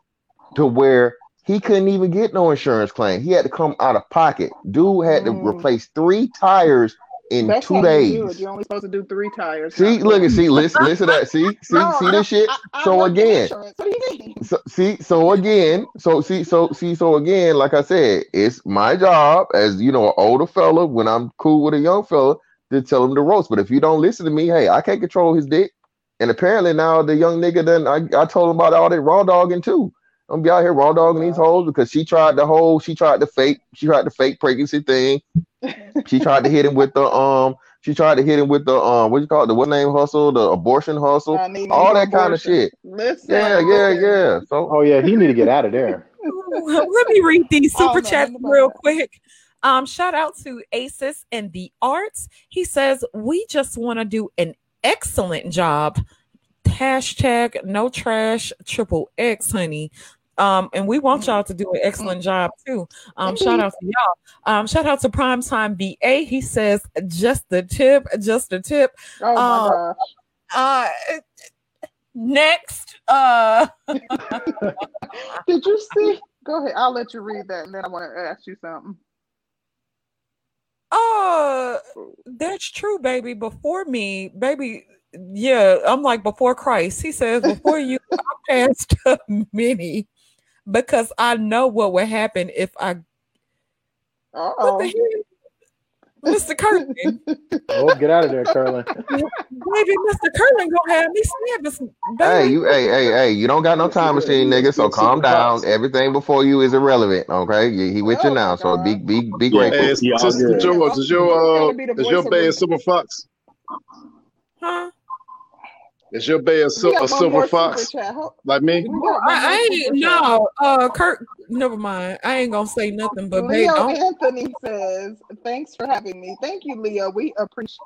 to where he couldn't even get no insurance claim. He had to come out of pocket. Dude had to Mm. replace three tires in That's two days. You You're only supposed to do three tires. See, look at see, listen, listen to that. See, see, No, see this shit. I, I So again, insurance. What do you mean? so see, so again, so see, so see, so again, like I said, it's my job as you know, an older fella when I'm cool with a young fella to tell him to roast. But if you don't listen to me, hey, I can't control his dick. And apparently now the young nigga then I, I told him about all that raw dogging too. I'm gonna be out here raw dogging these hoes because she tried the whole she tried the fake she tried the fake pregnancy thing. She tried to hit him with the um she tried to hit him with the um what you call it the what name hustle the abortion hustle I need all me that kind of shit. Listen, Yeah, yeah, yeah. So Oh yeah, he need to get out of there. Let me read these super know chats nothing real quick. Um, shout out to Aces and the Arts. He says, We just want to do an excellent job. Hashtag no trash triple X, honey. Um, and we want y'all to do an excellent job too. Um, shout out to y'all. Um, shout out to Primetime BA. He says, just the tip, just the tip. Oh my Uh, gosh. uh next. Uh Did you see? Go ahead. I'll let you read that, and then I want to ask you something. Uh, that's true, baby. Before me, baby, yeah, I'm like before Christ. He says, before you, I passed many because I know what would happen if I. Uh What the oh. hell, Mr. Curtin? Oh, get out of there, Curlin. baby, Mr. Curtin gonna have me stabbing, some- hey, you hey, hey, hey, you don't got no time machine, nigga. So calm down. Everything before you is irrelevant. Okay. He he with you Oh now. So be be be grateful. Hey, he all Sister good. George, is your uh, gonna be the is your of bay a silver fox? Huh? Is your bay a, We sil- a silver fox like me? Well, I, I ain't no uh Kurt. Never mind. I ain't gonna say nothing. But babe, Leo don't Anthony says, "Thanks for having me. Thank you, Leo. We appreciate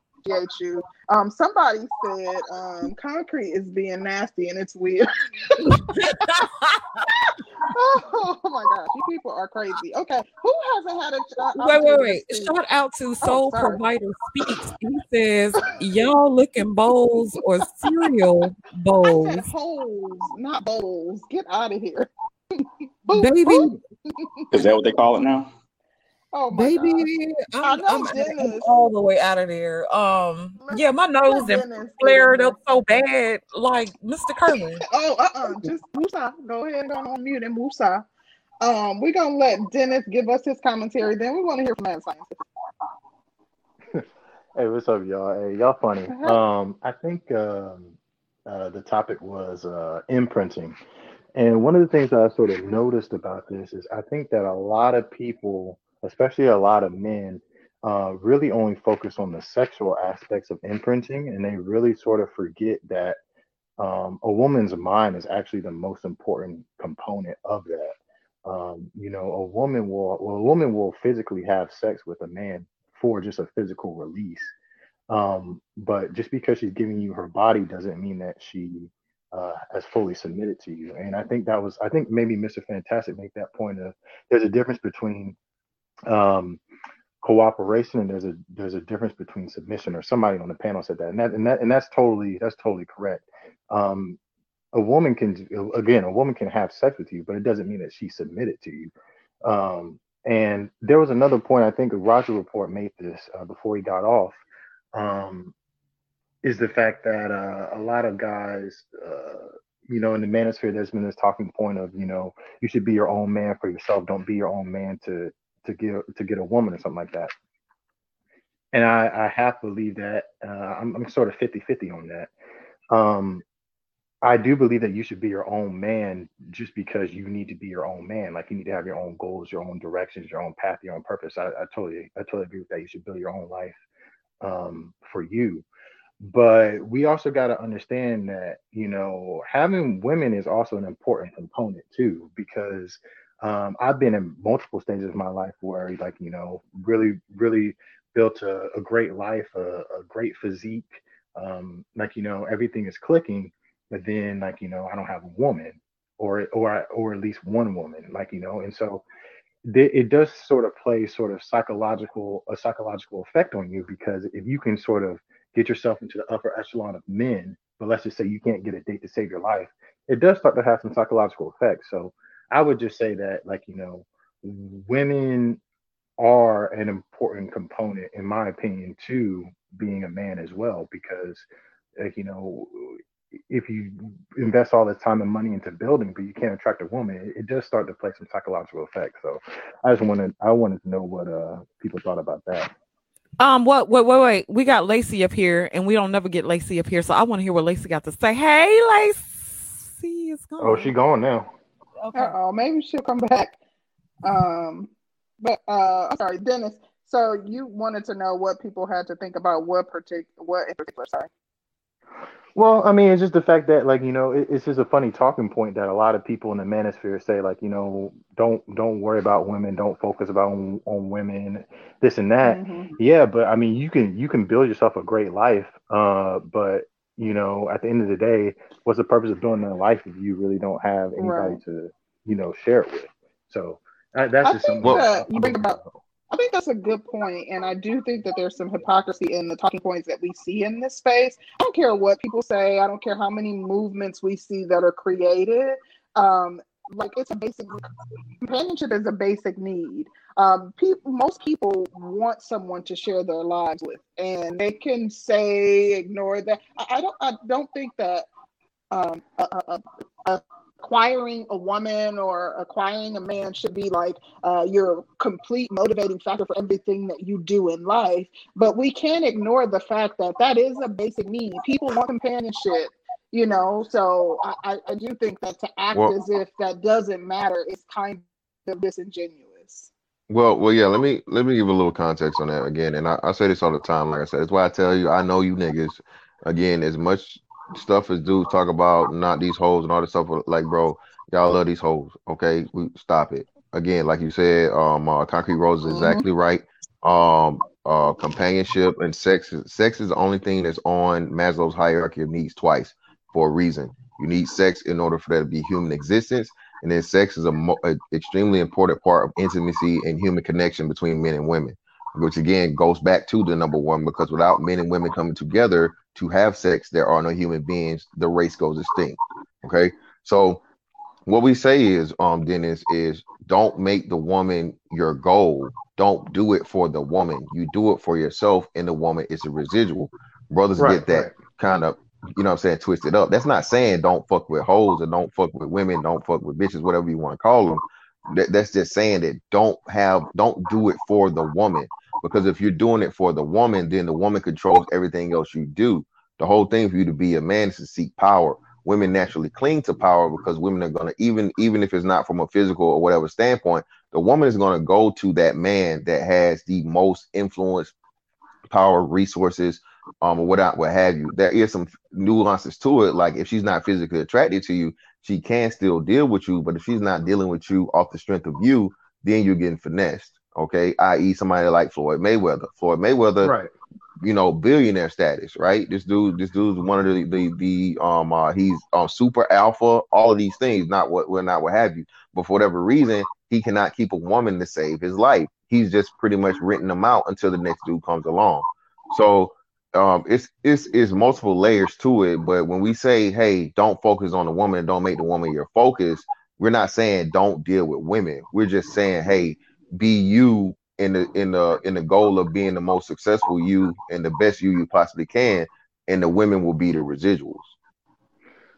you." Um, somebody said, um, "Concrete is being nasty and it's weird." oh my gosh, you people are crazy. Okay, who hasn't had a uh, Wait, wait, wait. speak? Shout out to Oh, Soul sorry. Provider Speaks. He says, Y'all looking bowls or cereal I said bowls. holes, not bowls. Get out of here. Boop, Baby, boop. Is that what they call it now? Oh my baby, I I'm I'm, I'm all the way out of there. Um, yeah, my nose and Dennis get in flared up so bad, like Mr. Curlin. Oh, uh-uh. Just Musa. Go ahead and go on mute and Musa. Um, we're gonna let Dennis give us his commentary. Then we want to hear from Mad Scientist. Hey, what's up, y'all? Hey, y'all funny. Um, I think um, uh, the topic was uh, imprinting, and one of the things that I sort of noticed about this is I think that a lot of people, especially a lot of men, uh, really only focus on the sexual aspects of imprinting, and they really sort of forget that um, a woman's mind is actually the most important component of that. Um, you know, a woman will, well, a woman will physically have sex with a man for just a physical release. Um, but just because she's giving you her body doesn't mean that she uh, has fully submitted to you. And I think that was, I think maybe Mr. Fantastic make that point of there's a difference between um, cooperation and there's a there's a difference between submission. Or somebody on the panel said that, and that and that and that's totally that's totally correct. Um, a woman can again a woman can have sex with you, but it doesn't mean that she submitted to you. Um, and there was another point I think Roger Report made this uh, before he got off. Um, is the fact that uh, a lot of guys, uh, you know, in the manosphere, there's been this talking point of, you know, you should be your own man for yourself. Don't be your own man to to get to get a woman or something like that. And I, I to believe that uh, I'm, I'm sort of 50 50 on that. Um, I do believe that you should be your own man just because you need to be your own man. Like you need to have your own goals, your own directions, your own path, your own purpose. I, I totally, I totally agree with that. You should build your own life um, for you. but we also got to understand that you know having women is also an important component too because um, I've been in multiple stages of my life where like you know really really built a, a great life, a, a great physique, um, like you know everything is clicking, but then like you know I don't have a woman or or or at least one woman, like you know, and so it does sort of play sort of psychological a psychological effect on you because if you can sort of get yourself into the upper echelon of men, but let's just say you can't get a date to save your life, it does start to have some psychological effects. So I would just say that, like, you know, women are an important component, in my opinion, to being a man as well, because, like, you know, if you invest all this time and money into building, but you can't attract a woman, it, it does start to play some psychological effects. So I just wanted, I wanted to know what uh people thought about that. Um, what? Wait, wait, wait. We got Lacey up here, and we don't never get Lacey up here, so I want to hear what Lacey got to say. Hey, Lacey is gone. Oh, she gone now. Okay. Oh, maybe she'll come back. Um, but uh, I'm sorry, Dennis. So you wanted to know what people had to think about what particular, what in particular? Sorry. Well, I mean, it's just the fact that, like, you know, it, it's just a funny talking point that a lot of people in the manosphere say, like, you know, don't don't worry about women, don't focus about on, on women, this and that. Mm-hmm. Yeah, but I mean, you can you can build yourself a great life, uh, but you know, at the end of the day, what's the purpose of doing that life if you really don't have anybody Right. to, you know, share it with? So that, that's I just something that that you bring about. I think that's a good point, and I do think that there's some hypocrisy in the talking points that we see in this space. I don't care what people say. I don't care how many movements we see that are created. Um, like it's a basic companionship is a basic need. Um, people, most people want someone to share their lives with, and they can say ignore that. I, I don't. I don't think that um, acquiring a woman or acquiring a man should be like uh, your complete motivating factor for everything that you do in life. But we can't ignore the fact that that is a basic need. People want companionship, you know. So I, I, do think that to act Well- as if that doesn't matter is kind of disingenuous. Well, well, yeah. Let me let me give a little context on that again, and I, I say this all the time. Like I said, it's why I tell you, I know you niggas. Again, as much stuff as dudes talk about, not these hoes and all this stuff. Like, bro, y'all love these hoes. Okay, we stop it. Again, like you said, um, uh, Concrete Rose is Mhm. exactly right. Um, uh, companionship and sex. is- Sex is the only thing that's on Maslow's hierarchy of needs twice for a reason. You need sex in order for there to be human existence, and then sex is a, mo- a extremely important part of intimacy and human connection between men and women which again goes back to the number one because without men and women coming together to have sex there are no human beings. The race goes extinct okay? So what we say is um dennis is don't make the woman your goal. Don't do it for the woman. You do it for yourself and the woman is a residual. Brothers Right, get that right. kind of you know what I'm saying, twisted up. That's not saying don't fuck with hoes or don't fuck with women, don't fuck with bitches, whatever you want to call them. That, that's just saying that don't have, don't do it for the woman. Because if you're doing it for the woman, then the woman controls everything else you do. The whole thing for you to be a man is to seek power. Women naturally cling to power because women are gonna even even if it's not from a physical or whatever standpoint, the woman is gonna go to that man that has the most influence, power, resources, um, or whatnot, what have you. There is some nuances to it. Like if she's not physically attracted to you, she can still deal with you. But if she's not dealing with you off the strength of you, then you're getting finessed. Okay, i.e., somebody like Floyd Mayweather. Floyd Mayweather, Right. you know, billionaire status, right? This dude, this dude's one of the the, the um uh, he's um super alpha, all of these things, not what we're not what have you. But for whatever reason, he cannot keep a woman to save his life. He's just pretty much written them out until the next dude comes along. So um it's it's it's multiple layers to it. But when we say, hey, don't focus on the woman, don't make the woman your focus, we're not saying don't deal with women. We're just saying, hey, be you in the in the in the goal of being the most successful you and the best you you possibly can, and the women will be the residuals.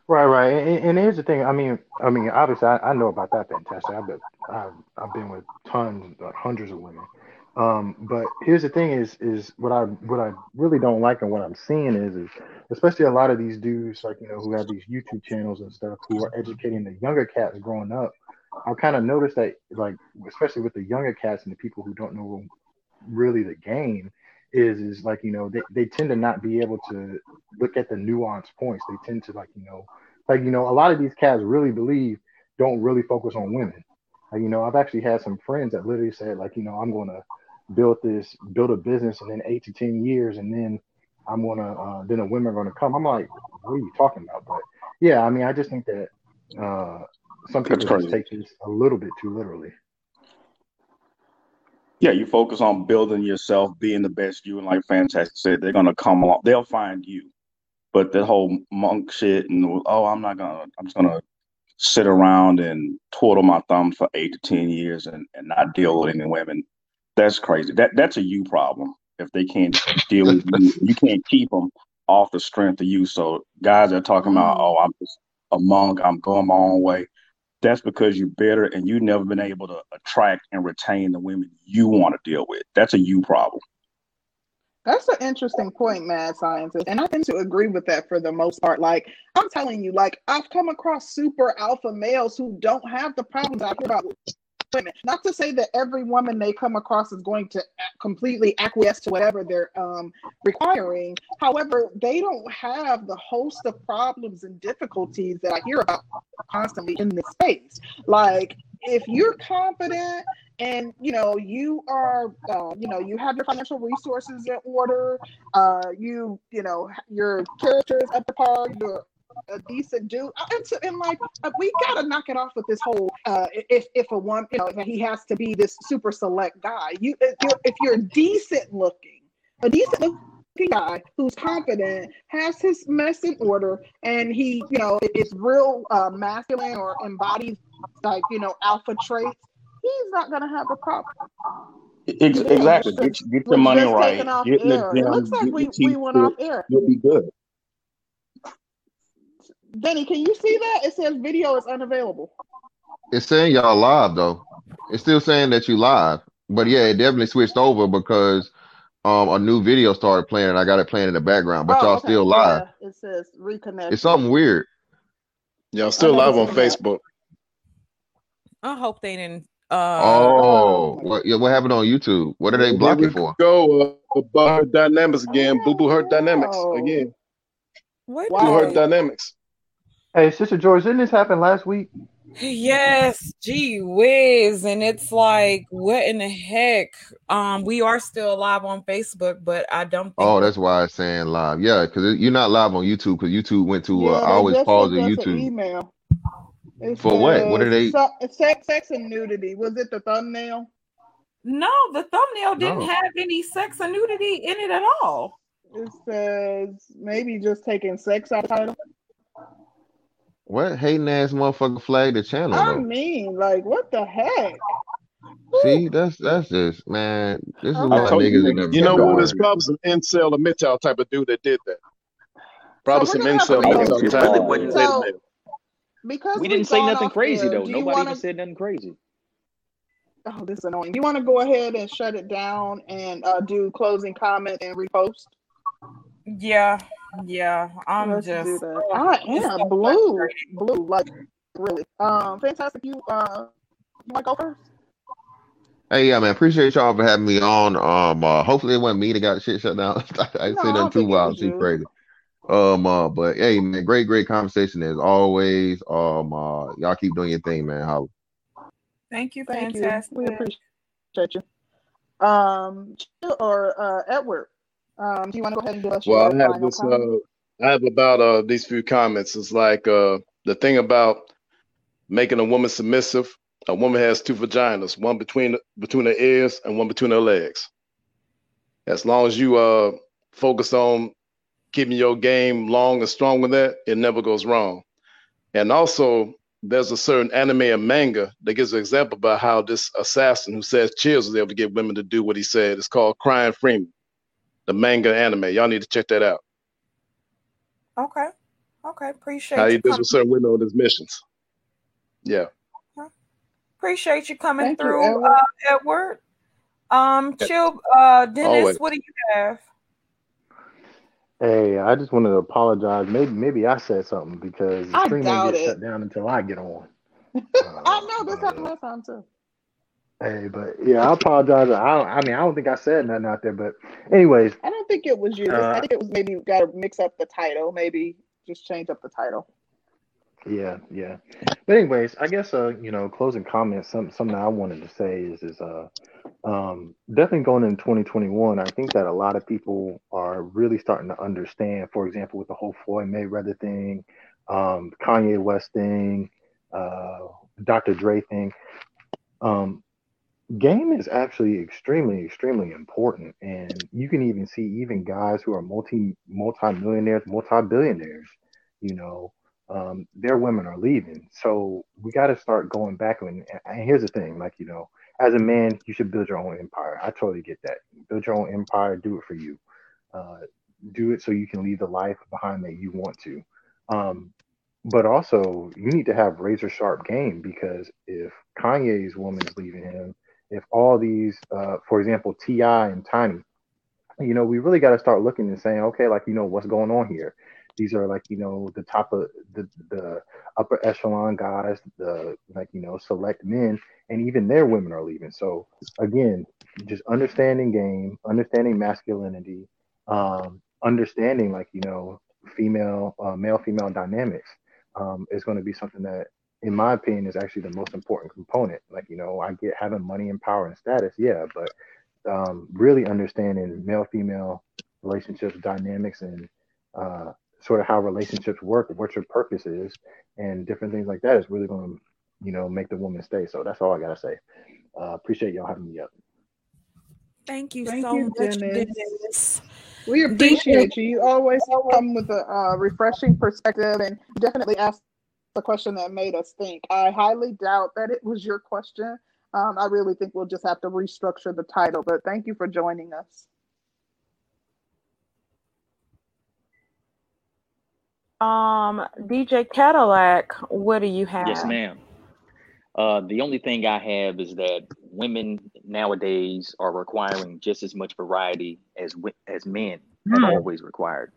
Right, right, and, and here's the thing. I mean, I mean, obviously, I, I know about that fantastic. I've been, I've, I've been with tons, hundreds of women. Um, but here's the thing: is is what I what I really don't like, and what I'm seeing is, is especially a lot of these dudes, like you know, who have these YouTube channels and stuff, who are educating the younger cats growing up. I've kind of noticed that, like, especially with the younger cats and the people who don't know really the game, is is like you know they, they tend to not be able to look at the nuanced points. They tend to like you know like you know a lot of these cats really believe don't really focus on women. Like, you know, I've actually had some friends that literally said like you know I'm going to build this build a business and then eight to ten years and then I'm gonna uh, then the women are gonna come. I'm like, what are you talking about? But yeah, I mean, I just think that uh, some people just take this a little bit too literally. Yeah, you focus on building yourself, being the best you, and like Fantastic said, they're gonna come along. They'll find you. But the whole monk shit and oh, I'm not gonna, I'm just gonna sit around and twiddle my thumbs for eight to ten years and, and not deal with any women. That's crazy. That that's a you problem. If they can't deal with you, you can't keep them off the strength of you. So guys are talking about, mm. oh, I'm just a monk. I'm going my own way. That's because you're bitter and you've never been able to attract and retain the women you want to deal with. That's a you problem. That's an interesting point, mad scientist. And I tend to agree with that for the most part. Like, I'm telling you, like, I've come across super alpha males who don't have the problems I hear about women. Not to say that every woman they come across is going to completely acquiesce to whatever they're um, requiring. However, they don't have the host of problems and difficulties that I hear about constantly in this space. Like, if you're confident and you know you are uh, you know you have your financial resources in order uh, you you know your character is up to par a decent dude. Uh, and, so, and like uh, we gotta knock it off with this whole uh, if if a one you know he has to be this super select guy. You if you're, if you're decent looking, a decent looking guy who's confident, has his mess in order, and he you know is real uh, masculine or embodies like you know alpha traits. He's not gonna have a problem. exactly. Get, get your money right. Get in the gym. It looks like we, we went off air. You'll be good. Benny, can you see that? It says video is unavailable. It's saying y'all live though. It's still saying that you live, but yeah, it definitely switched over because um a new video started playing and I got it playing in the background, but Oh, y'all okay. still live. Yeah, it says reconnect. It's something weird. Y'all still live on seen that. Facebook. I hope they didn't. Uh, Oh, what yeah, what happened on YouTube? What are they blocking for? go. Uh, about her dynamics again. Boo boo her dynamics Oh. again. what? Boo her dynamics. Hey, Sista George, didn't this happen last week? Yes, gee whiz. And it's like, what in the heck? Um, we are still live on Facebook, but I don't think Oh, that's why it's saying live. Yeah, because you're not live on YouTube because YouTube went to uh, Yeah, I always just pause the sent an YouTube. email. It For what? What are they- sex, sex and nudity. Was it the thumbnail? no, the thumbnail didn't No. have any sex and nudity in it at all. It says maybe just taking sex out of the title. What hating ass motherfucker flagged the channel I though? mean, like, what the heck? See, that's that's just man. This is I why told you, niggas You know what? on. It's probably some incel or MGTOW type of dude that did that. Probably So some we're gonna have incel to or go MGTOW type really of dude. So- Because We we've didn't say nothing crazy air, though. Nobody wanna- even said nothing crazy. Oh, this is annoying. You want to go ahead and shut it down and uh, do closing comment and repost? Yeah, yeah. I'm Let's just do that. oh, I am so blue, blue, like really. Um, fantastic. You uh, you want to go first? Hey, yeah, man. Appreciate y'all for having me on. Um, uh, hopefully it wasn't me that got shit shut down. I didn't No, say I nothing too wild, was too crazy. Um, uh, but hey, man, great, great conversation as always. Um, uh, y'all keep doing your thing, man. Holla. Thank you, Thank you. fantastic. We appreciate you. Um, or uh, Edward, um, do you want to go ahead and give us Well, your I have final this. comment? Uh, I have about uh these few comments. It's like uh the thing about making a woman submissive. A woman has two vaginas, one between between her ears and one between her legs. As long as you uh focus on keeping your game long and strong with that, it never goes wrong. And also, there's a certain anime and manga that gives an example about how this assassin who says cheers was able to get women to do what he said. It's called Crying Freeman, the manga anime. Y'all need to check that out. Okay. Okay. Appreciate How he you deals coming. with certain women on his missions. Yeah. Appreciate you coming Thank you, through, Edward. uh, Edward. Um, chill, uh, Dennis. Always. What do you have? Hey, I just wanted to apologize. Maybe maybe I said something because the I stream may doubt get it. shut down until I get on. I know this happened last time too. Hey, but yeah, I apologize. I don't, I mean, I don't think I said nothing out there, but anyways, I don't think it was you. I uh, think it was maybe got to mix up the title. Maybe just change up the title. yeah, yeah. But anyways, I guess uh, you know, closing comments. Some something I wanted to say is is uh, um, definitely going in 2021. I think that a lot of people are really starting to understand. For example, with the whole Floyd Mayweather thing, um, Kanye West thing, uh, Dr. Dre thing. Um, game is actually extremely extremely important and you can even see even guys who are multi multi-millionaires multi-billionaires you know um, their women are leaving. So we got to start going back and, and here's the thing like you know as a man you should build your own empire. I totally get that. Build your own empire do it for you. Uh, do it so you can leave the life behind that you want to. Um, but also you need to have razor sharp game because if kanye's woman is leaving him if all these, uh, for example, T.I. and Tiny, you know, we really got to start looking and saying, okay, like you know, what's going on here? These are like you know the top of the the upper echelon guys, the like you know select men, and even their women are leaving. So again, just understanding game, understanding masculinity, um, understanding like you know female uh, male female dynamics um, is going to be something that in my opinion, is actually the most important component. Like, you know, I get having money and power and status, yeah, but um, really understanding male female relationships, dynamics, and uh, sort of how relationships work, what your purpose is, and different things like that is really going to, you know, make the woman stay. So that's all I got to say. Uh, appreciate y'all having me up. Thank you Thank so you, much, Dennis. Dennis. We DJ, appreciate you. You always come with a uh, refreshing perspective and definitely ask the question that made us think. I highly doubt that it was your question. Um, I really think we'll just have to restructure the title, but thank you for joining us. um, DJ Cadillac, what do you have? Yes, ma'am. Uh, the only thing I have is that women nowadays are requiring just as much variety as wi- as men have Hmm. always required.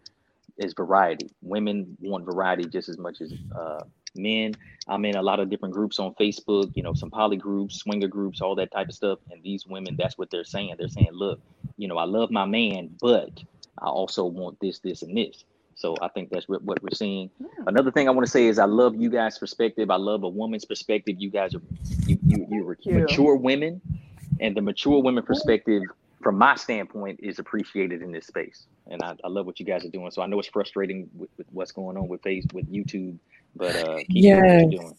Is variety. Women want variety just as much as uh, men. I'm in a lot of different groups on Facebook. You know, some poly groups, swinger groups, all that type of stuff. And these women, that's what they're saying. They're saying, look, you know, I love my man, but I also want this, this, and this. So I think that's what we're seeing. Hmm. Another thing I want to say is I love you guys' perspective. I love a woman's perspective. You guys are you you you're you. mature women, and the mature women perspective, from my standpoint, is appreciated in this space. And I, I love what you guys are doing. So I know it's frustrating with, with what's going on with face with YouTube, but uh, keep doing what you're doing.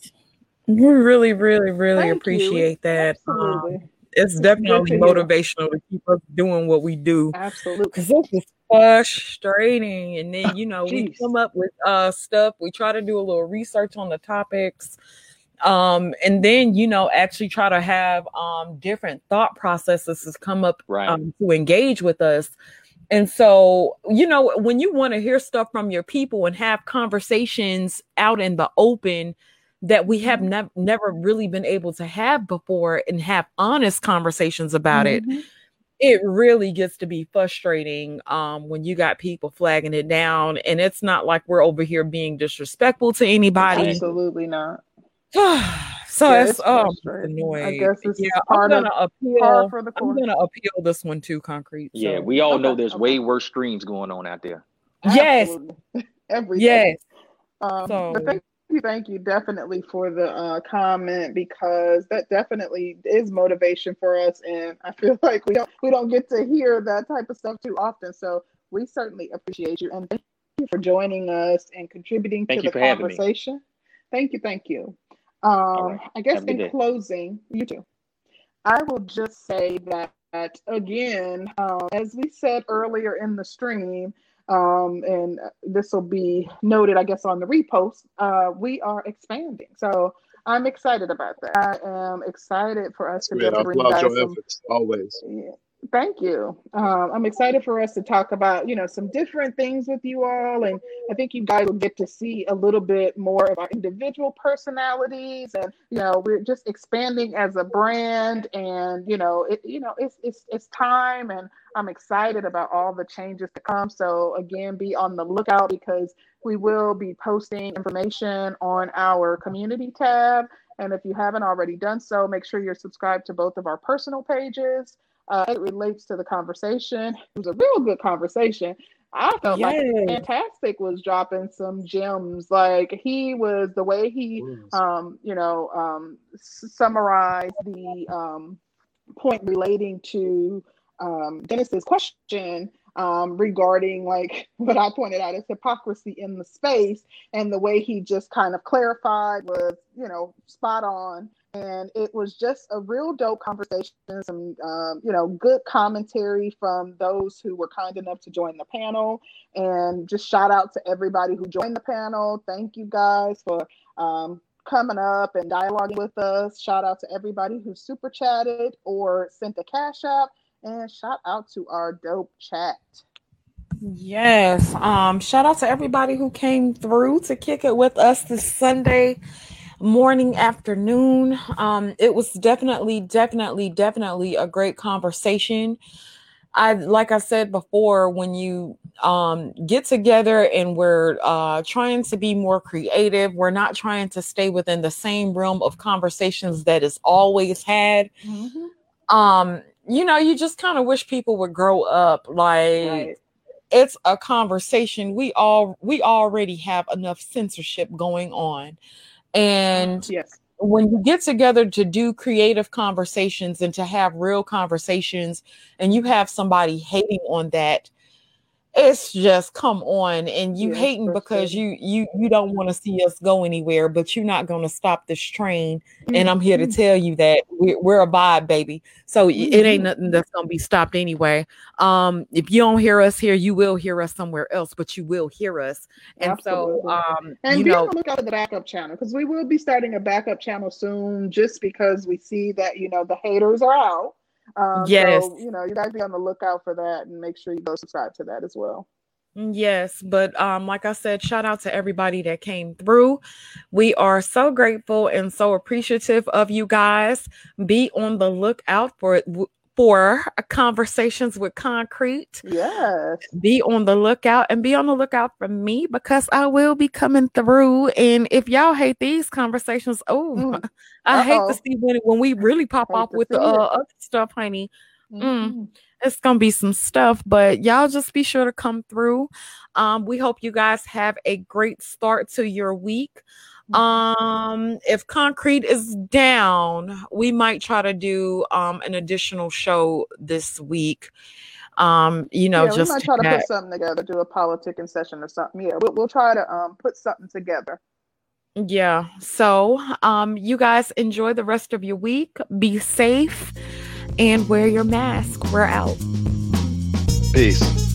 We really, really, really Thank you. appreciate that. Um, Absolutely. it's It's definitely to hear. motivational to keep us doing what we do. Absolutely. Because this is frustrating. And then, you know, we come up with uh stuff. We try to do a little research on the topics. Um, and then, you know, actually try to have um different thought processes come up Right. um to engage with us. And so, you know, when you want to hear stuff from your people and have conversations out in the open that we have nev- never really been able to have before and have honest conversations about it, Mhm. it really gets to be frustrating um, when you got people flagging it down. And it's not like we're over here being disrespectful to anybody. Absolutely not. so Yeah, it's it's oh, I'm frustrating. I annoyed. guess this Yeah, is I'm part of gonna par appeal. for the I'm gonna appeal this one too, concrete. Yeah, we all know there's Okay. way worse streams going on out there. yes, Absolutely. Every day. yes. Um, but thank you, thank you definitely for the uh, comment because that definitely is motivation for us, and I feel like we don't we don't get to hear that type of stuff too often. So we certainly appreciate you, and thank you for joining us and contributing to Thank you the for having me. conversation. Thank you, thank you. All Um, right. I guess Have good in day. closing, you too. I will just say that, that again, uh, as we said earlier in the stream, um, and this will be noted, I guess, on the repost, uh, we are expanding. So I'm excited about that. I am excited for us to be able to bring you applaud guys your some efforts always. yeah, Thank you. Um, I'm excited for us to talk about, you know, some different things with you all, and I think you guys will get to see a little bit more of our individual personalities, and you know, we're just expanding as a brand, and you know, it, you know, it's it's it's time, and I'm excited about all the changes to come. So again, be on the lookout because we will be posting information on our community tab. And if you haven't already done so, make sure you're subscribed to both of our personal pages uh, it relates to the conversation. It was a real good conversation. I felt yes. like Fantastic was dropping some gems. Like he was the way he, um, you know, um, summarized the um, point relating to um, Dennis's question um, regarding like what I pointed out as hypocrisy in the space, and the way he just kind of clarified was, you know, spot on. And it was just a real dope conversation some um, you know good commentary from those who were kind enough to join the panel. And just shout out to everybody who joined the panel. Thank you guys for um, coming up and dialoguing with us. Shout out to everybody who super chatted or sent a cash app and shout out to our dope chat yes um shout out to everybody who came through to kick it with us this sunday morning, afternoon. Um, it was definitely, definitely, definitely a great conversation. I like I said before, when you um, get together and we're uh, trying to be more creative, we're not trying to stay within the same realm of conversations that is always had. Mm-hmm. Um, you know, you just kind of wish people would grow up. Like right. it's a conversation. We all we already have enough censorship going on. And yes. when you get together to do creative conversations and to have real conversations, and you have somebody hating on that, it's just come on and you hating because sure. you you you don't want to see us go anywhere but you're not going to stop this train mm-hmm. and i'm here to mm-hmm. tell you that we're, we're a vibe baby so mm-hmm. it ain't nothing that's going to be stopped anyway um if you don't hear us here you will hear us somewhere else but you will hear us and Absolutely. so um and you be know on the lookout for the backup channel because we will be starting a backup channel soon just because we see that you know the haters are out um, yes. So, you know, you guys be on the lookout for that and make sure you go subscribe to that as well. Mm, yes, but um, like I said, shout out to everybody that came through. We are so grateful and so appreciative of you guys. Be on the lookout for for conversations with concrete. Yes. Be on the lookout and be on the lookout for me because I will be coming through. And if y'all hate these conversations, oh, mm. I hate to see when when we really pop off with the uh, other stuff, honey. Mm, mm-hmm. it's gonna be some stuff, but y'all just be sure to come through. Um, we hope you guys have a great start to your week. Mm-hmm. Um, if concrete is down, we might try to do um an additional show this week. Um, you know, yeah, just we might try to put something together, do a politicking session or something. Yeah, we'll, we'll try to um put something together. Yeah. So, um, you guys enjoy the rest of your week. Be safe and wear your mask. We're out. Peace.